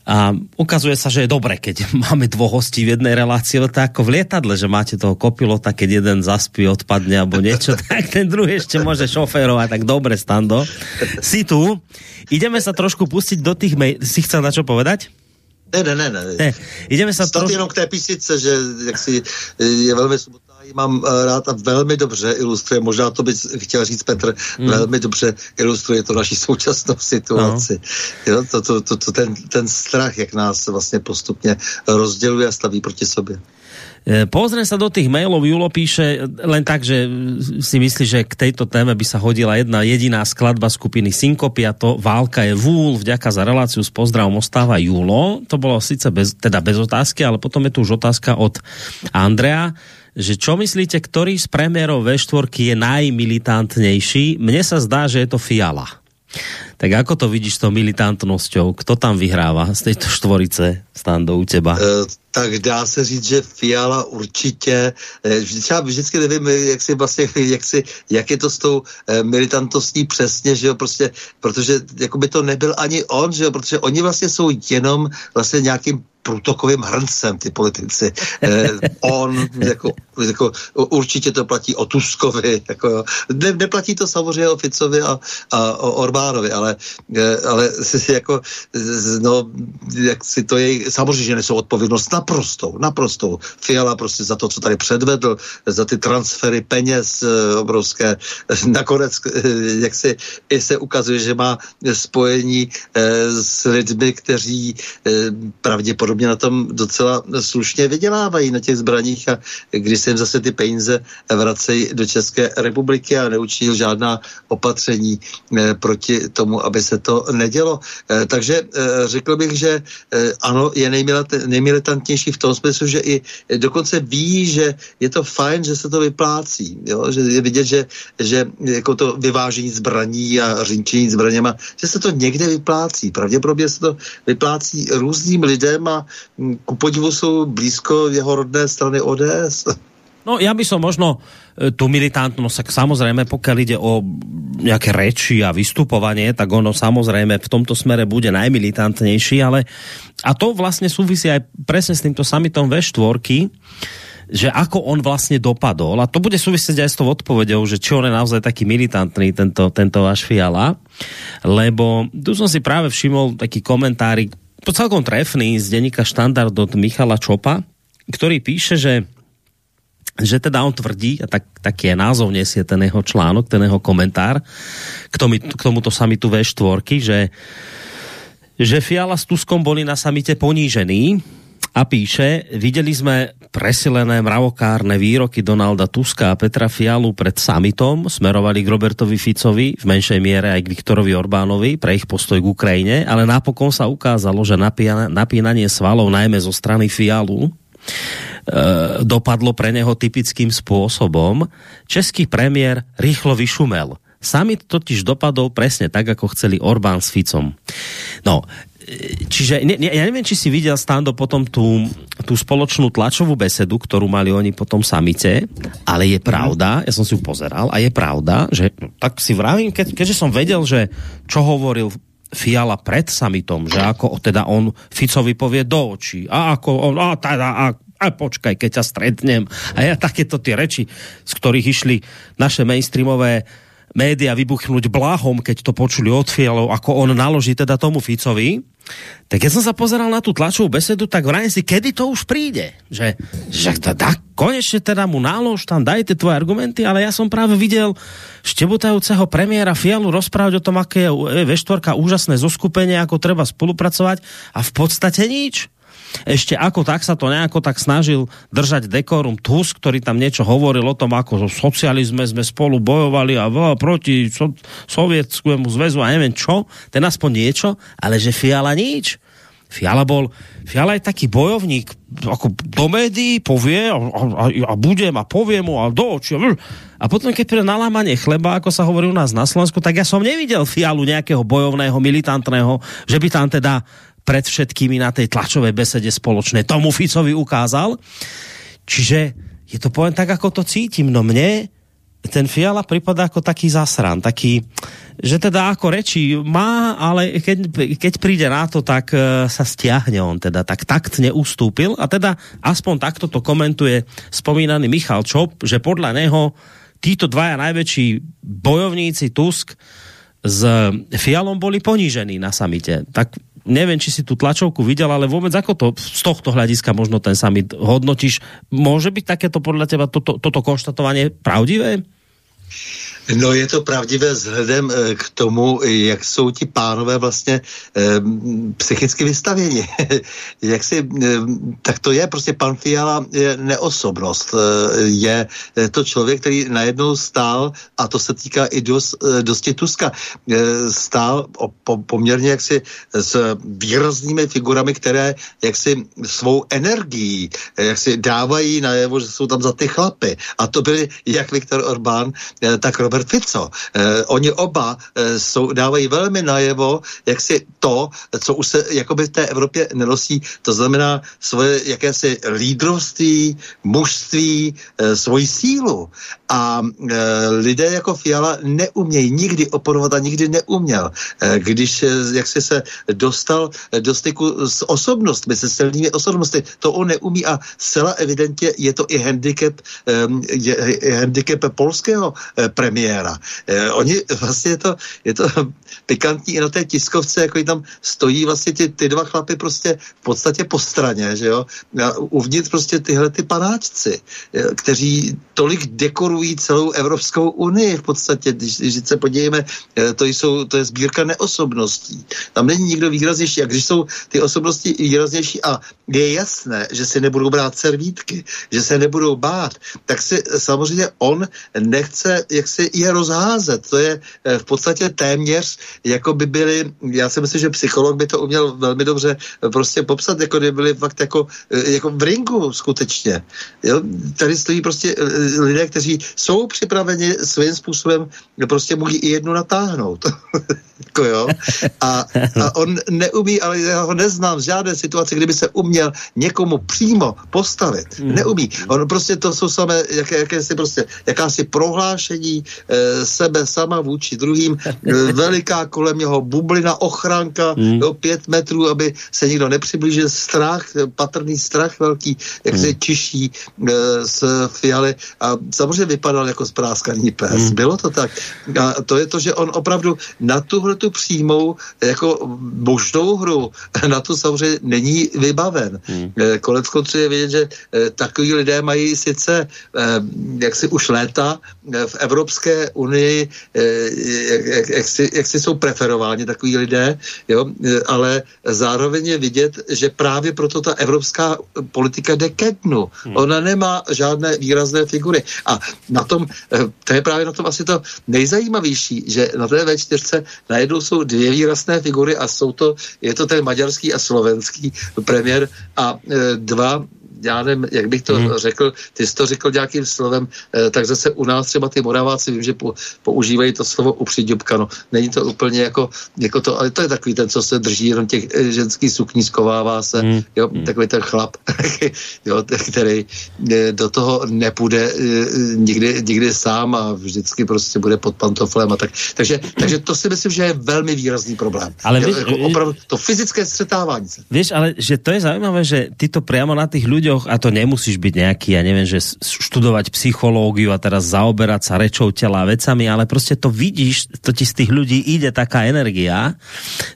A ukazuje sa, že je dobre, keď máme dvoch hostí v jednej relácii, ale to je ako v lietadle, že máte toho kopilota, keď jeden zaspí, odpadne alebo niečo, tak ten druhý ešte môže šoférovať, tak dobre, Stando. Si tu. Ideme sa trošku pustiť do tých mail... Si chcel na čo povedať? Ne, ne, ne, ne. Ne, ideme sa trošku... jenom k té písnice, že jak si, je velmi mám eh, rád a velmi dobře ilustruje, možná to by chtěl říct Petr, Hmm. velmi dobře ilustruje to naši současnou situaci. No. Jo, to, to, to, to, ten, ten strach, jak nás vlastně postupně rozděluje a staví proti sobě. E, Pozriem sa do tých mailov, Julo píše len tak, že si myslí, že k tejto téme by sa hodila jedna jediná skladba skupiny Synkopy a to Válka je vúl, vďaka za reláciu s pozdravom ostáva Julo. To bolo síce bez, teda bez otázky, ale potom je tu už otázka od Andrea, že čo myslíte, ktorý z premiérov V4 je najmilitantnejší? Mne sa zdá, že je to Fiala. Tak ako to vidíš s tou militantnosťou? Kto tam vyhráva z tejto štvorice, Stando, u teba? Eh, tak dá se říct, že Fiala určitě, třeba vždycky nevím, jak si vlastně, jak, si, jak je to s tou eh, militantností přesně, že jo, prostě, protože jako by to nebyl ani on, že jo, protože oni vlastně jsou jenom vlastně nějakým průtokovým hrncem, ty politici. Eh, on, jako, jako, určitě to platí o Tuskovi, jako, ne, neplatí to samozřejmě o Ficovi a, a o Orbánovi, ale, eh, ale jako, no, jak si to je, samozřejmě, že nesou odpovědnost naprostou, naprostou. Fiala prostě za to, co tady předvedl, za ty transfery peněz eh, obrovské. Nakonec, eh, jak si i se ukazuje, že má spojení eh, s lidmi, kteří eh, pravděpodobně na tom docela slušně vydělávají na těch zbraních a když se jim zase ty peníze vracejí do České republiky a neučinil žádná opatření eh, proti tomu, aby se to nedělo. Eh, Takže eh, řekl bych, že ano, je nejmilita- nejmilitantnější v tom smyslu, že i dokonce ví, že je to fajn, že se to vyplácí. Jo? Že je vidět, že, že jako to vyvážení zbraní a řinčení zbraněma, že se to někde vyplácí. Pravděpodobně se to vyplácí různým lidem a ku podivu jsou blízko jeho rodné strany ODS. No ja by som možno e, tú militantnosť, tak samozrejme, pokiaľ ide o nejaké reči a vystupovanie, tak ono samozrejme v tomto smere bude najmilitantnejší, ale a to vlastne súvisí aj presne s týmto summitom V4, že ako on vlastne dopadol, a to bude súvisieť aj s tou odpovedou, že či on je naozaj taký militantný, tento, tento váš Fiala, lebo tu som si práve všimol taký komentárik, celkom trefný z denníka Štandard od Michala Čopa, ktorý píše, že že teda on tvrdí, a tak, taký je názov nesie ten jeho článok, ten jeho komentár k, tomu, k tomuto samitu V4, že, že Fiala s Tuskom boli na samite ponížení a píše, videli sme presilené mravokárne výroky Donalda Tuska a Petra Fialu pred summitom, smerovali k Robertovi Ficovi, v menšej miere aj k Viktorovi Orbánovi pre ich postoj k Ukrajine, ale napokon sa ukázalo, že napínanie svalov najmä zo strany Fialu E, dopadlo pre neho typickým spôsobom. Český premiér rýchlo vyšumel. Summit totiž dopadol presne tak, ako chceli Orbán s Ficom. No, čiže ne, ne, ja neviem, či si videl Stando potom tú, tú spoločnú tlačovú besedu, ktorú mali oni po tom samite, ale je pravda, ja som si ju pozeral, a je pravda, že no, tak si vravím, keď, keďže som vedel, že čo hovoril Fiala pred samitom, že ako teda on Ficovi povie do očí a ako on, a teda, a a počkaj, keď ťa stretnem. A ja takéto tie reči, z ktorých išli naše mainstreamové média vybuchnúť blahom, keď to počuli od Fialov, ako on naloží teda tomu Ficovi, tak keď som sa pozeral na tú tlačovú besedu, tak vrajím si, kedy to už príde. Že, že teda, konečne teda mu nálož tam, dajte tvoje argumenty, ale ja som práve videl štebutajúceho premiéra Fialu rozprávať o tom, aké je V4 úžasné zoskupenie, ako treba spolupracovať a v podstate nič ešte ako tak sa to nejako tak snažil držať dekorum Tusk, ktorý tam niečo hovoril o tom, ako o socializme sme spolu bojovali a proti so, sovietskému zväzu a neviem čo, ten aspoň niečo, ale že Fiala nič. Fiala bol, Fiala je taký bojovník, ako do médií povie a, a, a budem a poviem mu a do očí. A potom, keď pre nalámanie chleba, ako sa hovorí u nás na Slovensku, tak ja som nevidel Fialu nejakého bojovného, militantného, že by tam teda pred všetkými na tej tlačovej besede spoločné tomu Ficovi ukázal. Čiže je to poviem tak, ako to cítim. No mne ten Fiala pripadá ako taký zasran, taký, že teda ako reči má, ale keď, keď príde na to, tak uh, sa stiahne on teda, tak taktne ustúpil a teda aspoň takto to komentuje spomínaný Michal Čop, že podľa neho títo dvaja najväčší bojovníci Tusk s Fialom boli ponížení na samite. Tak neviem, či si tu tlačovku videl, ale vôbec ako to z tohto hľadiska možno ten summit hodnotíš? Môže byť takéto podľa teba toto, toto konštatovanie pravdivé? No je to pravdivé vzhledem eh, k tomu, jak jsou ti pánové vlastně eh, psychicky vystavěni. jak si, eh, tak to je, prostě pan Fiala je neosobnost. Eh, je to člověk, který najednou stál, a to se týká i dost, eh, dosti Tuska, eh, stál o, po, poměrně jaksi s výraznými figurami, které jaksi svou energií eh, jaksi dávají najevo, že jsou tam za ty chlapy. A to byly jak Viktor Orbán, eh, tak Robert Robert Fico. Eh, oni oba eh, jsou, dávají velmi najevo, jak si to, co už se jakoby v té Evropě nenosí, to znamená svoje jakési lídrovství, mužství, eh, svoji sílu. A e, lidé jako Fiala neumějí nikdy oporovat a nikdy neuměl. E, když e, jak si se dostal do styku s osobnostmi, se silnými osobnostmi, to on neumí a zcela evidentně je to i handicap, e, je, je handicap polského e, premiéra. E, oni vlastně je to, je to pikantní i na té tiskovce, jako tam stojí vlastně ty, ty dva chlapy prostě v podstatě po straně, že jo, a uvnitř prostě tyhle ty panáčci, kteří tolik dekorují celou Evropskou unii v podstatě. Když, když se podívejme, eh, to, jsou, to je sbírka neosobností. Tam není nikdo výraznější. A když jsou ty osobnosti výraznější a je jasné, že si nebudou brát servítky, že se nebudou bát, tak si samozřejmě on nechce, jak si je rozházet. To je eh, v podstatě téměř, jako by byli, já si myslím, že psycholog by to uměl velmi dobře eh, prostě popsat, jako by byli fakt jako, jako v ringu skutečně. Jo? Tady stojí prostě lidé, kteří jsou připraveni svým způsobem, prostě může i jednu natáhnout. jako jo. A, a on neumí, ale já ho neznám v žádné situaci, kdyby se uměl někomu přímo postavit. Mm. Neumí. On prostě to jsou samé, jaké, jaké si prostě, jakási prohlášení, e, sebe sama vůči druhým, e, veliká kolem něho bublina, ochranka, Hmm. do pět metrů, aby se nikdo nepřiblížil, strach, patrný strach velký, jak Hmm. se čiší e, z fialy a samozřejmě vypadal jako spráskaný pes. Hmm. Bylo to tak. A to je to, že on opravdu na tuhle tu přímou jako možnou hru, na tu samozřejmě není vybaven. Hmm. E, Konec konců je vidět, že e, takový lidé mají sice e, jak si už léta e, v Evropské unii, e, jak, jak, jak, si, jak si jsou preferováni takový lidé, jo, e, ale zároveň je vidět, že právě proto ta evropská politika jde ke dnu. Ona nemá žádné výrazné figury. A na tom, e, to je právě na tom asi to nejzajímavější, že na té V4 najednou jsou dvě výrazné figury a jsou to, je to ten maďarský a slovenský premiér a e, dva já nevím, jak bych to hmm. řekl, ty jsi to řekl nějakým slovem, eh, tak zase u nás třeba ty Moraváci, vím, že po, používají to slovo upřiďubka, no. Není to úplně jako, jako to, ale to je takový ten, co se drží jenom těch eh, ženských sukní, skovává se, hmm. jo, takový ten chlap, jo, který eh, do toho nepůjde nikdy, nikdy sám a vždycky prostě bude pod pantoflem a tak. Takže, takže to si myslím, že je velmi výrazný problém. Ale jo, víš, jako opravdu to fyzické střetávání se. Vieš, ale že to je zaujímavé, že ty to priamo na tých ľuďoch, a to nemusíš byť nejaký, ja neviem, že študovať psychológiu a teraz zaoberať sa rečou tela a vecami, ale prostě to vidíš, to ti z tých ľudí ide taká energia,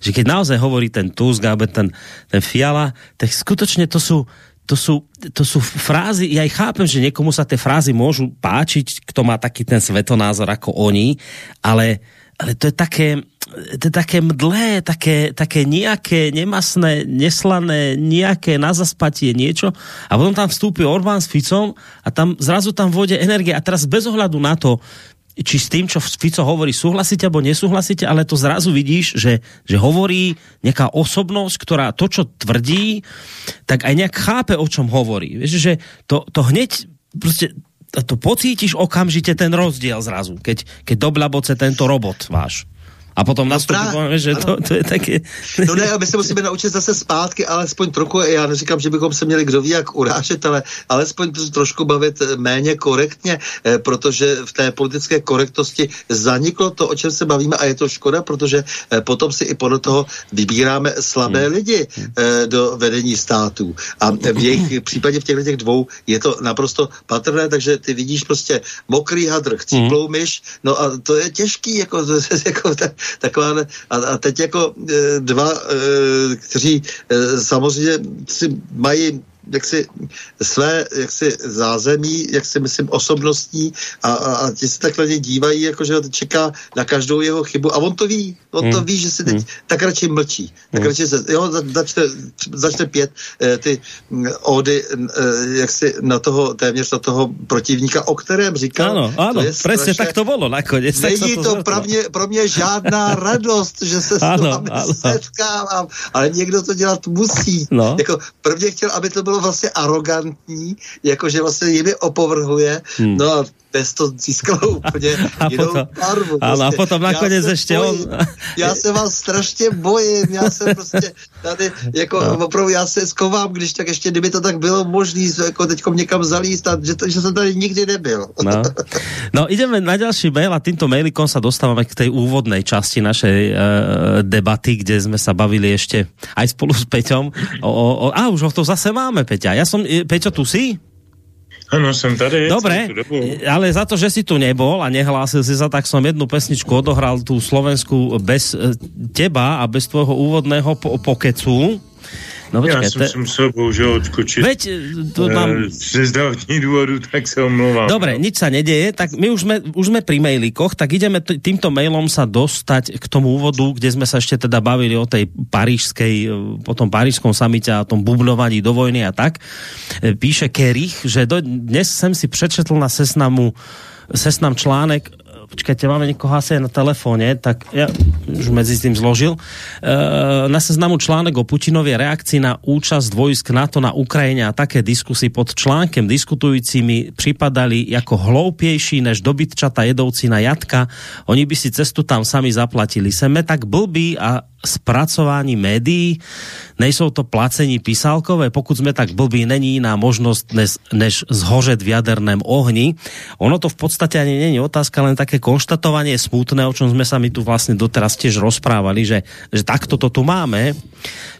že keď naozaj hovorí ten Tusk alebo ten, ten Fiala, tak skutočne to sú to sú, to sú frázy, ja aj chápem, že niekomu sa tie frázy môžu páčiť, kto má taký ten svetonázor ako oni, ale, ale to je také, to také mdlé, také, také nejaké nemasné, neslané, nejaké na zaspatie niečo a potom tam vstúpi Orbán s Ficom a tam zrazu tam vôjde energia a teraz bez ohľadu na to, či s tým, čo Fico hovorí, súhlasíte alebo nesúhlasíte, ale to zrazu vidíš, že, že hovorí nejaká osobnosť, ktorá to, čo tvrdí, tak aj nejak chápe, o čom hovorí. Vieš, že to, to hneď prostě to pocítiš okamžite ten rozdiel zrazu, keď, keď do blaboce tento robot váš. A potom nastupí, právě, že to, to je také... No ne, my se musíme naučit zase zpátky, alespoň trochu, já neříkám, že bychom se měli kdo ví jak urážet, ale alespoň trošku bavit eh, méně korektně, eh, protože v té politické korektnosti zaniklo to, o čem se bavíme a je to škoda, protože eh, potom si i podle toho vybíráme slabé Hmm. lidi do vedení států. A v jejich případě v těchto těch dvou je to naprosto patrné, takže ty vidíš prostě mokrý hadr, chcíplou myš, no a to je těžký, jako, jako ta, taková, a, a teď jako e, dva, e, kteří e, samozřejmě si mají jaksi své jaksi zázemí, jak si myslím osobnostní a, a, a ti se takhle dívají, jako že čeká na každou jeho chybu a on to ví, on to Hmm. ví, že si teď Hmm. tak radši mlčí, tak Hmm. radši se, jo, za- začne, začne pět eh, ty mm, ódy eh, jak si na toho, téměř na toho protivníka, o kterém říkal, to je presne strašné- tak to tak sa Není to zvrtlo. pro mě, pro mě žádná radost, že se s Ano, vámi ano. setkávám, ale někdo to dělat musí. No. Jako prvně chtěl, aby to bylo vlastně arrogantní, jakože vlastně jimi opovrhuje, Hmm. no a bez to získalo úplně A jinou potom- barvu. ano, a Prostě potom já nakonec se ještě bojím. on- Já se vás strašně bojím, já se prostě tady, jako No. opravdu já se skovám, když tak ještě, kdyby to tak bylo možný, jako teďkom někam zalíst, a že, to, že jsem tady nikdy nebyl. No. no ideme na ďalší mail a týmto mailikom sa dostávame k tej úvodnej časti našej uh, debaty, kde sme sa bavili ešte aj spolu s Peťom. O, o, o, a už ho to zase máme, Peťa. Ja som, e, Peťo, tu si? Ano, jsem tady. Dobre, tu ale za to, že si tu nebol a nehlásil si sa, tak som jednu pesničku odohral tú Slovensku bez e, teba a bez tvojho úvodného po pokecu. No Já počkej, jsem te- si musel bohužel odskočit. Veď, e, to Eh, mám... Ze zdravotních důvodů, tak se omlouvám. Dobre, nič sa nedeje, tak my už sme, už sme pri mailikoch, tak ideme týmto mailom sa dostať k tomu úvodu, kde sme sa ešte teda bavili o tej parížskej, e, po tom parížskom samite a o tom bubnovaní do vojny a tak. Píše Kerich, že do, dnes jsem si přečetl na sesnamu sesnam článek počkajte, máme někoho asi na telefóne, tak ja už medzi tým zložil. E, na seznamu článek o Putinově reakci na účast vojsk NATO na Ukrajine a také diskusy pod článkem diskutujúcimi připadali jako hloupější než dobytčata jedoucí na jatka. Oni by si cestu tam sami zaplatili. Jsme tak blbí a spracování médií, nejsou to placení písálkové, pokud jsme tak blbí, není jiná možnost než, než zhořet v jaderném ohni. Ono to v podstatě ani není otázka, len také konštatovanie smutné, o čom sme sa my tu vlastne doteraz tiež rozprávali, že, že takto to tu máme.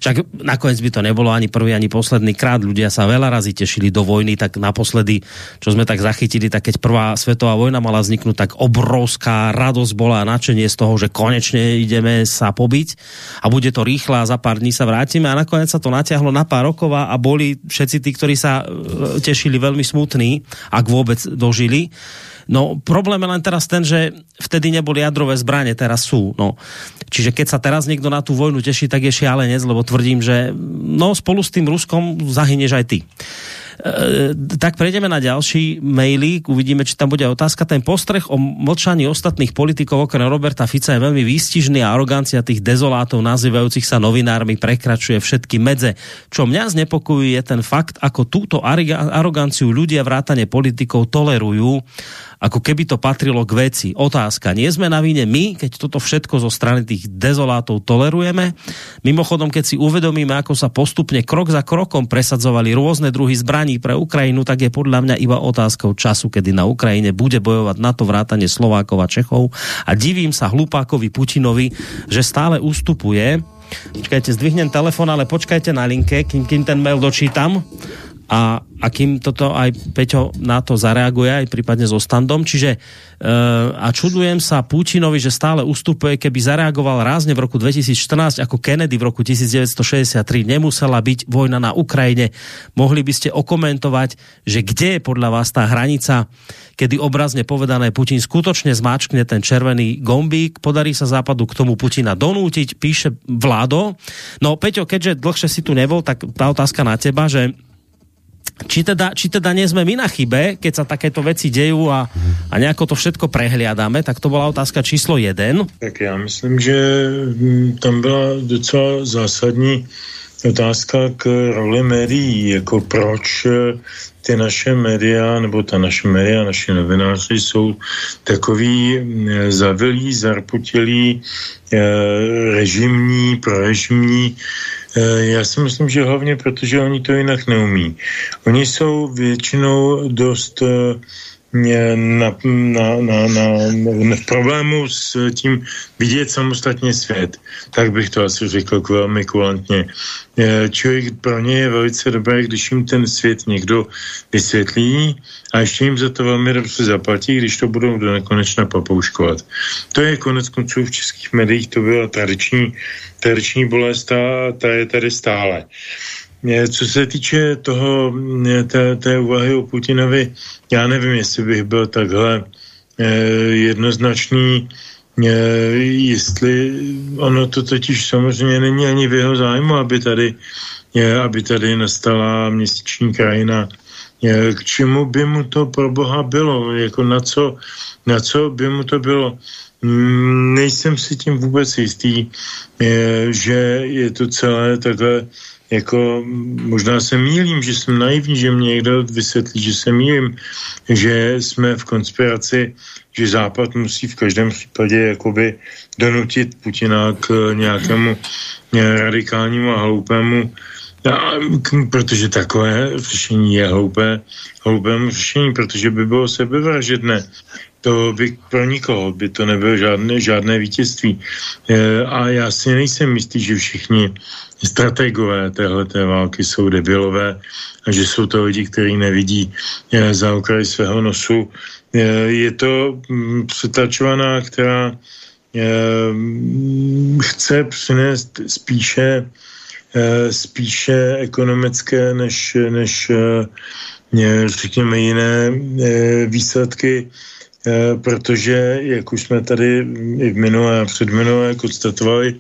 Však nakoniec by to nebolo ani prvý, ani posledný krát. Ľudia sa veľa razy tešili do vojny, tak naposledy, čo sme tak zachytili, tak keď prvá svetová vojna mala vzniknúť, tak obrovská radosť bola a nadšenie z toho, že konečne ideme sa pobiť a bude to rýchle a za pár dní sa vrátime a nakoniec sa to natiahlo na pár rokov a boli všetci tí, ktorí sa e, tešili veľmi smutní, ak vôbec dožili. No problém je len teraz ten, že vtedy neboli jadrové zbraně, teraz sú. No. Čiže keď sa teraz niekto na tú vojnu teší, tak je šialenec, lebo tvrdím, že no spolu s tým Ruskom zahyneš aj ty. E, tak prejdeme na ďalší maily, uvidíme, či tam bude otázka. Ten postreh o mlčaní ostatných politikov okrem Roberta Fica je veľmi výstižný a arogancia tých dezolátov nazývajúcich sa novinármi prekračuje všetky medze. Čo mňa znepokojuje je ten fakt, ako túto aroganciu ľudia vrátane politikov tolerujú ako keby to patrilo k veci. Otázka, nie sme na vine my, keď toto všetko zo strany tých dezolátov tolerujeme? Mimochodom, keď si uvedomíme, ako sa postupne krok za krokom presadzovali rôzne druhy zbraní pre Ukrajinu, tak je podľa mňa iba otázkou času, kedy na Ukrajine bude bojovať na to vrátanie Slovákov a Čechov. A divím sa hlupákovi Putinovi, že stále ustupuje. Počkajte, zdvihnem telefon, ale počkajte na linke, kým, kým ten mail dočítam a, a kým toto aj Peťo na to zareaguje, aj prípadne so standom. Čiže uh, a čudujem sa Putinovi, že stále ustupuje, keby zareagoval rázne v roku 2014 ako Kennedy v roku 1963. Nemusela byť vojna na Ukrajine. Mohli by ste okomentovať, že kde je podľa vás tá hranica, kedy obrazne povedané Putin skutočne zmáčkne ten červený gombík, podarí sa západu k tomu Putina donútiť, píše vládo. No Peťo, keďže dlhšie si tu nebol, tak tá otázka na teba, že či teda, či teda nie sme my na chybe, keď sa takéto veci dejú a, a nejako to všetko prehliadáme, tak to byla otázka číslo jeden. Tak já myslím, že hm, tam byla docela zásadní otázka k roli médií, jako proč eh, ty naše média, nebo ta naše média, naši novináři jsou takový hm, zavilí, zarputilí, eh, režimní, prorežimní, já si myslím, že hlavně protože oni to jinak neumí. Oni jsou většinou dost eh, na, na, na, na, na, v problému s tím vidět samostatně svět. Tak bych to asi řekl velmi kulantně. Člověk pro ně je velice dobré, když jim ten svět někdo vysvětlí a ještě jim za to velmi dobře zaplatí, když to budou do nekonečna papouškovat. To je konec konců v českých médiích, to byla tradiční, tradiční bolest a ta je tady stále. Co se týče toho, té, té úvahy o Putinovi, já nevím, jestli bych byl takhle eh, jednoznačný, eh, jestli ono to totiž samozřejmě není ani v jeho zájmu, aby tady, aby tady nastala měsíční krajina. K čemu by mu to pro boha bylo? Jako na co, na co by mu to bylo? Mm, nejsem si tím vůbec jistý, že je to celé takhle jako možná se mýlím, že jsem naivní, že mě někdo vysvětlí, že se mýlím, že jsme v konspiraci, že Západ musí v každém případě jakoby donutit Putina k nějakému radikálnímu a hloupému a, protože takové řešení je hloupé, hloupému řešení, protože by bylo sebevražedné. To by pro nikoho by to nebylo žádné, žádné vítězství. E, a já si nejsem jistý, že všichni strategové téhleté války jsou debilové a že jsou to lidi, kteří nevidí eh, za okraj svého nosu. Eh, je to mm, přetačovaná, která eh, chce přinést spíše spíše ekonomické než, než řekněme jiné výsledky, protože, jak už jsme tady i v minulé a předminulé konstatovali,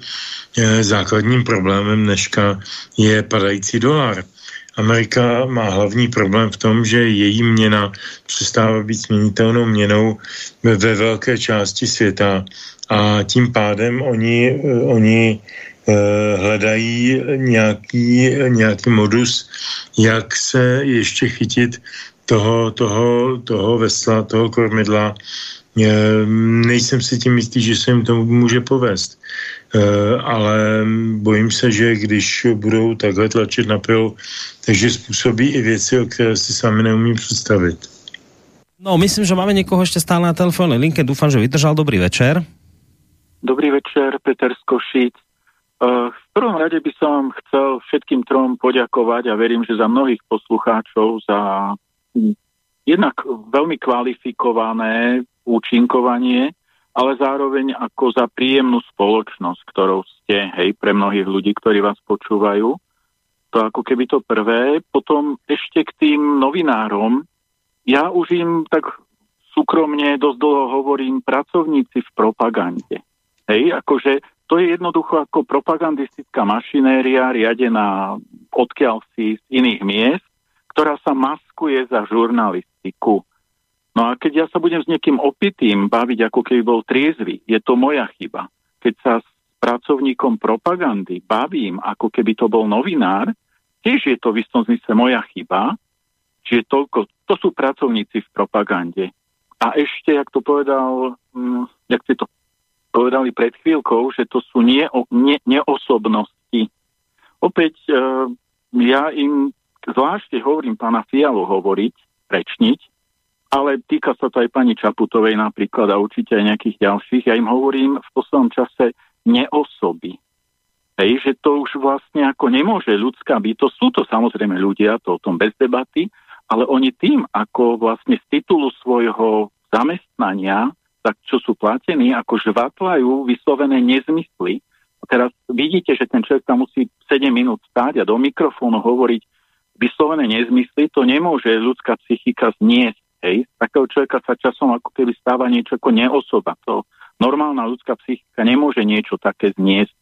Eh, základním problémem dneška je padající dolar. Amerika má hlavní problém v tom, že její měna přestává být změnitelnou měnou ve velké části světa a tím pádem oni, eh, oni eh, hledají nějaký, nějaký modus, jak se ještě chytit toho, toho, toho vesla, toho kormidla. Nejsem si tím jistý, že se jim to může povést. Eh, ale bojím se, že když budou takhle tlačit na pilu, takže způsobí i věci, o které si sami neumím představit. No, myslím, že máme někoho ještě stále na telefónnej linke. Dúfam, že vydržal. Dobrý večer. Dobrý večer, Peter Skošic. Uh, v prvom rade by som chcel všetkým trom poďakovať a verím, že za mnohých poslucháčov za jednak veľmi kvalifikované účinkovanie, ale zároveň ako za príjemnú spoločnosť, ktorou ste, hej, pre mnohých ľudí, ktorí vás počúvajú. To ako keby to prvé. Potom ešte k tým novinárom, ja už im tak súkromne dosť dlho hovorím pracovníci v propagande. Hej, akože to je jednoducho ako propagandistická mašinéria riadená odkiaľ si z iných miest, ktorá sa maskuje za žurnalistiku. No a keď ja sa budem s niekým opitým baviť, ako keby bol triezvy, je to moja chyba. Keď sa s pracovníkom propagandy bavím, ako keby to bol novinár, tiež je to v istom zmysle moja chyba, Čiže toľko, to sú pracovníci v propagande. A ešte, jak to povedal, hm, jak ste to povedali pred chvíľkou, že to sú nie, nie, neosobnosti. Opäť e, ja im zvlášte hovorím pána Fialu hovoriť, rečniť, ale týka sa to aj pani Čaputovej napríklad a určite aj nejakých ďalších. Ja im hovorím v poslednom čase neosoby. Hej, že to už vlastne ako nemôže ľudská bytosť, sú to samozrejme ľudia, to o tom bez debaty, ale oni tým, ako vlastne z titulu svojho zamestnania, tak čo sú platení, ako žvatlajú vyslovené nezmysly. A teraz vidíte, že ten človek tam musí 7 minút stáť a do mikrofónu hovoriť vyslovené nezmysly, to nemôže ľudská psychika zniesť. Hej? Z takého človeka sa časom ako keby stáva niečo ako neosoba. To normálna ľudská psychika nemôže niečo také zniesť.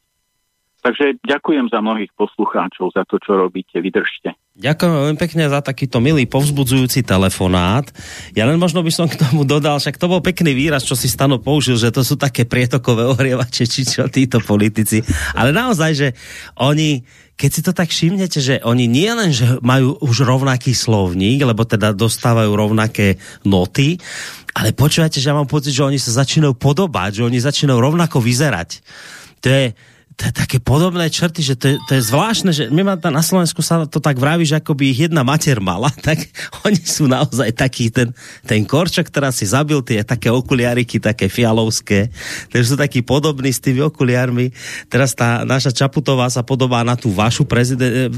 Takže ďakujem za mnohých poslucháčov za to, čo robíte. Vydržte. Ďakujem veľmi pekne za takýto milý, povzbudzujúci telefonát. Ja len možno by som k tomu dodal, však to bol pekný výraz, čo si Stano použil, že to sú také prietokové ohrievače, či čo títo politici. Ale naozaj, že oni, keď si to tak všimnete, že oni nie len, že majú už rovnaký slovník, lebo teda dostávajú rovnaké noty, ale počúvate, že ja mám pocit, že oni sa začínajú podobať, že oni začínajú rovnako vyzerať. To je, to je také podobné črty, že to je, to je zvláštne, že my na, na Slovensku sa to tak vraví, že ako by ich jedna mater mala, tak oni sú naozaj taký ten, ten korčok, ktorá si zabil tie také okuliariky, také fialovské, takže sú takí podobní s tými okuliarmi. Teraz tá naša Čaputová sa podobá na tú vašu prezident,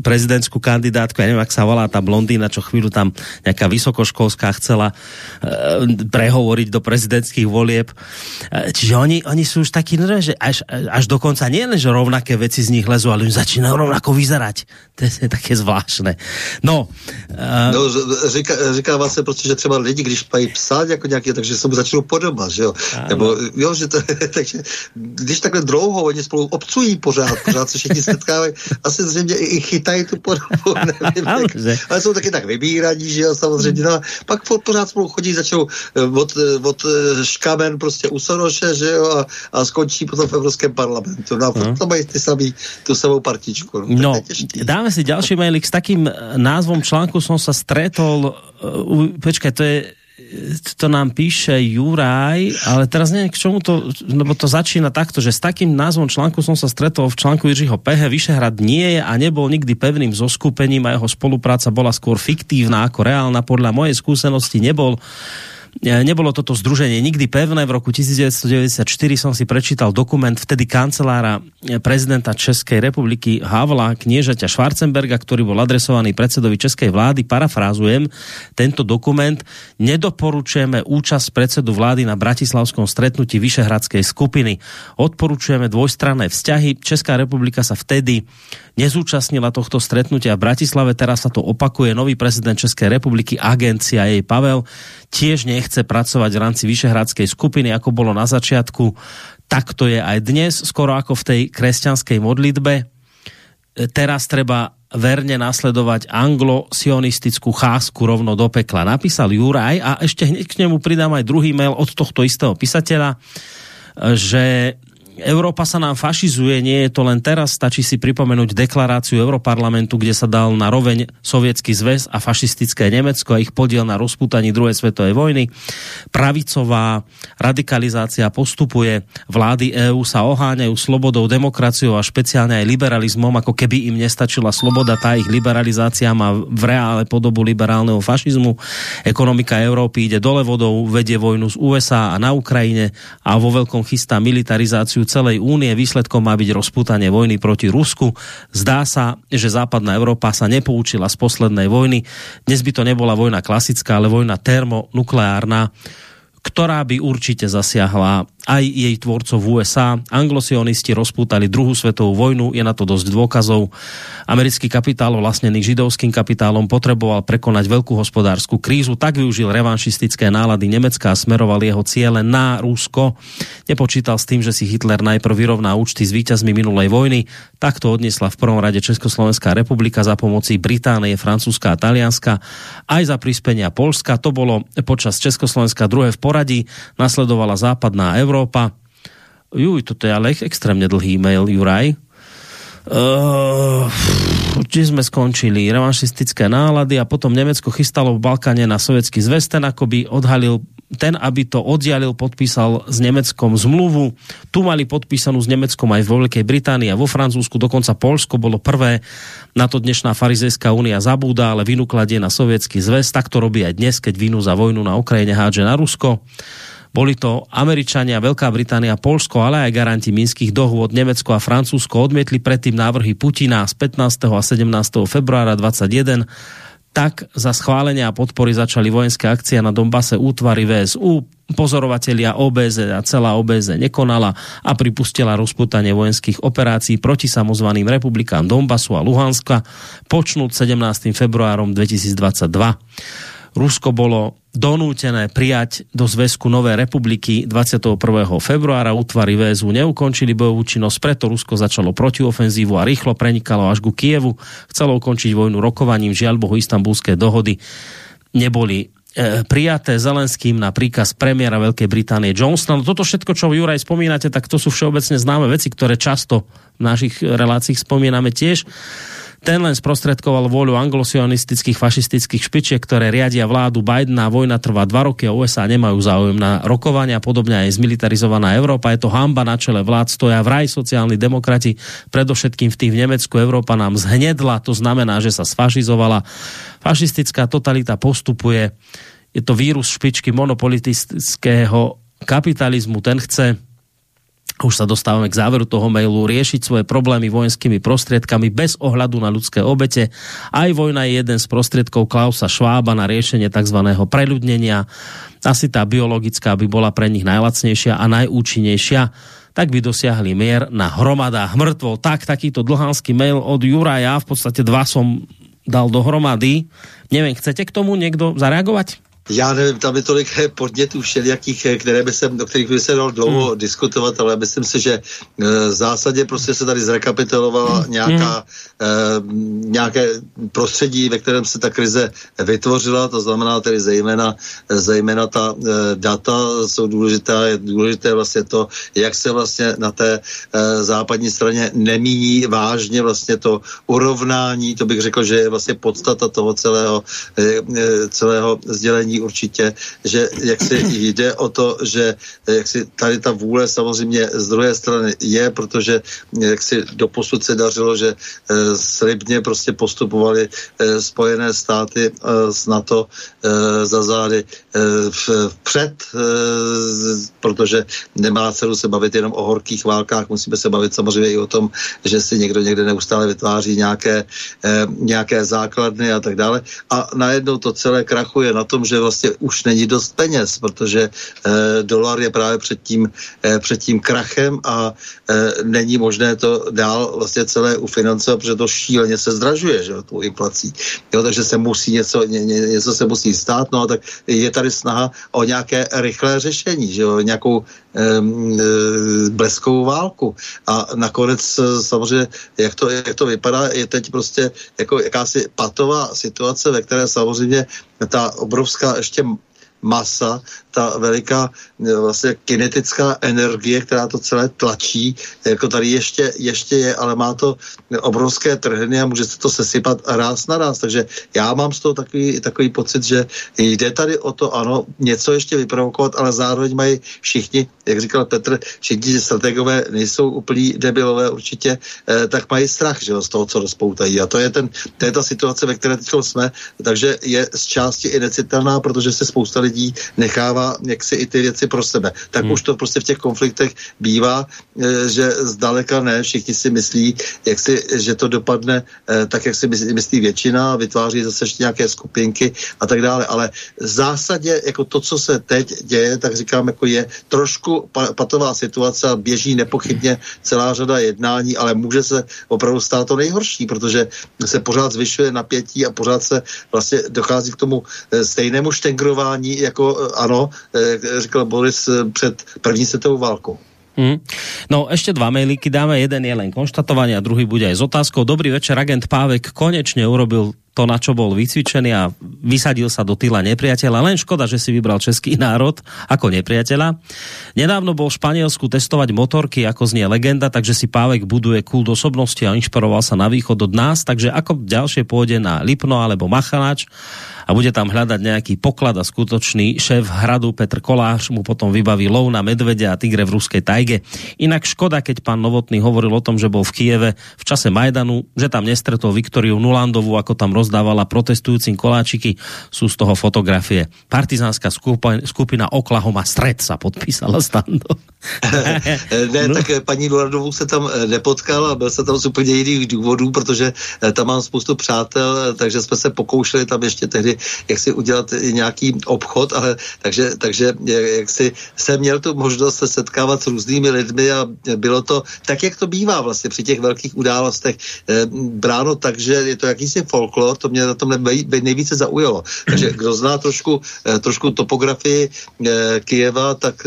prezidentskú kandidátku, ja neviem, ak sa volá tá blondína, čo chvíľu tam nejaká vysokoškolská chcela e, prehovoriť do prezidentských volieb. E, čiže oni, oni sú už takí, no, že až, až dokonca dokonca nie len, že rovnaké veci z nich lezú, ale oni začínajú rovnako vyzerať. To je také zvláštne. No, uh... no říká, říkává se prostě, že třeba lidi, když mají psát jako nějaký, takže se mu začnou podobat, že jo? Ano. Nebo, jo, že to, takže když takhle dlouho oni spolu obcují pořád, pořád se všichni setkávají, asi zřejmě i, chytají tu podobu, nevím, ano, že... ale jsou taky tak vybíraní, že jo, samozřejmě, no, pak pořád spolu chodí, začnou eh, od, eh, od škamen prostě u Soroše, že jo, a, a skončí potom v Evropském parlamentu to, no, no. to mají ty samý, tu samou partičku. No, no dáme si ďalší mailik s takým eh, názvom článku som sa stretol, uh, počkaj, to je to nám píše Juraj, ale teraz neviem k čomu to, lebo to začína takto, že s takým názvom článku som sa stretol v článku Jiřího Pehe. Vyšehrad nie je a nebol nikdy pevným zoskupením a jeho spolupráca bola skôr fiktívna ako reálna. Podľa mojej skúsenosti nebol nebolo toto združenie nikdy pevné. V roku 1994 som si prečítal dokument vtedy kancelára e, prezidenta Českej republiky Havla kniežaťa Schwarzenberga, ktorý bol adresovaný predsedovi Českej vlády. Parafrázujem tento dokument. Nedoporučujeme účasť predsedu vlády na bratislavskom stretnutí Vyšehradskej skupiny. Odporúčujeme dvojstranné vzťahy. Česká republika sa vtedy nezúčastnila tohto stretnutia v Bratislave. Teraz sa to opakuje. Nový prezident Českej republiky, agencia jej Pavel, tiež nechce pracovať v rámci Vyšehradskej skupiny, ako bolo na začiatku. Tak to je aj dnes, skoro ako v tej kresťanskej modlitbe. E, teraz treba verne nasledovať anglo-sionistickú chásku rovno do pekla. Napísal Juraj a ešte hneď k nemu pridám aj druhý mail od tohto istého písateľa, e, že Európa sa nám fašizuje, nie je to len teraz, stačí si pripomenúť deklaráciu Europarlamentu, kde sa dal na roveň Sovietský zväz a fašistické Nemecko a ich podiel na rozputaní druhej svetovej vojny. Pravicová radikalizácia postupuje, vlády EÚ sa oháňajú slobodou, demokraciou a špeciálne aj liberalizmom, ako keby im nestačila sloboda, tá ich liberalizácia má v reále podobu liberálneho fašizmu. Ekonomika Európy ide dole vodou, vedie vojnu z USA a na Ukrajine a vo veľkom chystá militarizáciu celej únie. Výsledkom má byť rozputanie vojny proti Rusku. Zdá sa, že západná Európa sa nepoučila z poslednej vojny. Dnes by to nebola vojna klasická, ale vojna termonukleárna ktorá by určite zasiahla aj jej tvorcov v USA. Anglosionisti rozpútali druhú svetovú vojnu, je na to dosť dôkazov. Americký kapitál vlastnený židovským kapitálom potreboval prekonať veľkú hospodárskú krízu, tak využil revanšistické nálady Nemecka a smeroval jeho ciele na Rusko. Nepočítal s tým, že si Hitler najprv vyrovná účty s víťazmi minulej vojny. Takto odnesla v prvom rade Československá republika za pomoci Británie, Francúzska a Talianska, aj za prispenia Polska. To bolo počas Československa druhé v poradí, nasledovala západná Európa. Juj, toto je ale extrémne dlhý mail, Juraj. Uh, či sme skončili revanšistické nálady a potom Nemecko chystalo v Balkáne na sovětský zväz, ten by odhalil ten, aby to oddialil, podpísal s Nemeckom zmluvu. Tu mali podpísanú s Nemeckom aj vo Veľkej Británii a vo Francúzsku, dokonca Polsko bolo prvé. Na to dnešná farizejská únia zabúda, ale vinu kladie na sovětský zväz. Tak to robí aj dnes, keď vinu za vojnu na Ukrajine hádže na Rusko. Boli to Američania, Veľká Británia, Polsko, ale aj garanti minských dohôd. Nemecko a Francúzsko odmietli predtým návrhy Putina z 15. a 17. februára 21 tak za schválenia a podpory začali vojenské akcie na Donbase útvary VSU, pozorovatelia OBZ a celá OBZ nekonala a pripustila rozputanie vojenských operácií proti samozvaným republikám Donbasu a Luhanska počnúť 17. februárom 2022. Rusko bolo donútené prijať do zväzku Nové republiky 21. februára. Útvary VSU neukončili bojovú činnosť, preto Rusko začalo protiofenzívu a rýchlo prenikalo až ku Kievu. Chcelo ukončiť vojnu rokovaním, žiaľ Bohu, istambulské dohody neboli e, prijaté Zelenským na príkaz premiéra Veľkej Británie Johnsona. No toto všetko, čo Juraj spomínate, tak to sú všeobecne známe veci, ktoré často v našich reláciách spomíname tiež. Ten len sprostredkoval vôľu anglosionistických fašistických špičiek, ktoré riadia vládu Bidena. Vojna trvá dva roky a USA nemajú záujem na rokovania. Podobne aj zmilitarizovaná Európa. Je to hamba na čele vlád. Stoja vraj sociálni demokrati. Predovšetkým v tých v Nemecku Európa nám zhnedla. To znamená, že sa sfašizovala. Fašistická totalita postupuje. Je to vírus špičky monopolitického kapitalizmu. Ten chce už sa dostávame k záveru toho mailu, riešiť svoje problémy vojenskými prostriedkami bez ohľadu na ľudské obete. Aj vojna je jeden z prostriedkov Klausa Švába na riešenie tzv. preľudnenia. Asi tá biologická by bola pre nich najlacnejšia a najúčinnejšia tak by dosiahli mier na hromadách mŕtvol. Tak, takýto dlhánsky mail od Juraja, v podstate dva som dal dohromady. Neviem, chcete k tomu někdo zareagovat? Já nevím, tam je tolik podnětů všelijakých, které by se, o kterých by se dalo dlouho hmm. diskutovat, ale myslím si, že v zásadě prostě se tady zrekapitulovala hmm. nějaká, hmm. nějaké prostředí, ve kterém se ta krize vytvořila, to znamená tedy zejména, zejména ta eh, data jsou důležitá, je důležité vlastně to, jak se vlastně na té eh, západní straně nemíní vážně vlastně to urovnání, to bych řekl, že je vlastně podstata toho celého, celého sdělení není určitě, že jak si jde o to, že jak si tady ta vůle samozřejmě z druhé strany je, protože jak si doposud se dařilo, že e, slibně prostě postupovali e, Spojené státy e, z NATO e, za zády e, vpřed, e, protože nemá cenu se bavit jenom o horkých válkách, musíme se bavit samozřejmě i o tom, že si někdo někde neustále vytváří nějaké, e, nějaké základny a tak dále. A najednou to celé krachuje na tom, že vlastně už není dost peněz, protože eh, dolar je právě před tím, eh, před tím krachem a eh, není možné to dál vlastně celé ufinancovat, protože to šíleně se zdražuje, že tou inflací. Jo, takže se musí něco, ně, ně, něco se musí stát, no a tak je tady snaha o nějaké rychlé řešení, že jo, nějakou bleskovou válku. A nakonec e, samozřejmě, jak to, jak to vypadá, je teď prostě jako jakási patová situace, ve které samozřejmě ta obrovská ještě masa, ta veliká e, vlastně kinetická energie, která to celé tlačí, jako tady ještě, ještě je, ale má to obrovské trhny a může se to sesypat ráz na ráz. Takže já mám z toho takový, takový pocit, že jde tady o to, ano, něco ještě vyprovokovat, ale zároveň mají všichni, jak říkal Petr, všichni strategové nejsou úplní debilové určitě, eh, tak mají strach že z toho, co rozpoutají. A to je, ten, to je ta situace, ve které teď jsme, takže je z části i necitelná, protože se spousta lidí nechává jak si i ty věci pro sebe. Tak hmm. už to prostě v těch konfliktech bývá, eh, že zdaleka ne, všichni si myslí, jak si, že to dopadne eh, tak, jak si myslí, myslí většina, vytváří zase ještě nějaké skupinky a tak dále. Ale v zásadě jako to, co se teď děje, tak říkám, jako je trošku patová situace a běží nepochybně celá řada jednání, ale může se opravdu stát to nejhorší, protože se pořád zvyšuje napětí a pořád se vlastně dochází k tomu eh, stejnému štengrování, jako eh, ano, jak říkal Boris před první světovou válkou. Hmm. No ešte dva mailíky dáme, jeden je len konštatovanie a druhý bude aj s otázkou. Dobrý večer, agent Pávek konečne urobil to, na čo bol vycvičený a vysadil sa do tyla nepriateľa. Len škoda, že si vybral český národ ako nepriateľa. Nedávno bol v Španielsku testovať motorky, ako znie legenda, takže si Pávek buduje kult osobnosti a inšpiroval sa na východ od nás, takže ako ďalšie pôjde na Lipno alebo Machanač a bude tam hľadať nejaký poklad a skutočný šéf hradu Petr Kolář mu potom vybaví lov na medvede a tigre v ruskej tajge. Inak škoda, keď pán Novotný hovoril o tom, že bol v Kieve v čase Majdanu, že tam nestretol Viktoriu Nulandovú, ako tam rozdávala protestujúcim koláčiky. Sú z toho fotografie. Partizánska skupina Oklahoma Stred sa podpísala stando. ne, no. tak paní Nulandovou se tam eh, nepotkal a byl se tam z úplně jiných důvodů, protože eh, tam mám spoustu přátel, takže jsme se pokoušeli tam ještě tehdy jak si udělat nějaký obchod, ale takže, takže jak si jsem měl tu možnost se setkávat s různými lidmi a bylo to tak, jak to bývá vlastně při těch velkých událostech eh, bráno tak, že je to jakýsi folklor, to mě na tom nejvíce zaujalo. Takže kdo zná trošku, eh, trošku topografii eh, Kijeva, tak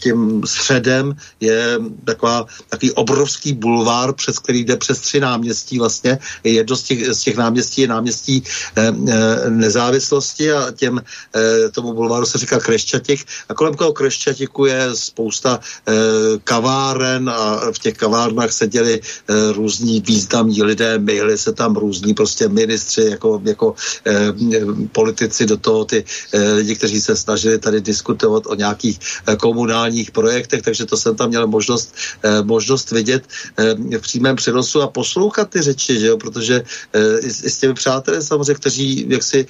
tím středem je taková, takový obrovský bulvár, přes který jde přes tři náměstí vlastně. Jedno z těch, z těch náměstí je náměstí eh, nezávislosti a těm, eh, tomu bulváru se říká Kreščatik a kolem toho Kreščatiku je spousta eh, kaváren a v těch kavárnách seděli eh, různí významní lidé, myhli se tam různí prostě ministři jako, jako eh, politici do toho, ty eh, lidi, kteří se snažili tady diskutovat o nějakých eh, komunálních sociálních projektech, takže to jsem tam měl možnost, eh, možnost vidět eh, v přímém přenosu a poslouchat ty řeči, že jo? protože eh, i, s těmi přáteli samozřejmě, kteří jaksi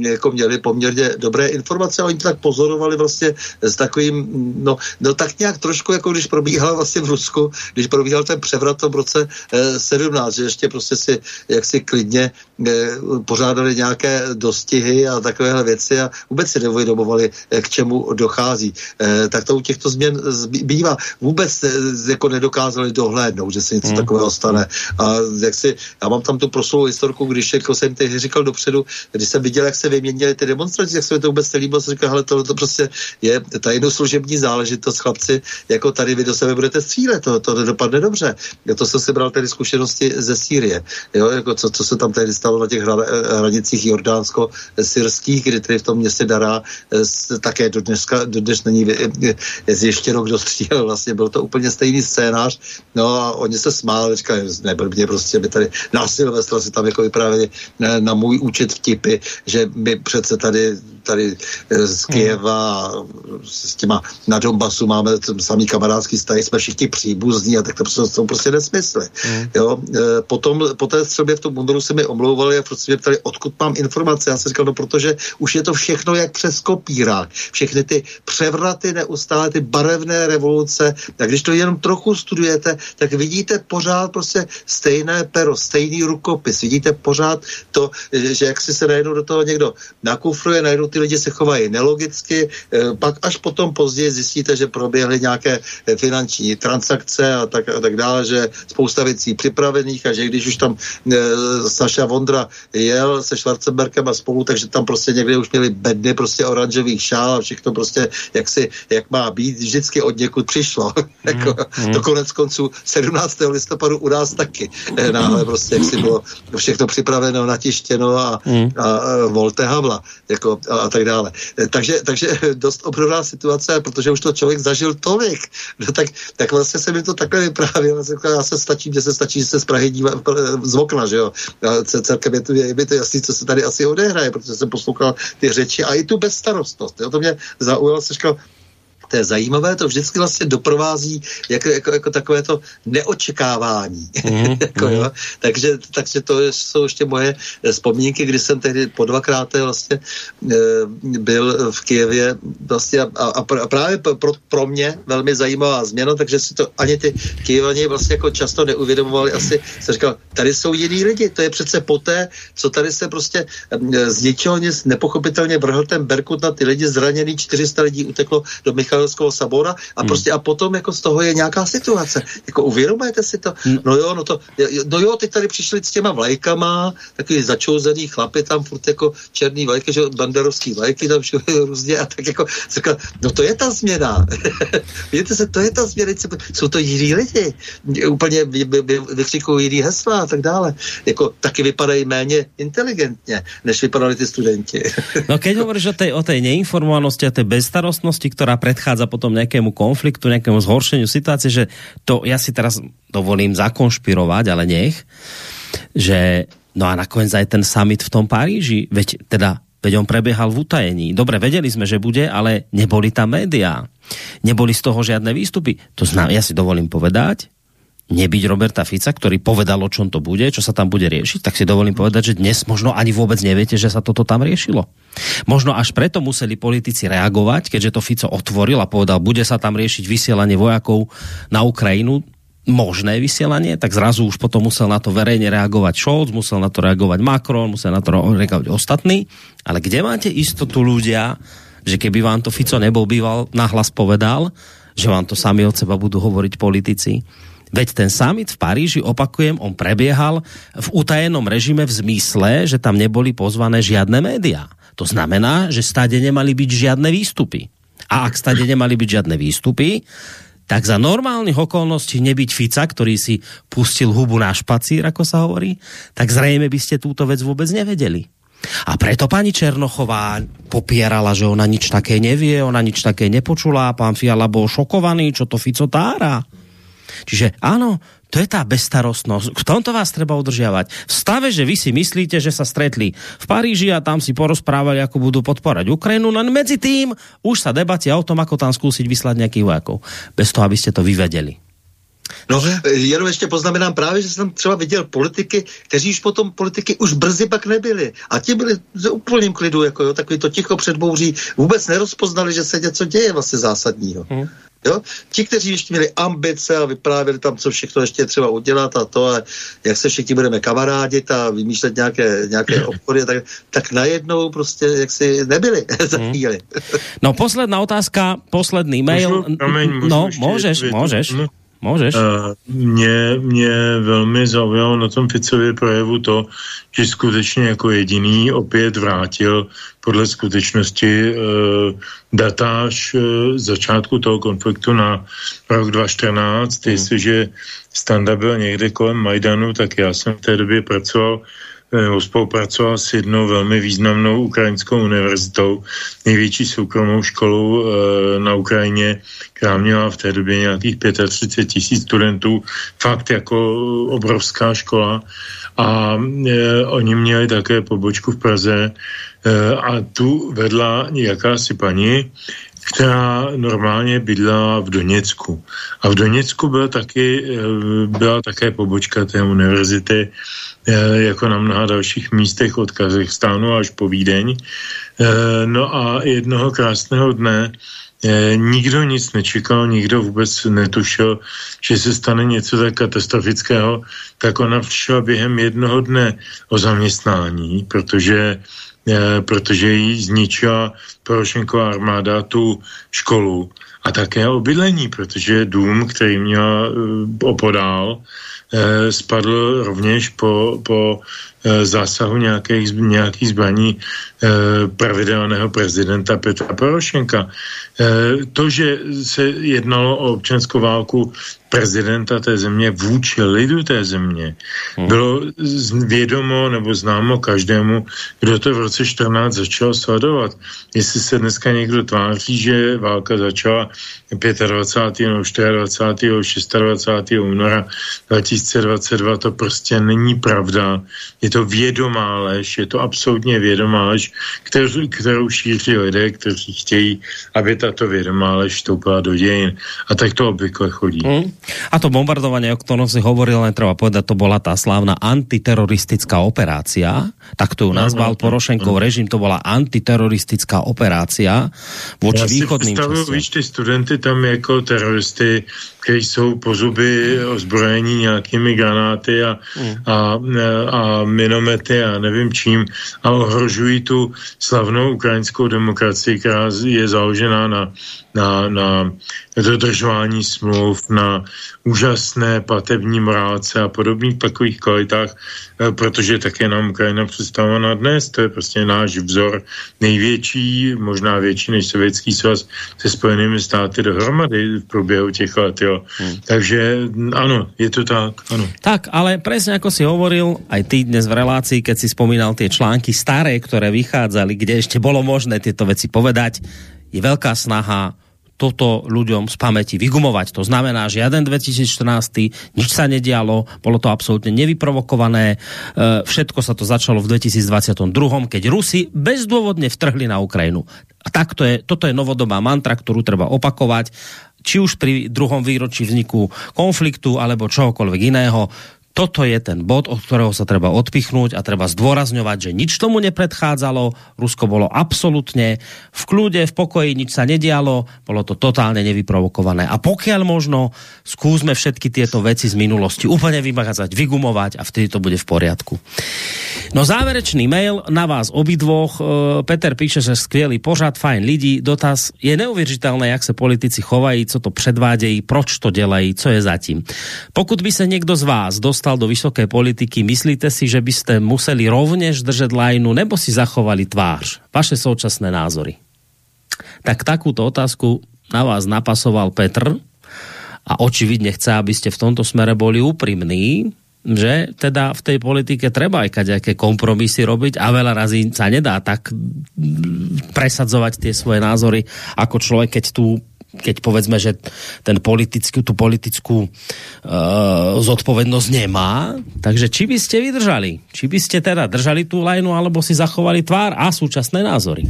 jako měli poměrně dobré informace a oni to tak pozorovali vlastně s takovým, no, no tak nějak trošku, jako když probíhal vlastně v Rusku, když probíhal ten převrat v roce eh, 17, že ještě prostě si jaksi klidně pořádali nějaké dostihy a takovéhle věci a vůbec si neuvědomovali, eh, k čemu dochází. Eh, tak to u těchto změn bývá. Vůbec jako nedokázali dohlédnout, že se něco hmm. takového stane. A jak si, já mám tam tu proslou historku, když jako jsem tehdy říkal dopředu, když jsem viděl, jak se vyměnili ty demonstrace, jak se mi to vůbec nelíbilo, jsem říkal, hele, tohle to prostě je služební záležitost, chlapci, jako tady vy do sebe budete střílet, to, to nedopadne dobře. Já to jsem si bral tedy zkušenosti ze Sýrie, jo, jako co, co se tam tehdy stalo na těch hranicích jordánsko-syrských, kdy tedy v tom městě Dará také do dneska, do dnes není zjištěno, kdo střílel. Vlastně byl to úplně stejný scénář. No a oni se smáli, říkali, mě prostě by tady na Silvestra si tam jako vyprávěli na, na můj účet vtipy, že my přece tady tady eh, z Kieva s těma na Donbasu máme samý kamarádský stají, jsme všichni příbuzní a tak to prostě, jsou prostě nesmysly. Mm. Jo? Eh, potom po té střelbě v tom Mundoru se mi omlouvali a prostě mě ptali, odkud mám informace. Já jsem říkal, no protože už je to všechno jak přes kopírák. Všechny ty převraty neustále, ty barevné revoluce, tak když to jenom trochu studujete, tak vidíte pořád prostě stejné pero, stejný rukopis. Vidíte pořád to, že jak si se najednou do toho někdo nakufruje, najednou ty lidi se chovají nelogicky, eh, pak až potom později zjistíte, že proběhly nějaké eh, finanční transakce a tak, a tak dále, že spousta věcí připravených a že když už tam e, Saša Vondra jel se Schwarzenbergem a spolu, takže tam prostě někde už měli bedny prostě oranžových šál a všechno prostě jak si, jak má být, vždycky od někud přišlo. jako, mm, mm. To konec konců 17. listopadu u nás taky. Náhle prostě jak si bylo všechno připraveno, natištěno a, mm. a, a volte Havla. Jako, a a tak dále. Takže, takže dost obrovná situace, protože už to člověk zažil tolik. No tak, tak vlastně se mi to takhle vyprávěl. Já se stačí, že se stačí, že se z Prahy dívá z okna, že jo. A celkem je to, je, je to jasný, co se tady asi odehraje, protože jsem poslouchal ty řeči a i tu bezstarostnost. Jo. To mě zaujalo, se říkal, to je zajímavé, to vždycky vlastně doprovází jako, jako, jako takové to neočekávání. Mm, jako, jo? Takže, takže to jsou ještě moje vzpomínky, kdy jsem tehdy po dvakrát vlastně e, byl v Kijevě vlastně a, a, a právě pro, pro mě velmi zajímavá změna, takže si to ani ty Kijevani vlastně jako často neuvědomovali. Asi se říkal, tady jsou jiní lidi, to je přece poté, co tady se prostě e, z ničeho nic nepochopitelně vrhl ten Berkut na ty lidi zraněný, 400 lidí uteklo do Michal Michalského sabora a hmm. prostě a potom jako z toho je nějaká situace. Jako uvědomujete si to? Hmm. No jo, no to, no jo, teď tady přišli s těma vlajkama, takový začouzený chlapy tam furt jako černý vlajky, že banderovský vlajky tam všude různě a tak jako říkal, no to je ta změna. Vidíte se, to je ta změna, jsou to jiní lidi. Úplně vykřikují jiný hesla a tak dále. Jako taky vypadají méně inteligentně, než vypadali ty studenti. no keď hovoríš o tej, o tej neinformovanosti a tej bezstarostnosti, ktorá predchádza potom nejakému konfliktu, nejakému zhoršeniu situácie, že to ja si teraz dovolím zakonšpirovať, ale nech, že no a nakoniec aj ten summit v tom Paríži, veď teda Veď on prebiehal v utajení. Dobre, vedeli sme, že bude, ale neboli tam médiá. Neboli z toho žiadne výstupy. To znamená, ja si dovolím povedať, nebyť Roberta Fica, ktorý povedal, o čom to bude, čo sa tam bude riešiť, tak si dovolím povedať, že dnes možno ani vôbec neviete, že sa toto tam riešilo. Možno až preto museli politici reagovať, keďže to Fico otvoril a povedal, bude sa tam riešiť vysielanie vojakov na Ukrajinu, možné vysielanie, tak zrazu už potom musel na to verejne reagovať Scholz, musel na to reagovať Macron, musel na to reagovať ostatní. Ale kde máte istotu ľudia, že keby vám to Fico nebol býval, nahlas povedal, že vám to sami od seba budú hovoriť politici, Veď ten summit v Paríži, opakujem, on prebiehal v utajenom režime v zmysle, že tam neboli pozvané žiadne médiá. To znamená, že stade nemali byť žiadne výstupy. A ak stade nemali byť žiadne výstupy, tak za normálnych okolností nebyť Fica, ktorý si pustil hubu na špacír, ako sa hovorí, tak zrejme by ste túto vec vôbec nevedeli. A preto pani Černochová popierala, že ona nič také nevie, ona nič také nepočula, pán Fiala bol šokovaný, čo to Fico tára. Čiže áno, to je tá bestarostnosť. V tomto vás treba udržiavať. V stave, že vy si myslíte, že sa stretli v Paríži a tam si porozprávali, ako budú podporať Ukrajinu, no medzi tým už sa debatia o tom, ako tam skúsiť vyslať nejakých vojakov. Bez toho, aby ste to vyvedeli. No, jenom ještě poznamenám právě, že jsem třeba viděl politiky, kteří už potom politiky už brzy pak nebyli. A ti byli v úplným klidu, jako jo, takový to ticho předbouří, vůbec nerozpoznali, že se něco děje vlastně zásadního. Hmm. Jo? Ti, kteří ještě měli ambice a vyprávěli tam, co všechno ještě třeba udělat a to, a jak se všichni budeme kamarádit a vymýšlet nějaké, nějaké obchody, tak, tak najednou prostě jak si nebyli za mhm. chvíli. No posledná otázka, posledný mail. Můžu, promiň, můžu no, můžeš, můžeš. Můžeš. Mě, mě velmi zaujalo na tom Ficově projevu to, že skutečně jako jediný opět vrátil podle skutečnosti uh, datáž uh, začátku toho konfliktu na rok 2014. Hmm. Jestliže Standa byl někde kolem Majdanu, tak já jsem v té době pracoval spolupracoval s jednou velmi významnou ukrajinskou univerzitou, největší soukromou školou e, na Ukrajině, která měla v té době nějakých 35 tisíc studentů, fakt jako obrovská škola. A e, oni měli také pobočku v Praze e, a tu vedla jakási paní, která normálně bydlela v Doněcku. A v Doněcku byla, taky, byla také pobočka té univerzity Eh, jako na mnoha dalších místech od Kazachstánu až po Vídeň. Eh, no a jednoho krásného dne eh, nikdo nic nečekal, nikdo vůbec netušil, že se stane něco tak katastrofického, tak ona přišla během jednoho dne o zaměstnání, protože protože jí zničila Porošenková armáda tu školu a také o bydlení, protože dům, který měla opodál, Eh, spadl rovněž po, po eh, zásahu nějakých, nějakých zbraní eh, pravidelného prezidenta Petra Porošenka. To, že se jednalo o občanskou válku prezidenta té země vůči lidu té země, hmm. bylo vědomo nebo známo každému, kdo to v roce roce 14 začalo sledovat. Jestli se dneska někdo tváří, že válka začala 25. nebo 24. 26. února 2022, to prostě není pravda. Je to vědomá lež, je to absolutně vědomá lež, kterou, kterou šíří lidé, kteří chtějí, aby tato vědomá lež vstoupila do dějin. A tak to obvykle chodí. Hmm. A to bombardovanie, o ktorom si hovoril, len treba povedať, to bola tá slávna antiteroristická operácia, tak to ju nazval no, no, Porošenkov no. režim, to bola antiteroristická operácia voči východným častiam. víš, ty studenty tam jako teroristy, kteří jsou po zuby ozbrojení nějakými granáty a, mm. a, a minomety a nevím čím a ohrožují tu slavnou ukrajinskou demokracii, která je založená na, na, na dodržování smluv, na úžasné platební morálce a podobných takových kvalitách, protože také nám Ukrajina představovaná dnes, to je prostě náš vzor největší, možná větší než Sovětský svaz se Spojenými státy dohromady v průběhu těch let. Jo. Hmm. Takže ano, je to tak, ano. Tak, ale presne ako si hovoril, aj ty dnes v relácii, keď si spomínal tie články staré, ktoré vychádzali, kde ešte bolo možné tieto veci povedať, je veľká snaha toto ľuďom z pamäti vygumovať. To znamená, že jeden 2014, nič sa nedialo, bolo to absolútne nevyprovokované, e, všetko sa to začalo v 2022, keď Rusi bezdôvodne vtrhli na Ukrajinu. A tak to je, toto je novodobá mantra, ktorú treba opakovať, či už pri druhom výročí vzniku konfliktu alebo čohokoľvek iného toto je ten bod, od ktorého sa treba odpichnúť a treba zdôrazňovať, že nič tomu nepredchádzalo, Rusko bolo absolútne v kľude, v pokoji, nič sa nedialo, bolo to totálne nevyprovokované. A pokiaľ možno, skúsme všetky tieto veci z minulosti úplne vymazať, vygumovať a vtedy to bude v poriadku. No záverečný mail na vás obidvoch. E, Peter píše, že skvělý pořad, fajn lidí. Dotaz je neuvěřitelné, jak se politici chovají, co to předvádějí, proč to dělají, co je zatím. Pokud by se někdo z vás dostal dostal do vysoké politiky, myslíte si, že byste museli rovněž držet lajnu nebo si zachovali tvář? Vaše současné názory. Tak takúto otázku na vás napasoval Petr a očividne chce, aby ste v tomto smere boli úprimní, že teda v tej politike treba aj nejaké kompromisy robiť a veľa razy sa nedá tak presadzovať tie svoje názory ako človek, keď tu keď povedzme, že ten politickú, tu politickú uh, zodpovednosť nemá. Takže či by ste vydržali? Či by ste teda držali tú lajnu, alebo si zachovali tvár a súčasné názory?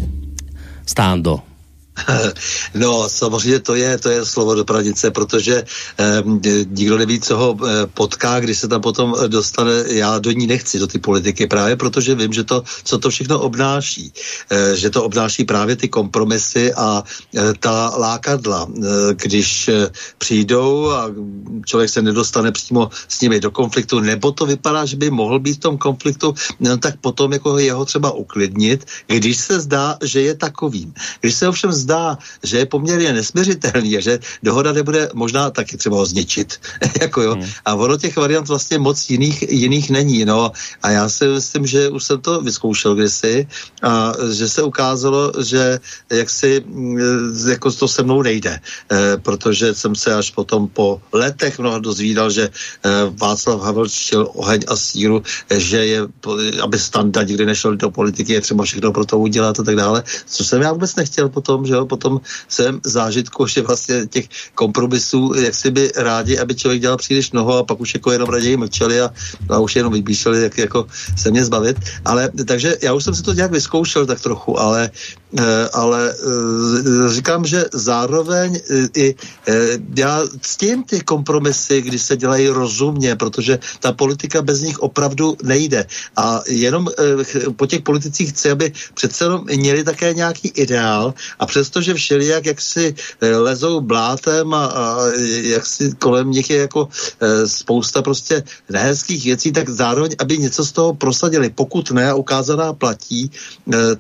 Stándo. No, samozřejmě to je, to je slovo do pranice, protože eh, nikdo neví, co ho eh, potká, když se tam potom dostane. Já do ní nechci, do ty politiky, právě protože vím, že to, co to všechno obnáší. Eh, že to obnáší právě ty kompromisy a eh, ta lákadla. Eh, když eh, přijdou a člověk se nedostane přímo s nimi do konfliktu, nebo to vypadá, že by mohl být v tom konfliktu, no, tak potom jako jeho třeba uklidnit, když se zdá, že je takovým. Když se ovšem zdá, že je poměrně nesměřitelný a že dohoda nebude možná taky třeba ho zničit. jako jo. Hmm. A ono těch variant vlastně moc jiných, jiných není. No. A já si myslím, že už jsem to vyzkoušel kdysi a že se ukázalo, že jak si mm, jako to se mnou nejde. E, protože jsem se až potom po letech mnoho dozvídal, že e, Václav Havel chtěl oheň a síru, že je, aby standa nikdy nešel do politiky, je třeba všechno pro to udělat a tak dále. Co jsem já vůbec nechtěl potom, že že jo, potom jsem zážitku, že vlastně těch kompromisů, jak si by rádi, aby člověk dělal příliš mnoho a pak už jako jenom raději mlčeli a, a už jenom vybíšeli, jak jako se mě zbavit. Ale takže já už jsem si to nějak vyzkoušel tak trochu, ale Eh, ale eh, říkám, že zároveň eh, i já ctím ty kompromisy, když se dělají rozumně, protože ta politika bez nich opravdu nejde. A jenom po těch politicích chci, aby přece jenom měli také nějaký ideál a přestože všelijak, jak si lezou blátem a, a jak si kolem nich je jako spousta prostě nehezkých věcí, tak zároveň, aby něco z toho prosadili. Pokud ne ukázaná platí,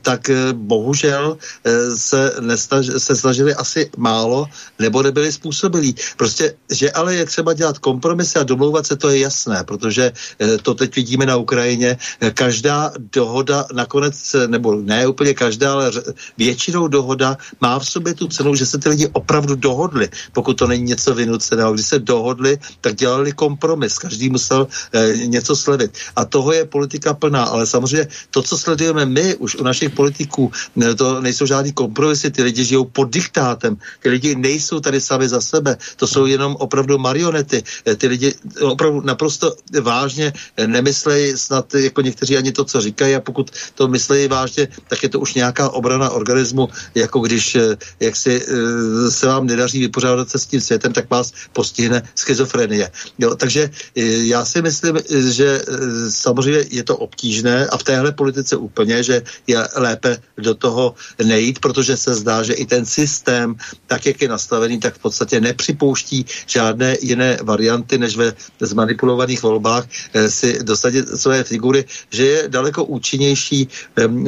tak bohužel eh, se, nestaž, se snažili asi málo, nebo nebyli způsobilí. Prostě, že ale je třeba dělat kompromisy a domlouvat se, to je jasné, protože eh, to teď vidíme na Ukrajině. Každá dohoda nakonec, nebo ne úplně každá, ale většinou dohoda má v sobě tu cenu, že se ty lidi opravdu dohodli, pokud to není něco vynuceného. Když se dohodli, tak dělali kompromis, každý musel eh, něco sledit. A toho je politika plná, ale samozřejmě to, co sledujeme my už u našich politiků, to nejsou žádný kompromisy, ty lidi žijou pod diktátem, ty lidi nejsou tady sami za sebe, to jsou jenom opravdu marionety, eh, ty lidi opravdu naprosto vážně nemyslejí snad jako někteří ani to, co říkají. A pokud to myslí vážně, tak je to už nějaká obrana organismu, jako když eh, jak si eh, se vám nedaří vypořádat se s tím světem, tak vás postihne schizofrenie. Jo, takže eh, já si myslím, že samozřejmě je to obtížné a v téhle politice úplně, že je lépe do toho nejít, protože se zdá, že i ten systém, tak jak je nastavený, tak v podstatě nepřipouští žádné jiné varianty, než ve zmanipulovaných volbách si dosadit své figury, že je daleko účinnější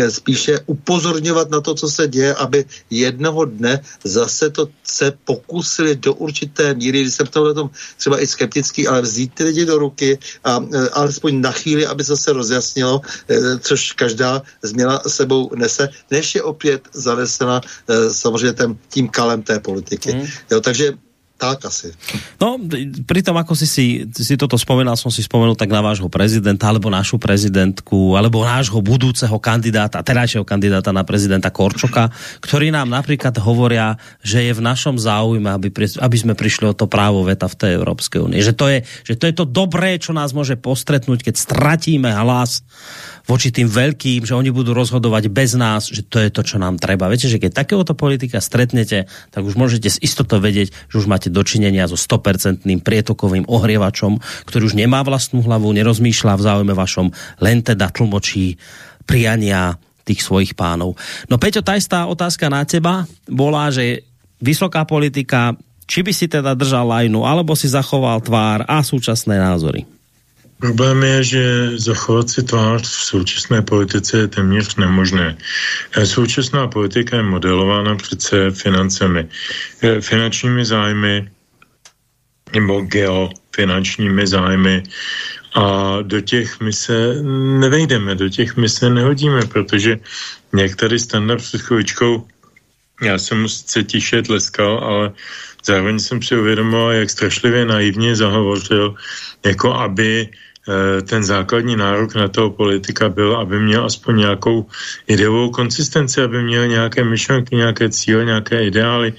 spíše upozorňovat na to, co se děje, aby jednoho dne zase to se pokusili do určité míry, když jsem tohle tom třeba i skeptický, ale vzít ty lidi do ruky a e, alespoň na chvíli, aby se rozjasnilo, e, což každá změna sebou nese, než je opět zanesena e, samozřejmě tím, tím kalem té politiky. Mm. Jo, takže tak asi. No, pri tom, ako si, si, si toto spomenal, som si spomenul tak na vášho prezidenta, alebo našu prezidentku, alebo nášho budúceho kandidáta, terajšieho kandidáta na prezidenta Korčoka, ktorí nám napríklad hovoria, že je v našom záujme, aby, aby sme prišli o to právo veta v tej Európskej únie. Že to, je, že to je to dobré, čo nás môže postretnúť, keď stratíme hlas voči tým veľkým, že oni budú rozhodovať bez nás, že to je to, čo nám treba. Viete, že keď takéhoto politika stretnete, tak už môžete s istotou vedieť, že už máte dočinenia so 100% prietokovým ohrievačom, ktorý už nemá vlastnú hlavu, nerozmýšľa v záujme vašom, len teda tlmočí priania tých svojich pánov. No Peťo, tá istá otázka na teba bola, že vysoká politika, či by si teda držal lajnu, alebo si zachoval tvár a súčasné názory? Problém je, že zachovat si tvář v současné politice je téměř nemožné. Eh, současná politika je modelována přece financemi, eh, finančními zájmy nebo geofinančními zájmy a do těch my se nevejdeme, do těch my se nehodíme, protože některý standard před chvíličkou já jsem sice tiše tleskal, ale zároveň jsem si uvědomil, jak strašlivě naivně zahovořil, jako aby ten základní nárok na toho politika byl, aby měl aspoň nějakou ideovou konsistenci, aby měl nějaké myšlenky, nějaké cíle, nějaké ideály.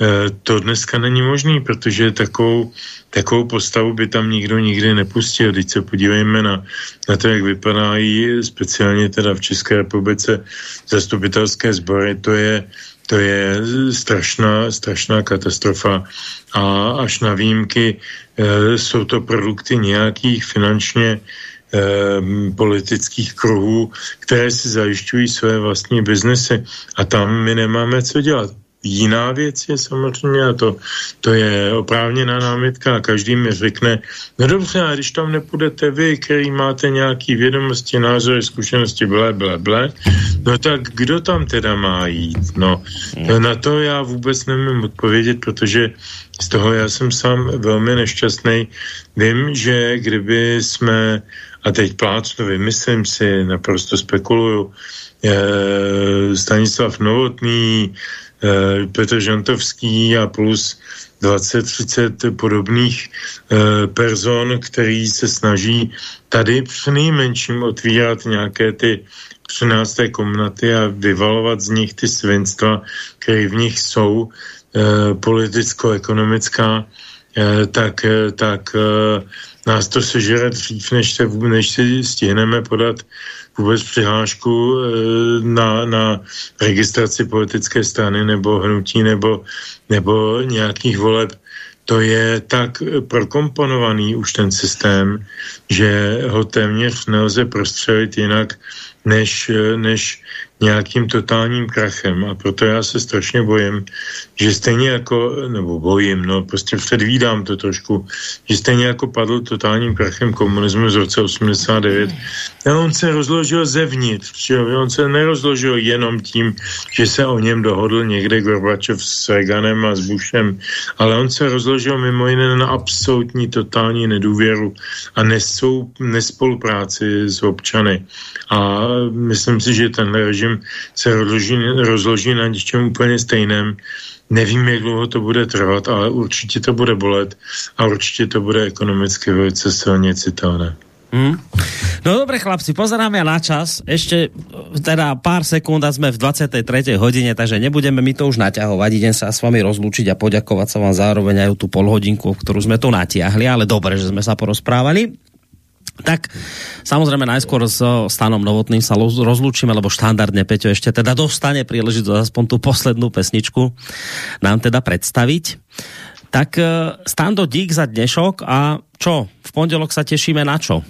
Eh, to dneska není možný, protože takovou, takovou postavu by tam nikdo nikdy nepustil. Když se podívejme na, na to, jak vypadají speciálně teda v České republice zastupitelské sbory, to je, to je strašná, strašná katastrofa a až na výjimky jsou to produkty nějakých finančně e, politických kruhů, které si zajišťují své vlastní biznesy a tam my nemáme co dělat. Jiná věc je samozřejmě, a to, to je oprávněná námitka a každý mi řekne, no dobře, a když tam nepůjdete vy, který máte nějaký vědomosti, názory, zkušenosti, ble, ble, ble, no tak kdo tam teda má jít? No, hmm. na to já vůbec nemůžu odpovědět, protože z toho já jsem sám velmi nešťastný. Vím, že kdyby jsme, a teď plácnu, vymyslím si, naprosto spekuluju, eh, Stanislav Novotný, Petr Žantovský a plus 20-30 podobných eh, person, který se snaží tady při nejmenším otvírat nějaké ty 13. komnaty a vyvalovat z nich ty svinstva, které v nich jsou, eh, politicko-ekonomická, tak, tak nás to sežere dřív, než, se, než si stihneme podat vůbec přihlášku eh, na, na registraci politické strany nebo hnutí nebo, nebo nějakých voleb. To je tak prokomponovaný už ten systém, že ho téměř nelze prostřelit jinak, než, než nějakým totálním krachem. A proto já se strašně bojím, že stejně jako, nebo bojím, no prostě předvídám to trošku, že stejně jako padl totálním krachem komunismu z roce 89, a on se rozložil zevnitř, že on se nerozložil jenom tím, že se o něm dohodl někde Gorbačov s Reaganem a s Bushem, ale on se rozložil mimo jiné na absolutní totální nedůvěru a nesou, nespolupráci s občany. A myslím si, že ten režim se rozloží, rozloží na něčem úplně stejném. Nevím, jak dlouho to bude trvat, ale určitě to bude bolet a určitě to bude ekonomicky velice silně citelné. Hmm. No dobre chlapci, pozeráme na čas. Ešte teda pár sekúnd a sme v 23. hodine, takže nebudeme mi to už naťahovať. Idem sa s vami rozlúčiť a poďakovať sa vám zároveň aj tú polhodinku, ktorú sme tu natiahli, ale dobre, že sme sa porozprávali. Tak samozrejme najskôr s Stanom Novotným sa rozlúčime, lebo štandardne Peťo ešte teda dostane príležitosť aspoň tú poslednú pesničku nám teda predstaviť. Tak Stando, dík za dnešok a čo? V pondelok sa tešíme na čo?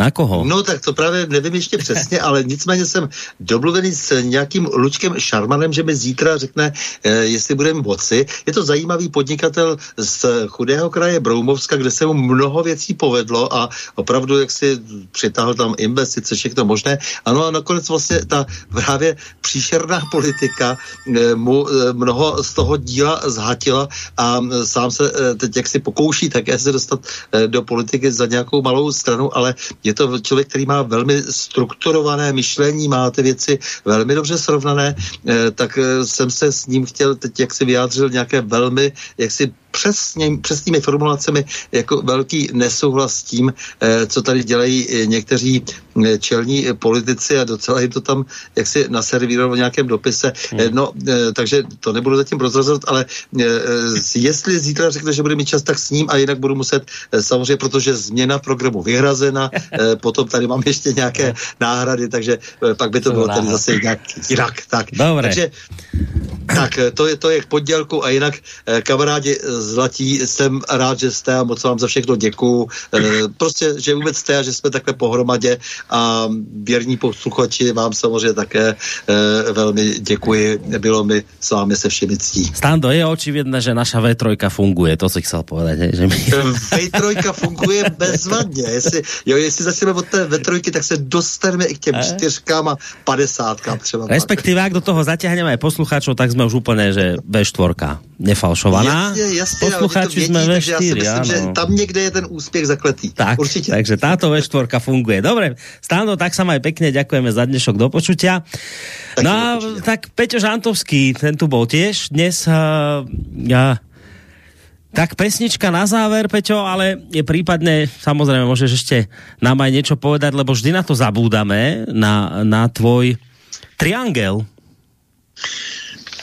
Na koho? No tak to právě nevím ještě přesně, ale nicméně jsem domluvený s nějakým Lučkem Šarmanem, že mi zítra řekne, eh, jestli budeme moci. Je to zajímavý podnikatel z chudého kraje Broumovska, kde se mu mnoho věcí povedlo a opravdu jak si přitáhl tam investice, všechno možné. Ano a nakonec vlastně ta právě příšerná politika eh, mu eh, mnoho z toho díla zhatila a sám se eh, teď jak si pokouší také se dostat eh, do politiky za nějakou malou stranu, ale je to člověk, který má velmi strukturované myšlení, má ty věci velmi dobře srovnané, eh, tak eh, jsem se s ním chtěl teď, jak si vyjádřil, nějaké velmi, jak si přesně, přesnými formulacemi jako velký nesouhlas s tím, eh, co tady dělají eh, někteří eh, čelní politici a docela jim to tam jak si naservíroval v nějakém dopise. Hmm. No, takže to nebudu zatím prozrazovat, ale jestli zítra řekne, že bude mít čas, tak s ním a jinak budu muset samozřejmě, protože změna programu vyhrazena, potom tady mám ještě nějaké náhrady, takže pak by to bylo tady zase nějak jinak. Tak. Dobre. Takže tak to je, to je k poddělku a jinak kamarádi zlatí, jsem rád, že jste a moc vám za všechno děkuju. E, prostě, že vůbec jste a že jsme takhle pohromadě a věrní posluchači vám samozřejmě také e, velmi děkuji. Bylo mi s vámi se všemi ctí. Stando, je očividné, že naša V3 funguje, to si chcel povedať. Že my... V3 funguje bezvadně. Jestli, jo, jestli začneme od té V3, tak se dostaneme i k těm čtyřkám a padesátkám třeba. Respektíve, ak do toho zatiahneme aj poslucháčov, tak sme už úplne, že V4 nefalšovaná. Jasně, jasně, Posluchači jsme ve Já si myslím, že tam někde je ten úspěch zakletý. Tak, Určitě. takže táto V4 funguje. Dobre, Stano, tak sa aj pekne ďakujeme za dnešok do počutia. Tak no a tak Peťo Žantovský, ten tu bol tiež dnes. Uh, ja, tak pesnička na záver, Peťo, ale je prípadne, samozrejme, môžeš ešte nám aj niečo povedať, lebo vždy na to zabúdame, na, na tvoj triangel.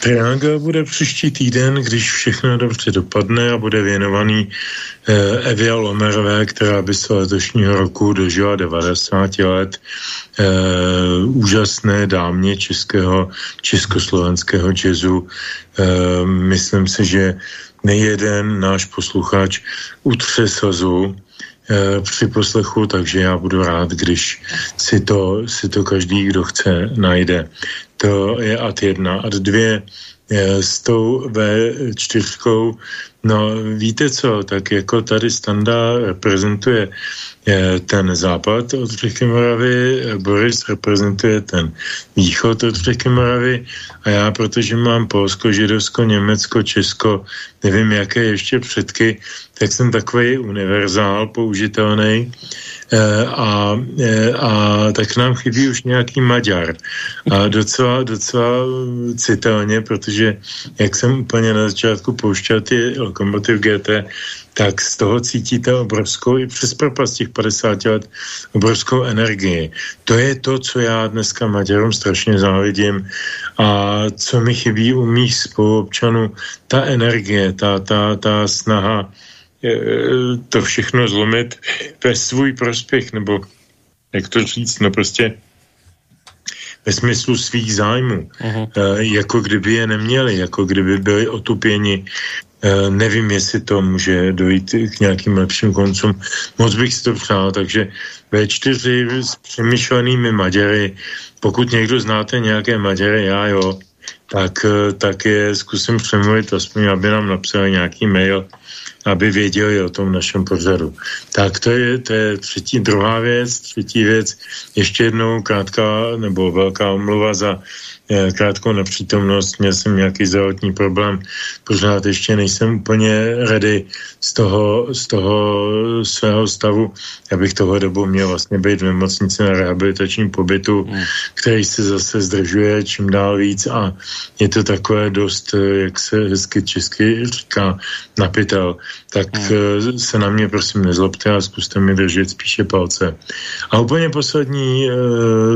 Triangel bude příští týden, když všechno dobře dopadne a bude věnovaný eh, Evě Lomerové, která by se letošního roku dožila 90 let. Eh, úžasné dámě českého, československého jazzu. Eh, myslím si, že nejeden náš posluchač utře slzu eh, při poslechu, takže já budu rád, když si to, si to každý, kdo chce, najde. To je ad jedna. Ad dvě eh, s tou V4, no víte co, tak jako tady Standa reprezentuje eh, ten západ od Řeky Moravy, Boris reprezentuje ten východ od Řeky Moravy a já, protože mám Polsko, Židovsko, Německo, Česko, nevím, jaké ještě předky, tak jsem takový univerzál použitelný a, a tak nám chybí už nějaký Maďar. A docela, docela citelně, protože jak jsem úplně na začátku pouštěl ty Lokomotiv GT, tak z toho cítíte obrovskou, i přes propast těch 50 let, obrovskou energii. To je to, co já dneska Maďarům strašně závidím a co mi chybí u mých spoluobčanů, ta energie, ta, ta, ta snaha to všechno zlomit ve svůj prospěch, nebo jak to říct, no prostě ve smyslu svých zájmů, uh-huh. jako kdyby je neměli, jako kdyby byli otupěni. Nevím, jestli to může dojít k nějakým lepším koncům. Moc bych si to přál, takže V4 s přemýšlenými Maďary, pokud někdo znáte nějaké Maďary, já jo, tak, tak je zkusím přemluvit, aspoň aby nám napsali nějaký mail, aby věděli o tom našem pořadu. Tak to je, to je třetí, druhá věc. Třetí věc, ještě jednou krátká nebo velká omluva za Eh, krátkou nepřítomnost, měl jsem nějaký zdravotní problém, pořád ještě nejsem úplně ready z toho, z toho svého stavu. Já bych toho dobu měl vlastně být v nemocnici na rehabilitačním pobytu, mm. který se zase zdržuje čím dál víc a je to takové dost, eh, jak se hezky česky říká, napitel. Tak mm. se na mě prosím nezlobte a zkuste mi držet spíše palce. A úplně poslední e,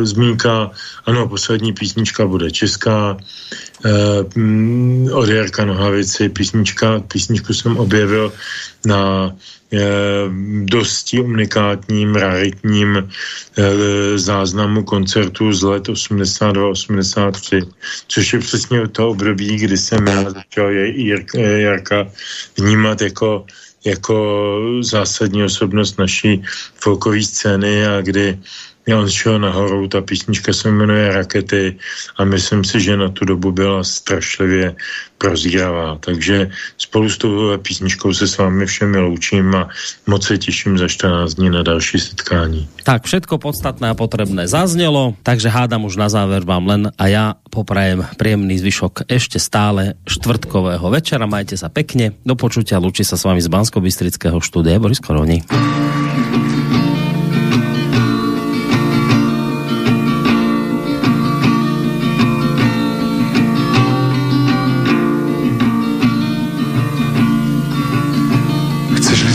zmínka, ano, poslední písnička bude bude česká, eh, od Jarka Nohavici, písnička, písničku jsem objevil na eh, dosti unikátním, raritním eh, záznamu koncertu z let 82-83, což je přesně to období, kdy jsem já začal Jarka vnímat jako jako zásadní osobnost naší folkové scény a kdy on šel nahoru, ta písnička se jmenuje Rakety a myslím si, že na tu dobu byla strašlivě prozíravá. Takže spolu s tou písničkou se s vámi všemi loučím a moc se těším za 14 dní na další setkání. Tak všetko podstatné a potrebné zaznělo, takže hádám už na záver vám len a já poprajem príjemný zvyšok ešte stále štvrtkového večera. Majte sa pekne. Do počutia. Lučí sa s vami z Bansko-Bystrického štúdia Boris Koroni.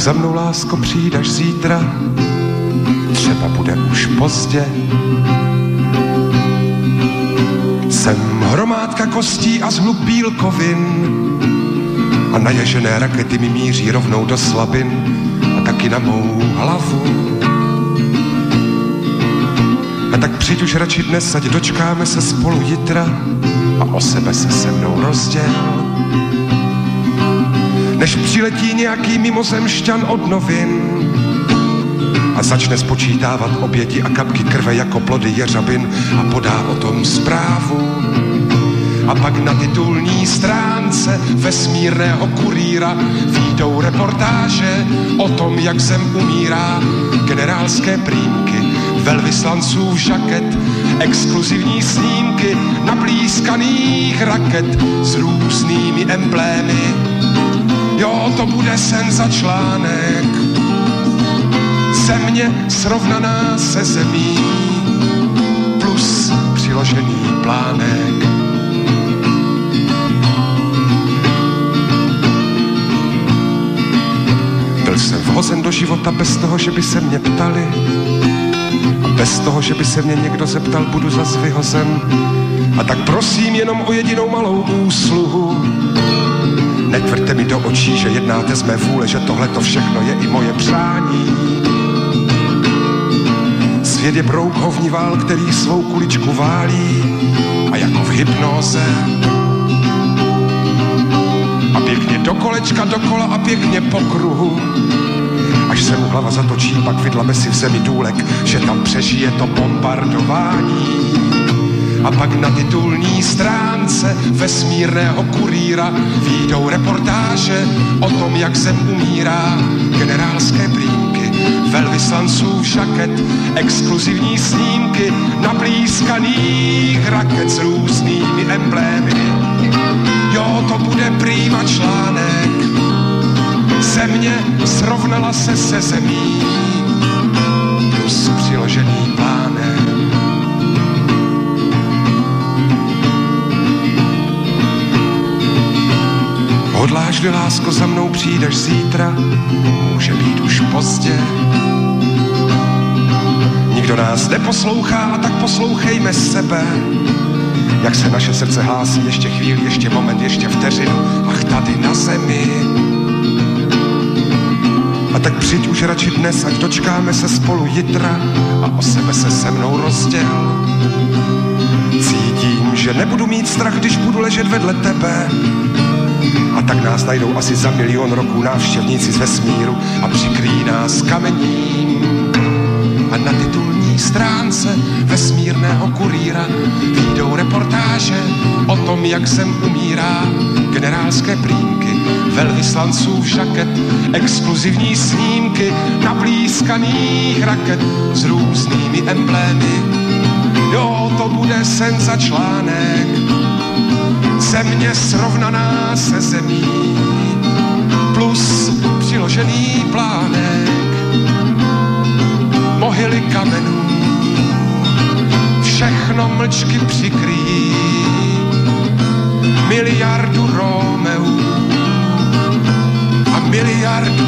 Za mnou, lásko, přijdeš zítra, třeba bude už pozdě. Jsem hromádka kostí a zhlub bílkovin a naježené rakety mi míří rovnou do slabin a taky na mou hlavu. A tak přijď už radši dnes, ať dočkáme se spolu jitra a o sebe se se mnou rozděl než přiletí nějaký mimozemšťan od novin a začne spočítávat oběti a kapky krve jako plody jeřabin a podá o tom zprávu. A pak na titulní stránce vesmírného kurýra výjdou reportáže o tom, jak zem umírá, generálské prýmky, velvyslanců žaket, exkluzivní snímky naplískaných raket s různými emblémy Jo, to bude sen za článek. Země srovnaná se zemí plus přiložený plánek. Byl jsem vhozen do života bez toho, že by se mě ptali a bez toho, že by se mě někdo zeptal, budu zas vyhozen. A tak prosím jenom o jedinou malou úsluhu, Netvrďte mi do očí, že jednáte z mé vůle, že tohle to všechno je i moje přání. Svět je brouk hovnival, který svou kuličku válí a jako v hypnoze. A pěkně do kolečka, dokola a pěkně po kruhu. Až se mu hlava zatočí, pak vydlame si v zemi důlek, že tam přežije to bombardování a pak na titulní stránce vesmírného kurýra výjdou reportáže o tom, jak zem umírá, generálské prýmky, velvyslanců žaket, exkluzivní snímky naplískaných raket s různými emblémy. Jo, to bude prýma článek, země srovnala se se zemí, Hodláš-li lásko za mnou přijdeš zítra, může být už pozdě. Nikdo nás neposlouchá, a tak poslouchejme sebe. Jak se naše srdce hlásí, ještě chvíli, ještě moment, ještě vteřinu, ach tady na zemi. A tak přijď už radši dnes, ať dočkáme se spolu jitra a o sebe se se mnou rozděl. Cítím, že nebudu mít strach, když budu ležet vedle tebe a tak nás najdou asi za milion roků návštěvníci z vesmíru a přikryjí nás kamením. A na titulní stránce vesmírného kurýra výjdou reportáže o tom, jak zem umírá, generálské prýmky, velvyslanců žaket, exkluzivní snímky nablízkaných raket s různými emblémy. Jo, to bude senzačlánek, země srovnaná se zemí, plus přiložený plánek, mohyly kamenů, všechno mlčky přikryjí, miliardu Romeů a miliardu